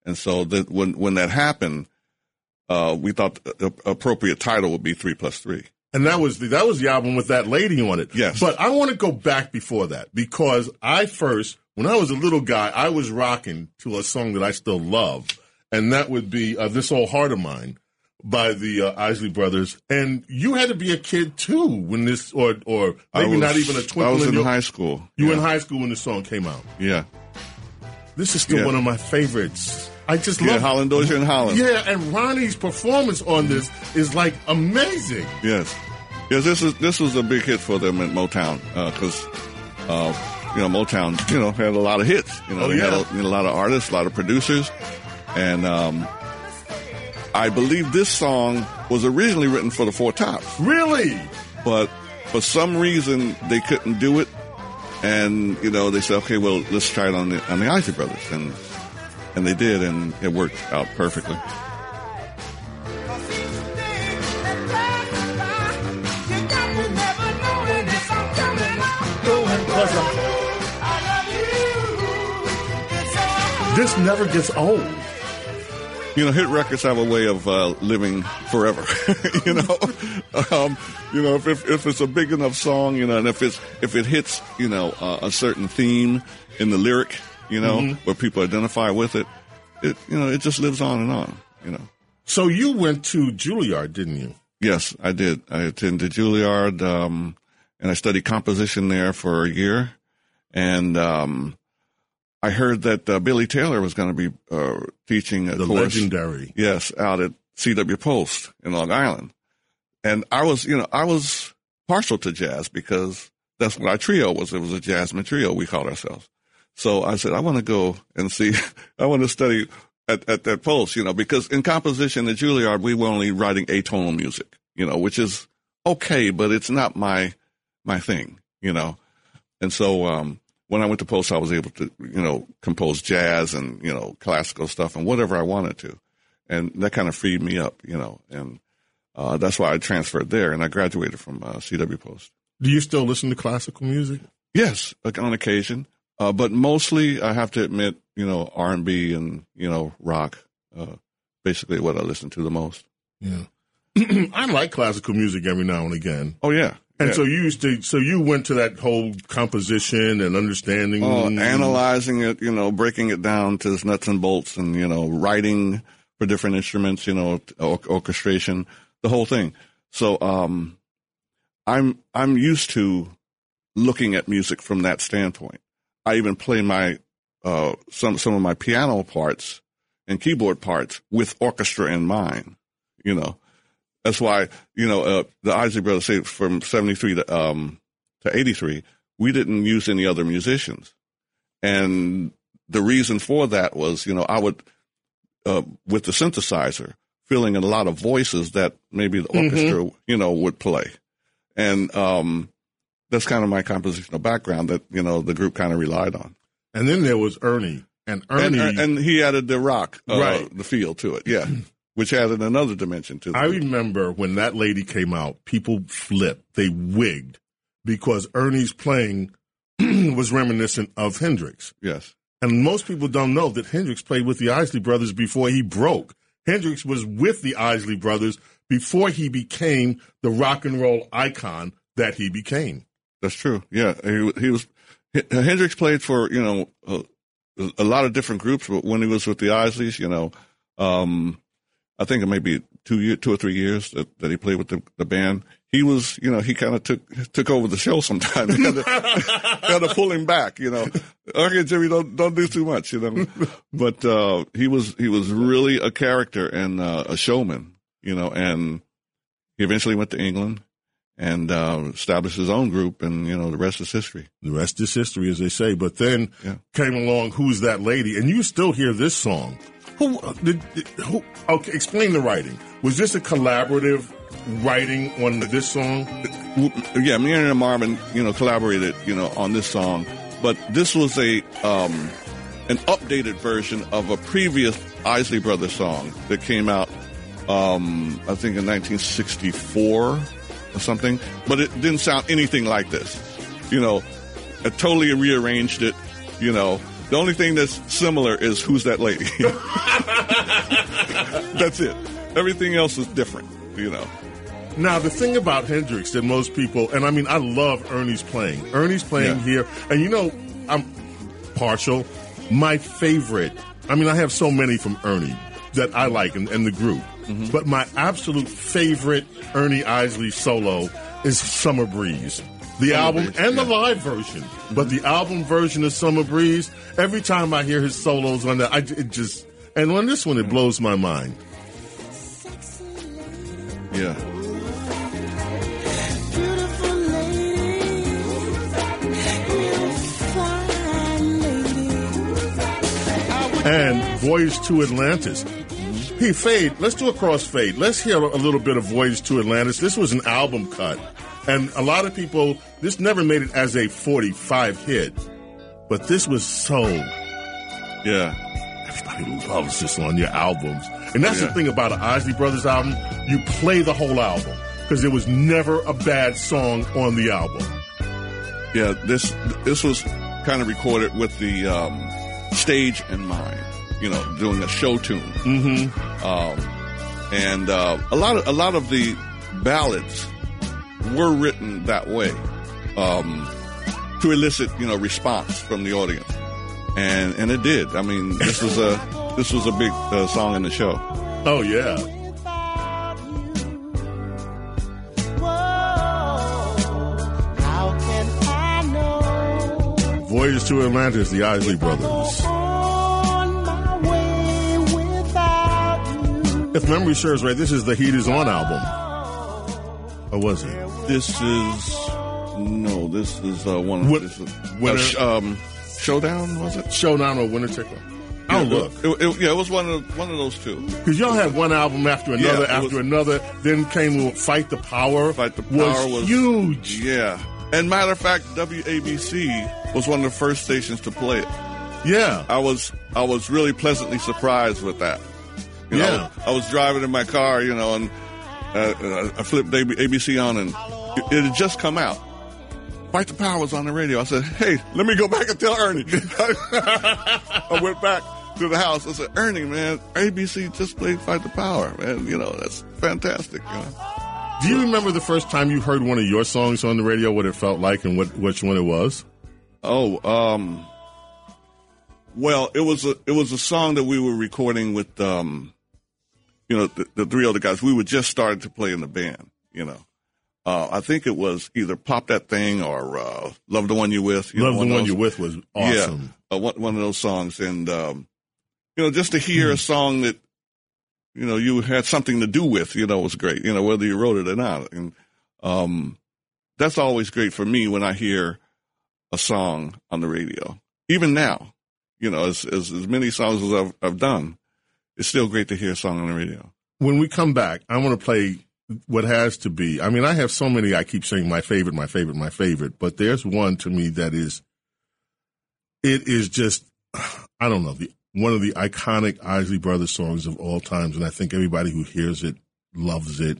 And so that when when that happened, uh, we thought the appropriate title would be three plus three. And that was the, that was the album with that lady on it. Yes. But I want to go back before that because I first, when I was a little guy, I was rocking to a song that I still love, and that would be uh, "This Old Heart of Mine" by the uh, Isley Brothers. And you had to be a kid too when this, or or I maybe was- not even a I twinkle was in your, high school. You were in high school when the song came out. Yeah. This is still Yeah. one of my favorites. I just Yeah, love Holland Dozier and Holland. Yeah, and Ronnie's performance on this is like amazing. Yes, yes. This is this was a big hit for them at Motown because uh, you know Motown *laughs* you know had a lot of hits. You know Oh, they had a, a lot of artists, a lot of producers, and um, I believe this song was originally written for the Four Tops. Really? But for some reason they couldn't do it, and you know they said, okay, well let's try it on the on the Isley Brothers, and and they did, and it worked out perfectly. This never gets old. you know, hit records have a way of uh, living forever. *laughs* you know, um, you know, if, if if it's a big enough song, you know, and if it's if it hits, you know, uh, a certain theme in the lyric, you know, Mhm. where people identify with it, it you know, it just lives on and on. You know. So you went to Juilliard, didn't you? Yes, I did. I attended Juilliard, um, and I studied composition there for a year. And um, I heard that uh, Billy Taylor was going to be uh, teaching a The course. legendary. Yes, out at CW Post in Long Island. And I was, you know, I was partial to jazz because that's what our trio was. It was a jazzman trio, we called ourselves. So I said, I want to go and see, *laughs* I want to study at, at that post, you know, because in composition at Juilliard, we were only writing atonal music, you know, which is okay, but it's not my, my thing, you know. And so, um, when I went to post, I was able to, you know, compose jazz and, you know, classical stuff and whatever I wanted to. And that kind of freed me up, you know, and, uh, that's why I transferred there and I graduated from, uh, CW Post. Do you still listen to classical music? Yes, like, on occasion. Uh, but mostly I have to admit, you know, R and B and, you know, rock, uh, basically what I listen to the most. Yeah. *clears throat* I like classical music every now and again. Oh yeah. And Yeah. so you used to, so you went to that whole composition and understanding, Oh, analyzing it, you know, breaking it down to its nuts and bolts, and you know, writing for different instruments, you know, or- orchestration, the whole thing. So, um, I'm I'm used to looking at music from that standpoint. I even play my uh, some some of my piano parts and keyboard parts with orchestra in mind. You know, that's why you know uh, the Isley Brothers say from seventy three to um, to eighty three, we didn't use any other musicians, and the reason for that was you know I would uh, with the synthesizer filling in a lot of voices that maybe the Mhm. orchestra you know would play, and um, that's kind of my compositional background that you know the group kind of relied on. And then there was Ernie, and Ernie, And, and he added the rock, uh, Right. the feel to it, yeah, *clears throat* which added another dimension to it. I remember when that lady came out, people flipped, they wigged because Ernie's playing *clears throat* was reminiscent of Hendrix. Yes. And most people don't know that Hendrix played with the Isley Brothers before he broke. Hendrix was with the Isley Brothers before he became the rock and roll icon that he became. That's true. Yeah, he, he was. Hendrix played for you know a, a lot of different groups, but when he was with the Isleys, you know, um, I think it may be two year, two or three years that, that he played with the, the band. He was, you know, he kind of took took over the show sometimes. *laughs* to, had pull him back, you know. Okay, Jimmy, don't don't do too much, you know. But uh, he was he was really a character and uh, a showman, you know. And he eventually went to England and uh, established his own group, and you know the rest is history. The rest is history, as they say. But then came along, who's that lady? And you still hear this song. Who did? did- Who? Okay, explain the writing. Was this a collaborative writing on this song? Yeah, me and Marvin, you know, collaborated, you know, on this song, but this was a um, an updated version of a previous Isley Brothers song that came out, um, I think, in 1964 or something. But it didn't sound anything like this. You know, I totally rearranged it. You know, the only thing that's similar is who's that lady. *laughs* that's it. Everything else is different. You know. Now, the thing about Hendrix that most people, and I mean, I love Ernie's playing. Ernie's playing Yeah. here, and you know, I'm partial. My favorite, I mean, I have so many from Ernie that I like and, and the group, Mm-hmm. but my absolute favorite Ernie Isley solo is Summer Breeze. The Summer album Breeze, Mm-hmm. and the live version, but the album version of Summer Breeze. Every time I hear his solos on that, I it just and on this one it blows my mind. Yeah. and Voyage to Atlantis. Hey, Fade, let's do a crossfade. Let's hear a little bit of Voyage to Atlantis. This was an album cut. And a lot of people, this never made it as a 45 hit. But this was so. Yeah. Everybody loves this on your albums. And that's Yeah. the thing about an Isley Brothers album. You play the whole album. Because there was never a bad song on the album. Yeah, this this was kind of recorded with the um, stage in mind. You know, doing a show tune. Mm-hmm. Um, and uh, a lot of a lot of the ballads were written that way um, to elicit you know response from the audience, and and it did. I mean, this was a this was a big uh, song in the show. Oh yeah. Voyage to Atlantis, the Isley Brothers. If memory serves right, this is the Heat Is On album. Or was it? This is no, this is uh, one. What- this is, Winter- uh, sh- um, Showdown was it? Showdown or Winter Tickler? Yeah, Oh, look. It, it- yeah, it was one of one of those two. Because y'all had one album after another it after was- another. Then came Fight the Power. Fight the was Power was huge. Yeah, and matter of fact, WABC was one of the first stations to play it. Yeah, I was I was really pleasantly surprised with that. You Yeah. know, I was driving in my car, you know, and uh, uh, I flipped ABC on, and it, it had just come out. Fight the Power was on the radio. I said, "Hey, let me go back and tell Ernie." *laughs* I went back to the house. I said, "Ernie, man, ABC just played Fight the Power, man. You know, that's fantastic." You know. Do you remember the first time you heard one of your songs on the radio? What it felt like and what which one it was? Oh, um, well, it was a it was a song that we were recording with, um, you know, the, the three other guys. We were just starting to play in the band. You know, uh, I think it was either "Pop That Thing" or uh, "Love the One You're With." You Love know, the one those- you with was awesome. Yeah, uh, one, one of those songs, and um, you know, just to hear Hmm. a song that you know you had something to do with, you know, was great. You know, whether you wrote it or not, and um, that's always great for me when I hear a song on the radio. Even now, you know, as as, as many songs as I've, I've done, it's still great to hear a song on the radio. When we come back, I want to play what has to be. I mean, I have so many. I keep saying my favorite, my favorite, my favorite. But there's one to me that is. It is just, *sighs* I don't know, the one of the iconic Isley Brothers songs of all times, and I think everybody who hears it loves it.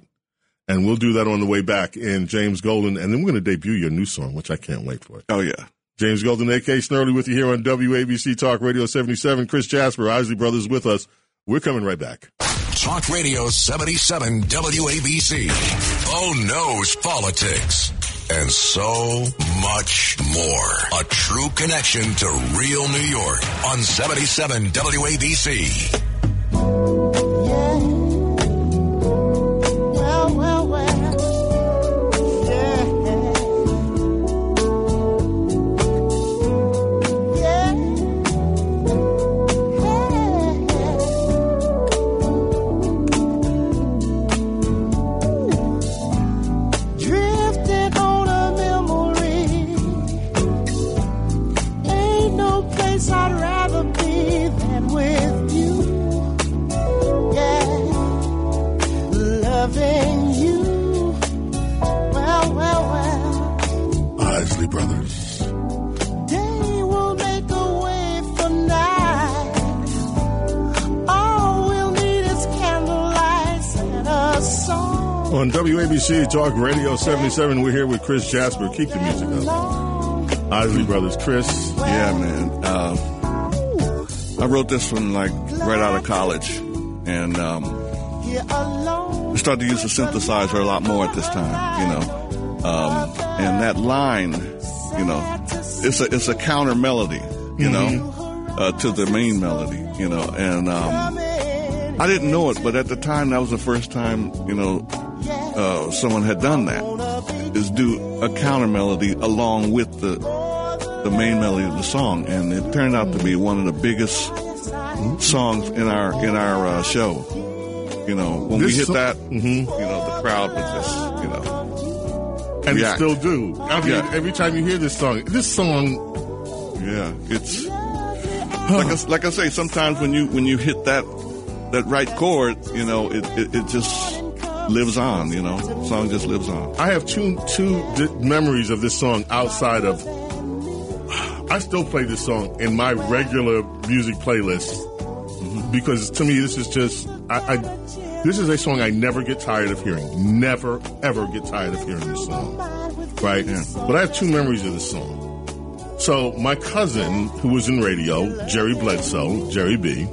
And we'll do that on the way back in James Golden, and then we're going to debut your new song, which I can't wait for. Oh yeah, James Golden, AK Snerdley with you here on WABC Talk Radio 77. Chris Jasper, Isley Brothers with us. We're coming right back. Talk Radio 77 WABC. Oh, knows politics. And so much more. A true connection to real New York on 77 WABC. On WABC Talk Radio 77, we're here with Chris Jasper. Keep the music up. Isley Brothers, Chris. Yeah, man. Uh, I wrote this one like right out of college, and um. I started to use the synthesizer a lot more at this time, you know. Um, and that line, you know, it's a it's a counter melody, you know, uh, to the main melody, you know. And um, I didn't know it, but at the time, that was the first time, you know, uh, someone had done that. Is do a counter melody along with the the main melody of the song, and it turned out to be one of the biggest songs in our in our uh, show. You know, when we hit so- that, Mhm. you know, the crowd was just, you know, And react. still do. I mean, Yeah. every time you hear this song, this song, yeah, it's like I, like I say. Sometimes when you when you hit that that right chord, you know, it it, it just lives on. You know, song just lives on. I have two two di- memories of this song outside of. I still play this song in my regular music playlist mm-hmm. because to me this is just I, I this is a song I never get tired of hearing. Never ever get tired of hearing this song. Right? But I have two memories of this song. So my cousin who was in radio, Jerry Bledsoe, Jerry B,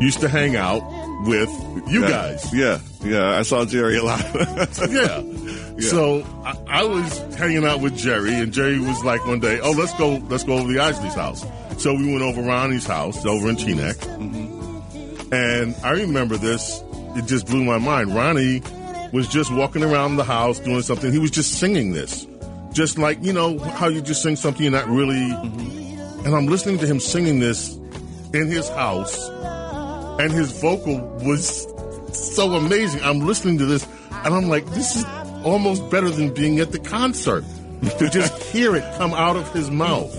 used to hang out with you Yeah. guys. Yeah, yeah. I saw Jerry a lot. *laughs* yeah. So I, I was hanging out with Jerry, and Jerry was like one day, "Oh, let's go, let's go over to Isley's house." So we went over Ronnie's house over in Teaneck, mm-hmm. and I remember this. It just blew my mind. Ronnie was just walking around the house doing something. He was just singing this, just like you know how you just sing something you're not really. Mm-hmm. And I'm listening to him singing this in his house, and his vocal was so amazing. I'm listening to this, and I'm like, this is almost better than being at the concert to just *laughs* hear it come out of his mouth.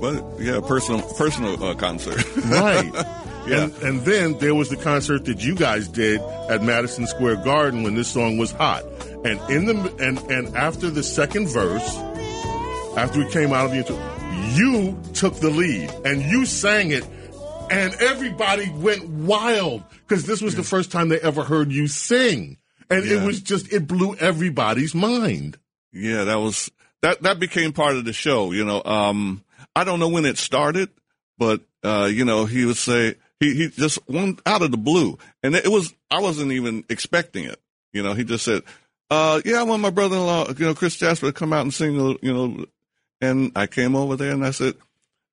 Well, yeah, personal personal uh, concert. Right. *laughs* Yeah. And, and then there was the concert that you guys did at Madison Square Garden when this song was hot. And in the and and after the second verse, after we came out of the intro, you took the lead and you sang it, and everybody went wild because this was the first time they ever heard you sing, and it was just it blew everybody's mind. Yeah, that was that that became part of the show, you know. Um I don't know when it started, but uh, you know, he would say he he just one out of the blue. And it was I wasn't even expecting it. You know, he just said, uh yeah, I want my brother in law, you know, Chris Jasper to come out and sing a- you know and I came over there and I said,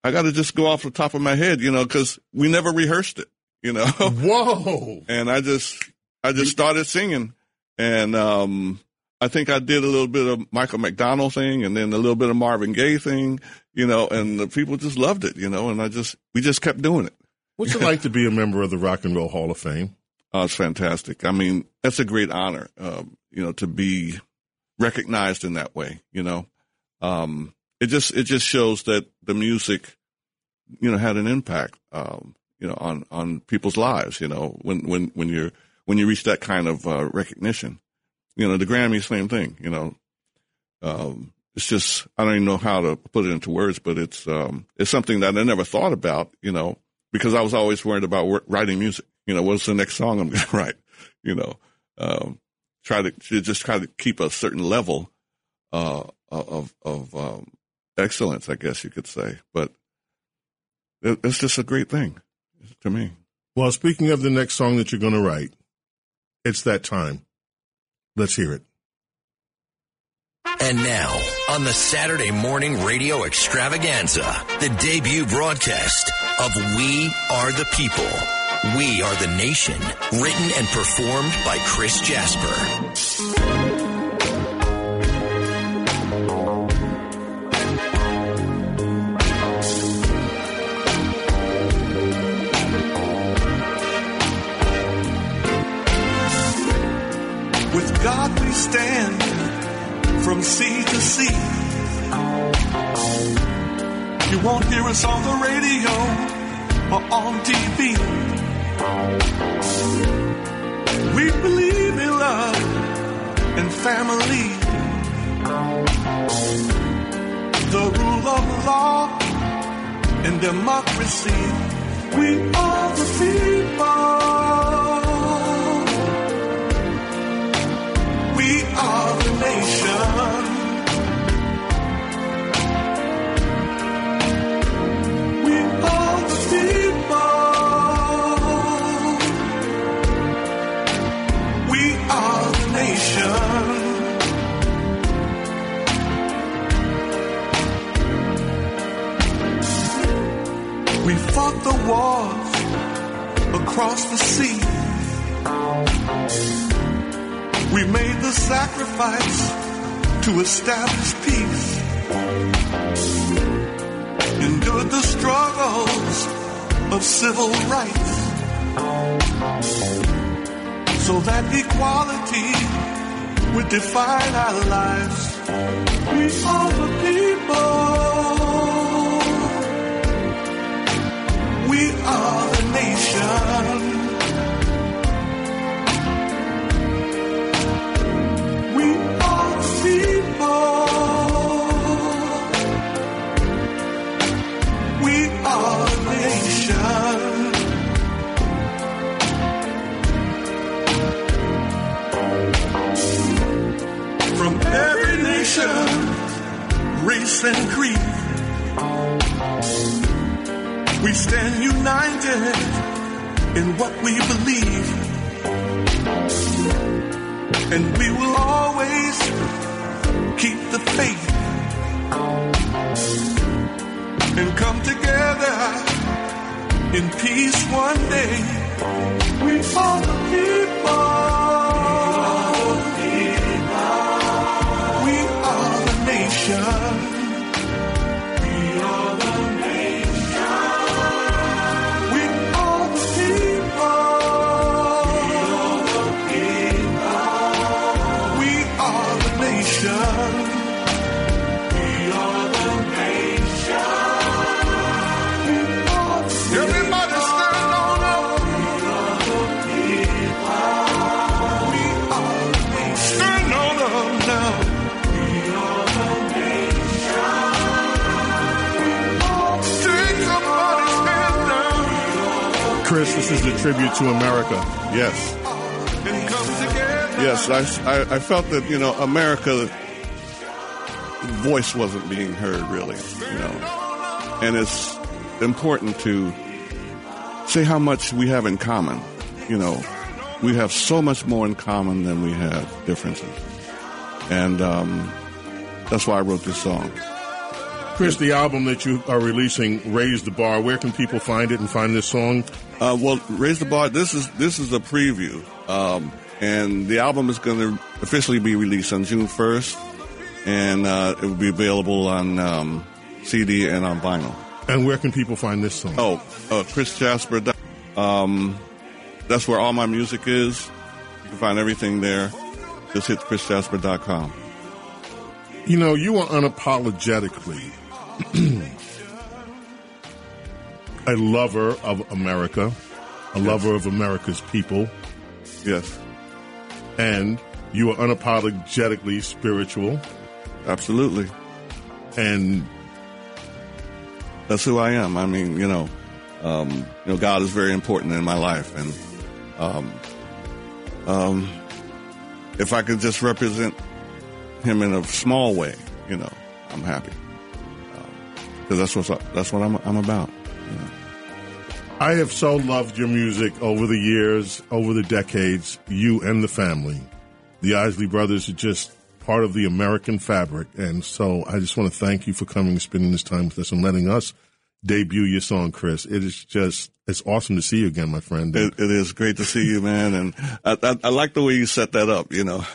I gotta just go off the top of my head, you know, because we never rehearsed it, you know. *laughs* Whoa. and I just I just started singing, and um, I think I did a little bit of Michael McDonald thing, and then a little bit of Marvin Gaye thing, you know, and the people just loved it, you know, and I just we just kept doing it. What's it like to be a member of the Rock and Roll Hall of Fame? *laughs* Oh, it's fantastic. I mean, that's a great honor, um, you know, to be recognized in that way. You know, um, it just it just shows that the music, you know, had an impact, um, you know, on on people's lives. You know, when when when you're when you reach that kind of uh, recognition, you know, the Grammy, same thing. You know, um, it's just I don't even know how to put it into words, but it's um, it's something that I never thought about. You know, because I was always worried about writing music. You know, what's the next song I'm *laughs* going to write? You know, um, try to, just try to keep a certain level uh, of of um, excellence, I guess you could say. But it, it's just a great thing to me. Well, speaking of the next song that you're going to write, it's that time. Let's hear it. And now, on the Saturday morning radio extravaganza, the debut broadcast of We Are the People. We Are the Nation, written and performed by Chris Jasper. Stand from sea to sea. You won't hear us on the radio or on TV. We believe in love and family. The rule of law and democracy. We are the people. Nation. We are the people. We are the nation. We fought the wars across the sea. We made the sacrifice to establish peace. Endured the struggles of civil rights. So that equality would define our lives. We are the people. We are the nation. Race and creed, we stand united in what we believe. And we will always keep the faith and come together in peace one day. We are the people. This is a tribute to America. Yes. And come together. Yes, I, I, I felt that, you know, America's voice wasn't being heard, really, you know. And it's important to say how much we have in common. You know, we have so much more in common than we have differences. And um, that's why I wrote this song. Chris, the album that you are releasing, Raise the Bar, where can people find it and find this song? Uh, well, raise the bar. This is this is a preview, um, and the album is going to officially be released on June first, and uh, it will be available on um, CD and on vinyl. And where can people find this song? Oh, uh, Chris Jasper. Um, that's where all my music is. You can find everything there. Just hit chrisjasper.com. You know, you are unapologetically *clears throat* a lover of America, a lover of America's people. Yes. And you are unapologetically spiritual. Absolutely. And that's who I am. I mean, you know, um, you know, God is very important in my life, and um, um, if I could just represent Him in a small way, you know, I'm happy. Because that's what that's what I'm I'm about. I have so loved your music over the years, over the decades, you and the family. The Isley Brothers are just part of the American fabric. And so I just want to thank you for coming and spending this time with us and letting us debut your song, Chris. It is just, it's awesome to see you again, my friend. It, it is great to see you, man. And I, I, I like the way you set that up, you know. *laughs*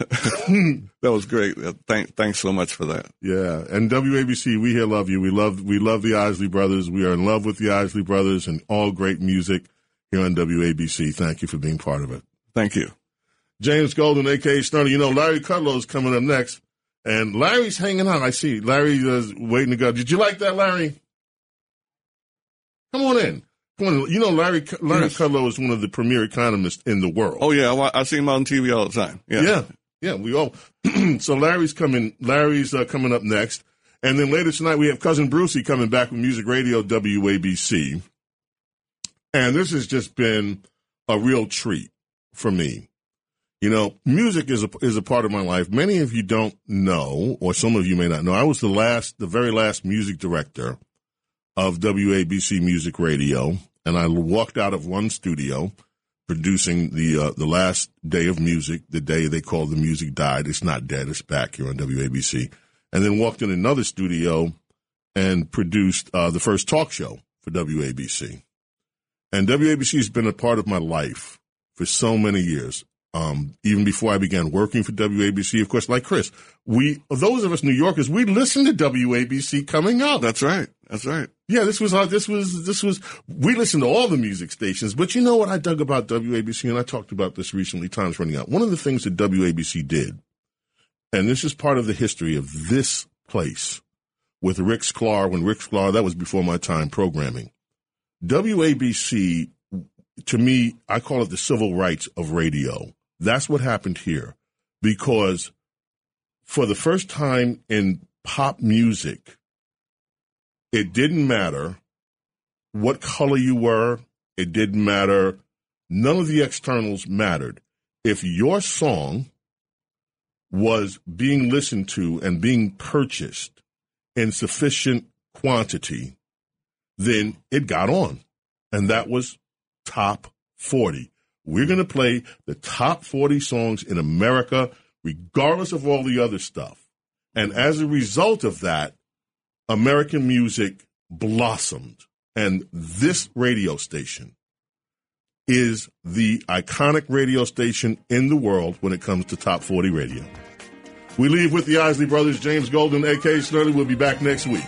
that was great. Uh, thank, thanks so much for that. Yeah. And WABC, we here love you. We love, we love the Isley Brothers. We are in love with the Isley Brothers and all great music here on WABC. Thank you for being part of it. Thank you. James Golden, aka Stunner. You know, Larry Kudlow's coming up next. And Larry's hanging out. I see. Larry is waiting to go. Did you like that, Larry? Come on in. Come on. You know, Larry Larry Yes. Kudlow is one of the premier economists in the world. Oh yeah, I, I see him on TV all the time. Yeah. Yeah, yeah, we all. *clears throat* so Larry's coming. Larry's uh, coming up next, and then later tonight we have cousin Brucey coming back with Music Radio WABC, and this has just been a real treat for me. You know, music is a is a part of my life. Many of you don't know, or some of you may not know. I was the last, the very last music director of WABC Music Radio, and I walked out of one studio producing the uh, the last day of music, the day they called the music died. It's not dead; it's back here on WABC. And then walked in another studio and produced uh, the first talk show for WABC. And WABC has been a part of my life for so many years. Um, even before I began working for WABC, of course, like Chris, we those of us New Yorkers, we listened to WABC coming up. That's right. That's right. Yeah, this was our, this was this was we listened to all the music stations, but you know what I dug about WABC, and I talked about this recently. Time's running out. One of the things that WABC did, and this is part of the history of this place, with Rick Sklar. When Rick Sklar, that was before my time programming. WABC, to me, I call it the civil rights of radio. That's what happened here, because for the first time in pop music, it didn't matter what color you were. It didn't matter. None of the externals mattered. If your song was being listened to and being purchased in sufficient quantity, then it got on. And that was top 40. We're going to play the top 40 songs in America, regardless of all the other stuff. And as a result of that, American music blossomed. And this radio station is the iconic radio station in the world when it comes to top 40 radio. We leave with the Isley Brothers, James Golden, A.K. Snerdley. We'll be back next week.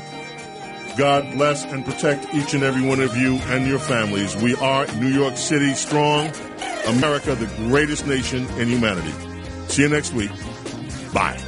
God bless and protect each and every one of you and your families. We are New York City strong, America, the greatest nation in humanity. See you next week. Bye.